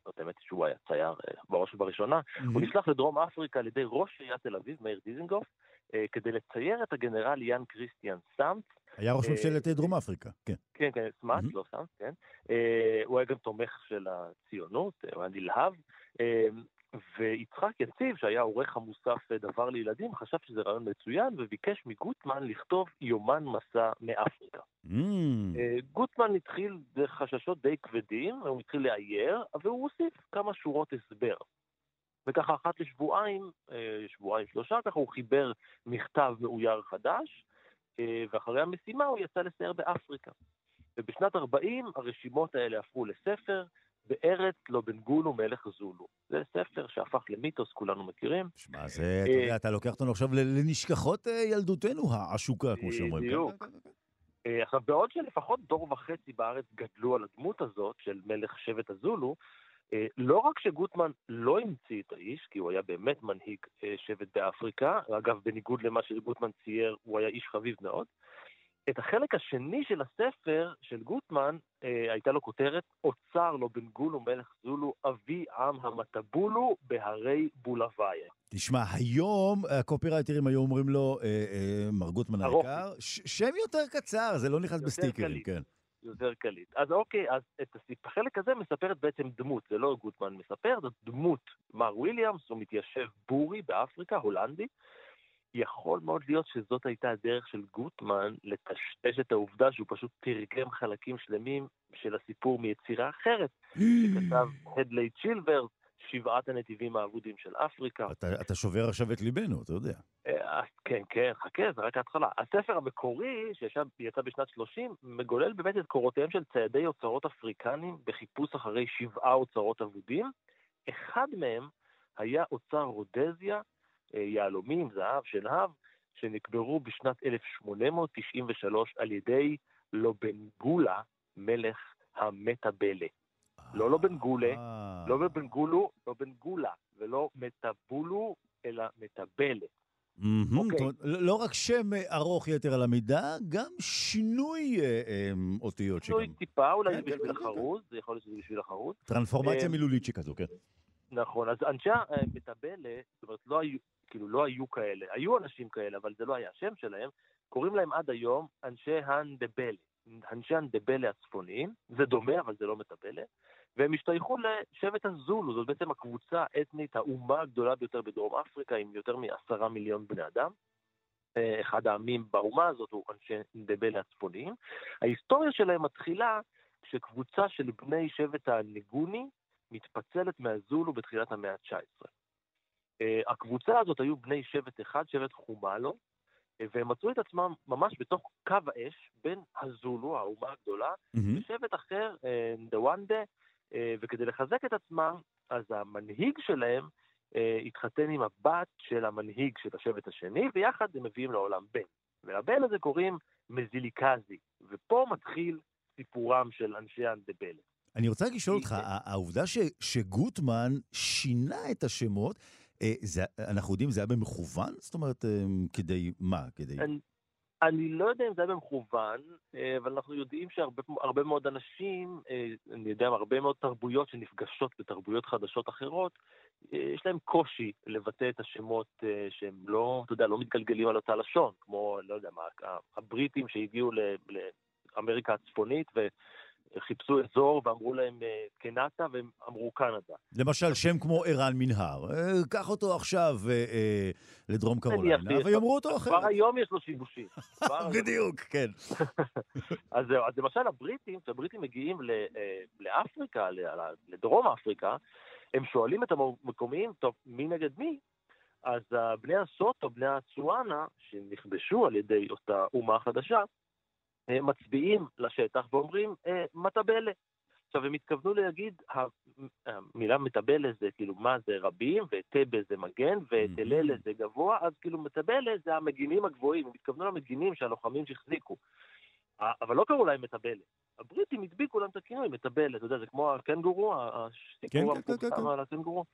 לא האמת שהוא היה צייר בראש ובראשונה, הוא נשלח לדרום אפריקה על ידי ראש עיריית תל אביב, מאיר דיזנגוף, כדי לצייר את הגנרל יאן קריסטיאן סאמט. היה ראש ממשלת דרום אפריקה, כן. כן, כן, סמאט, לא סאמט, כן. הוא היה גם תומך של הציונות, הוא היה נלהב. ויצחק יציב, שהיה עורך המוסף דבר לילדים, חשב שזה רעיון מצוין וביקש מגוטמן לכתוב יומן מסע מאפריקה. Mm. גוטמן התחיל בחששות די כבדים, הוא התחיל לאייר, והוא הוסיף כמה שורות הסבר. וככה אחת לשבועיים, אה, שבועיים שלושה, ככה הוא חיבר מכתב מאויר חדש, אה, ואחרי המשימה הוא יצא לסייר באפריקה. ובשנת 40 הרשימות האלה הפכו לספר, בארץ לא בן גולו מלך זולו. זה ספר שהפך למיתוס, כולנו מכירים. שמע, זה, אתה יודע, אתה לוקח אותנו עכשיו לנשכחות אה, ילדותנו העשוקה, כמו שאומרים. בדיוק. אה, עכשיו, בעוד שלפחות דור וחצי בארץ גדלו על הדמות הזאת של מלך שבט הזולו, אה, לא רק שגוטמן לא המציא את האיש, כי הוא היה באמת מנהיג שבט באפריקה, אגב, בניגוד למה שגוטמן צייר, הוא היה איש חביב מאוד, את החלק השני של הספר של גוטמן, אה, הייתה לו כותרת אוצר לו בן גולו מלך זולו, אבי עם המטבולו בהרי בולוויה. תשמע, היום הקופירייטרים היו אומרים לו, אה, אה, מר גוטמן היקר, שם יותר קצר, זה לא נכנס בסטיקרים, קלי. כן. יותר קליט. אז אוקיי, אז את החלק הזה מספרת בעצם דמות, זה לא גוטמן מספר, זאת דמות. מר וויליאמס הוא מתיישב בורי באפריקה, הולנדי. יכול מאוד להיות שזאת הייתה הדרך של גוטמן לטשטש את העובדה שהוא פשוט תרגם חלקים שלמים של הסיפור מיצירה אחרת, שכתב הדלי צ'ילבר, שבעת הנתיבים האבודים של אפריקה. אתה, אתה שובר עכשיו את ליבנו, אתה יודע. אה, כן, כן, חכה, זה רק ההתחלה. הספר המקורי, שיצא בשנת 30, מגולל באמת את קורותיהם של ציידי אוצרות אפריקנים בחיפוש אחרי שבעה אוצרות אבודים. אחד מהם היה אוצר רודזיה, אה, יהלומים, זהב, שנהב, שנקברו בשנת 1893 על ידי לובנגולה, מלך המטאבלה. לא לובנגולה, אה. לא לובנגולו, לובנגולה, ולא מטאבולו, אלא מטאבלה. אוקיי. לא רק שם אה, ארוך יתר על המידה, גם שינוי אותיות שגם... שינוי טיפה, אולי כן, בשביל כן, כן, החרוז, זה יכול להיות שזה בשביל החרוז. טרנספורמציה מילולית שכזו, כן. נכון, אז אנשי המטאבלה, זאת אומרת, לא היו, כאילו לא היו כאלה, היו אנשים כאלה, אבל זה לא היה השם שלהם, קוראים להם עד היום אנשי האנדבלה, אנשי האנדבלה הצפוניים, זה דומה אבל זה לא מטבלה, והם השתייכו לשבט הזולו, זאת בעצם הקבוצה האתנית, האומה הגדולה ביותר בדרום אפריקה, עם יותר מעשרה מיליון בני אדם. אה, אחד העמים באומה הזאת הוא אנשי אנדבלה הצפוניים. ההיסטוריה שלהם מתחילה כשקבוצה של בני שבט הנגוני מתפצלת מהזולו בתחילת המאה ה-19. אה, הקבוצה הזאת היו בני שבט אחד, שבט חומלו, אה, והם מצאו את עצמם ממש בתוך קו האש בין הזולו, האומה הגדולה. ושבט אחר, אה, דוונדה, וכדי לחזק את עצמם, אז המנהיג שלהם התחתן עם הבת של המנהיג של השבט השני, ויחד הם מביאים לעולם בן. ולבן הזה קוראים מזיליקזי, ופה מתחיל סיפורם של אנשי אנדבלה. אני רוצה רק לשאול אותך, העובדה שגוטמן שינה את השמות, זה, אנחנו יודעים, זה היה במכוון? זאת אומרת, אה, כדי מה? כדי... אני, אני לא יודע אם זה היה במכוון, אה, אבל אנחנו יודעים שהרבה מאוד אנשים, אני יודע, הרבה מאוד תרבויות שנפגשות בתרבויות חדשות אחרות, יש להם קושי לבטא את השמות שהם לא, אתה יודע, לא מתגלגלים על אותה לשון, כמו, לא יודע מה, הבריטים שהגיעו לאמריקה הצפונית, ו... חיפשו אזור ואמרו להם אה, קנטה, והם אמרו קנדה. למשל, שם כמו ערן מנהר, אה, קח אותו עכשיו אה, לדרום קרוליינה, ויאמרו אותו אחרת. כבר היום יש לו שיבושים. בדיוק, כן. אז זהו, אז למשל הבריטים, כשהבריטים מגיעים לאפריקה, לדרום אפריקה, הם שואלים את המקומיים, טוב, מי נגד מי? אז בני הסוטו, בני הצואנה, שנכבשו על ידי אותה אומה חדשה, מצביעים לשטח ואומרים אה, מטבלה. עכשיו, הם התכוונו להגיד, המילה מטבלה זה כאילו, מה זה רבים, וטבה זה מגן, וטללה זה גבוה, אז כאילו מטבלה זה המגינים הגבוהים, הם התכוונו למגינים שהלוחמים שהחזיקו. אבל לא קראו להם מטבלה. הבריטים הדביקו להם את הכינוי מטבלה, אתה יודע, זה כמו הקנגורו, הסיפור כן, כן, כן, המפורסם על הקנגורו.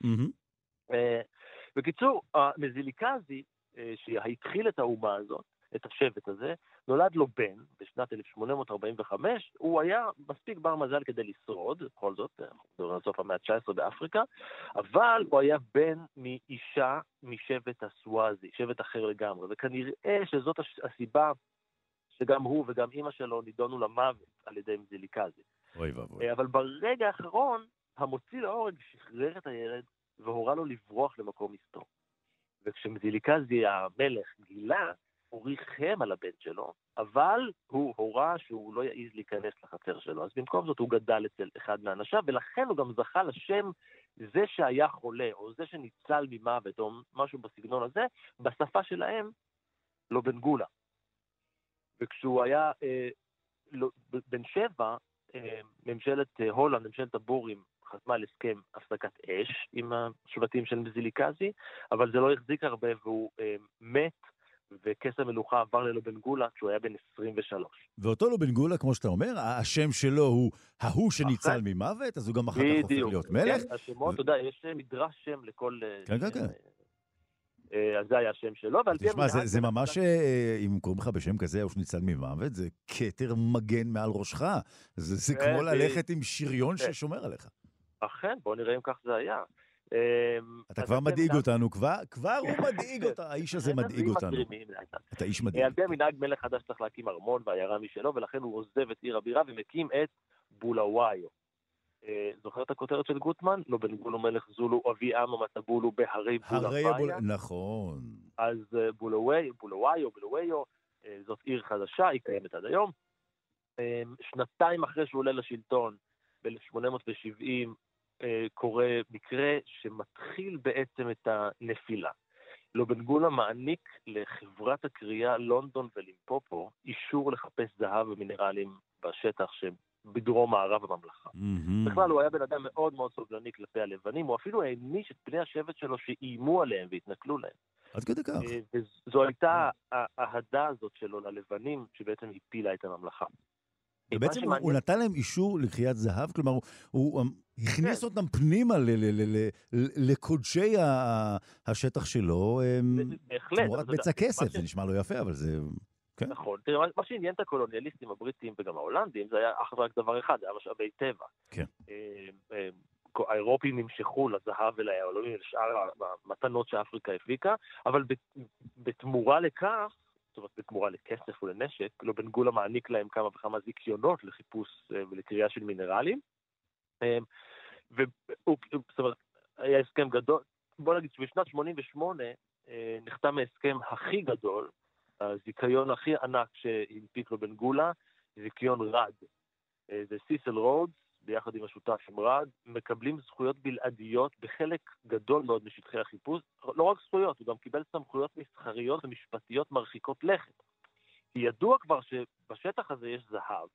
אה, בקיצור, המזיליקזי, שהתחיל את האומה הזאת, את השבט הזה, נולד לו בן בשנת 1845, הוא היה מספיק בר מזל כדי לשרוד, בכל זאת, אנחנו מדברים על סוף המאה ה-19 באפריקה, אבל הוא היה בן מאישה משבט הסוואזי, שבט אחר לגמרי, וכנראה שזאת הסיבה שגם הוא וגם אימא שלו נידונו למוות על ידי מזיליקזי. אוי ואבוי. אבל ברגע האחרון, המוציא להורג שחרר את הילד והורה לו לברוח למקום מסתור. וכשמזיליקזי המלך גילה הוא ריחם על הבן שלו, אבל הוא הורה שהוא לא יעז להיכנס לחצר שלו. אז במקום זאת הוא גדל אצל אחד מאנשיו, ולכן הוא גם זכה לשם זה שהיה חולה, או זה שניצל ממוות, או משהו בסגנון הזה, בשפה שלהם, לא בן גולה. וכשהוא היה אה, לא, בן שבע, אה, ממשלת אה, הולנד, ממשלת הבורים, חתמה על הסכם הפסקת אש עם השבטים של מזיליקזי, אבל זה לא החזיק הרבה והוא אה, מת וכס המלוכה עבר ללובן גולה כשהוא היה בן 23. ואותו לובן גולה, כמו שאתה אומר, השם שלו הוא ההוא שניצל ממוות, אז הוא גם אחר כך הופך להיות מלך. כן, השמות, אתה יודע, יש מדרש שם לכל... אה, כן, כן, כן. אה, אז זה היה השם שלו, ועל פי. תשמע, זה ממש, אה, אם קוראים לך בשם כזה, או שניצל ממוות, זה כתר מגן מעל ראשך. זה כמו ללכת עם שריון ששומר עליך. אכן, בוא נראה אם כך זה היה. אתה כבר מדאיג אותנו, כבר הוא מדאיג אותה, האיש הזה מדאיג אותנו. אתה איש מדאיג. על פי המנהג מלך חדש צריך להקים ארמון ועיירה משלו, ולכן הוא עוזב את עיר הבירה ומקים את בולאוויו. זוכר את הכותרת של גוטמן? לא בנגולו מלך זולו, אבי אמו מטבולו בהרי בולאוויה. נכון. אז בולאוויו, בולאוויו, בולאוויו, זאת עיר חדשה, היא קיימת עד היום. שנתיים אחרי שהוא עולה לשלטון, ב-1870, קורה מקרה שמתחיל בעצם את הנפילה. לובנגולה מעניק לחברת הקריאה לונדון ולימפופו אישור לחפש זהב ומינרלים בשטח שבדרום מערב הממלכה. Mm-hmm. בכלל, הוא היה בן אדם מאוד מאוד סובלני כלפי הלבנים, הוא אפילו העניש את בני השבט שלו שאיימו עליהם והתנכלו להם. עד כדי כך. וזו הייתה האהדה הזאת שלו ללבנים, שבעצם הפילה את הממלכה. ובעצם הוא, הוא נתן להם אישור לקריאת זהב, כלומר הוא, הוא הכניס כן. אותם פנימה לקודשי השטח שלו, בהחלט. תמורת בצע כסף, זה נשמע לא יפה, אבל זה... כן. נכון. תראה, מה שעניין את הקולוניאליסטים הבריטים וגם ההולנדים, זה היה אך ורק דבר אחד, זה היה משאבי טבע. כן. האירופים נמשכו לזהב וליהלומים ולשאר המתנות שאפריקה הפיקה, אבל בתמורה לכך, אומרת, בתמורה לכסף ולנשק, לא בן גולה מעניק להם כמה וכמה זיכיונות לחיפוש ולקריאה של מינרלים. זאת אומרת, היה הסכם גדול, בוא נגיד שבשנת 88' נחתם ההסכם הכי גדול, הזיכיון הכי ענק שהנפיק לו בן גולה, זיכיון רד. זה סיסל רודס, ביחד עם השותף עם רד, מקבלים זכויות בלעדיות בחלק גדול מאוד משטחי החיפוש. לא רק זכויות, הוא גם קיבל סמכויות מסחריות ומשפטיות מרחיקות לכת. כי ידוע כבר שבשטח הזה יש זהב,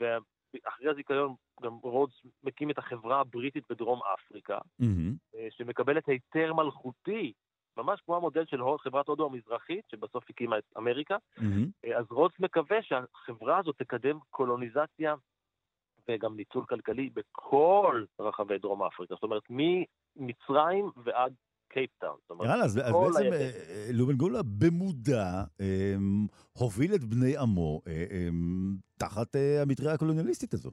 ואחרי הזיכיון גם רודס מקים את החברה הבריטית בדרום אפריקה, mm-hmm. שמקבלת היתר מלכותי ממש כמו המודל של חברת הודו המזרחית, שבסוף הקימה את אמריקה. Mm-hmm. אז רודס מקווה שהחברה הזאת תקדם קולוניזציה וגם ניצול כלכלי בכל רחבי דרום אפריקה. זאת אומרת, ממצרים ועד קייפטאון. יאללה, אז, אז בעצם אה, אה, לובנגולה במודע אה, הוביל את בני עמו אה, אה, תחת אה, המטריה הקולוניאליסטית הזו.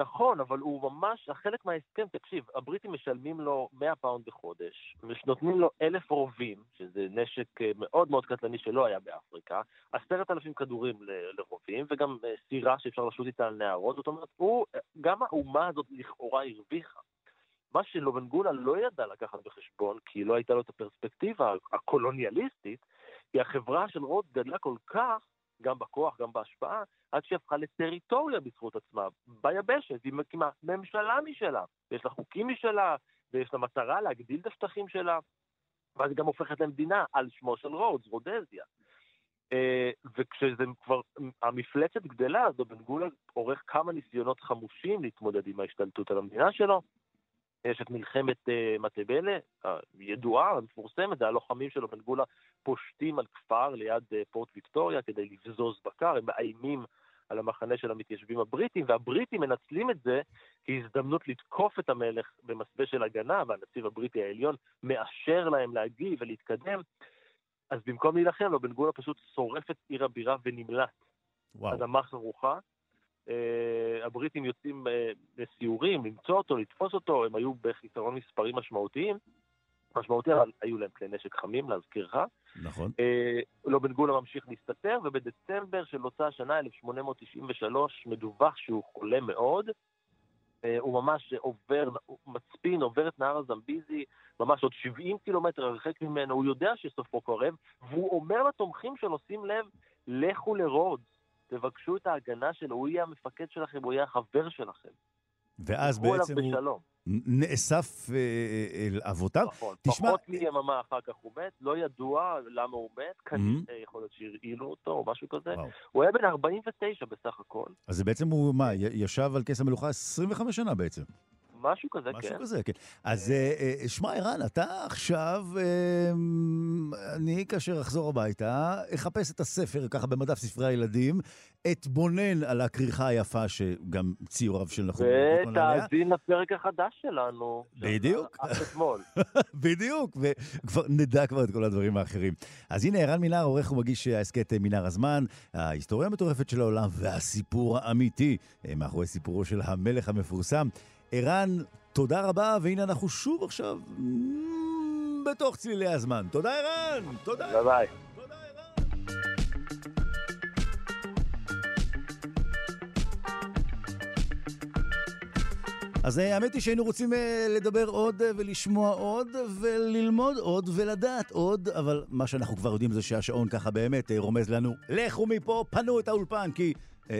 נכון, אבל הוא ממש, חלק מההסכם, תקשיב, הבריטים משלמים לו 100 פאונד בחודש, נותנים לו אלף רובים, שזה נשק אה, מאוד מאוד קטלני שלא היה באפריקה, עשרת אלפים כדורים לרובים, וגם אה, סירה שאפשר לשוט איתה על נהרות, זאת אומרת, הוא, גם האומה הזאת לכאורה הרוויחה. מה שלובנגולה לא ידע לקחת בחשבון, כי לא הייתה לו את הפרספקטיבה הקולוניאליסטית, כי החברה של רוד גדלה כל כך, גם בכוח, גם בהשפעה, עד שהיא הפכה לטריטוריה בזכות עצמה, ביבשת, היא מקימה ממשלה משלה, ויש לה חוקים משלה, ויש לה מטרה להגדיל את השטחים שלה, ואז היא גם הופכת למדינה על שמו של רודס, רודזיה. Uh, וכשזה כבר, המפלצת גדלה, אז בן גולה עורך כמה ניסיונות חמושים להתמודד עם ההשתלטות על המדינה שלו. יש את מלחמת uh, מטבלה, הידועה, המפורסמת, זה הלוחמים שלו, בן גולה פושטים על כפר ליד uh, פורט ויקטוריה כדי לבזוז בקר, הם מאיימים על המחנה של המתיישבים הבריטים, והבריטים מנצלים את זה כהזדמנות לתקוף את המלך במסווה של הגנה, והנציב הבריטי העליון מאשר להם להגיב ולהתקדם. אז במקום להילחם, בן גולה פשוט שורף את עיר הבירה ונמלט. וואו. אדמה חרוכה. Uh, הבריטים יוצאים uh, לסיורים, למצוא אותו, לתפוס אותו, הם היו בחיסרון מספרים משמעותיים, משמעותי, אבל היו להם כלי נשק חמים, להזכירך. נכון. אה, לא בן גולה ממשיך להסתתר, ובדצמבר של אותה השנה, 1893, מדווח שהוא חולה מאוד. אה, הוא ממש עובר, הוא מצפין, עובר את נהר הזמביזי, ממש עוד 70 קילומטר הרחק ממנו, הוא יודע שסופו קרב, והוא אומר לתומכים שלו, שים לב, לכו לרודס, תבקשו את ההגנה שלו, הוא יהיה המפקד שלכם, הוא יהיה החבר שלכם. ואז בעצם הוא נאסף אה, אה, אל אבותיו. נכון, תשמע... פחות מיממה אחר כך הוא מת, לא ידוע למה הוא מת, כנראה יכול להיות שהרעילו אותו או משהו כזה. הוא היה בן 49 בסך הכל. אז בעצם הוא, מה, ישב על כס המלוכה 25 שנה בעצם. משהו כזה, משהו כן. משהו כזה, כן. אז אה, אה, שמע, ערן, אתה עכשיו, אה, אני כאשר אחזור הביתה, אחפש את הספר ככה במדף ספרי הילדים, אתבונן על הכריכה היפה שגם ציוריו של נחום. ותאזין לפרק החדש שלנו. בדיוק. אתמול. בדיוק, וכבר נדע כבר את כל הדברים האחרים. אז הנה, ערן מינר, עורך ומגיש ההסכת מנהר הזמן, ההיסטוריה המטורפת של העולם והסיפור האמיתי מאחורי סיפורו של המלך המפורסם. ערן, תודה רבה, והנה אנחנו שוב עכשיו בתוך צלילי הזמן. תודה ערן! תודה! ביי ביי. אז אה, האמת היא שהיינו רוצים אה, לדבר עוד אה, ולשמוע עוד וללמוד עוד ולדעת עוד, אבל מה שאנחנו כבר יודעים זה שהשעון ככה באמת רומז לנו, לכו מפה, פנו את האולפן, כי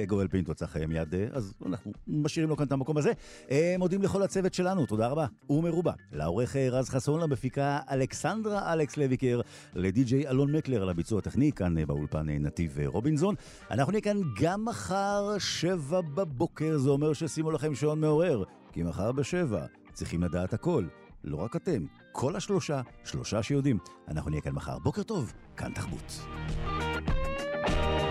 גואל פינטו צריך מיד, אז אנחנו משאירים לו כאן את המקום הזה. מודים לכל הצוות שלנו, תודה רבה. ומרובה. לעורך רז חסון, למפיקה אלכסנדרה אלכס לויקר, לדי-ג'יי אלון מקלר, על הביצוע הטכני, כאן באולפן נתיב רובינזון. אנחנו נהיה כאן גם מחר, שבע בבוקר, זה אומר ששימו לכם שעון מעורר. כי מחר בשבע צריכים לדעת הכל. לא רק אתם, כל השלושה, שלושה שיודעים. אנחנו נהיה כאן מחר. בוקר טוב, כאן תחבוץ. thank you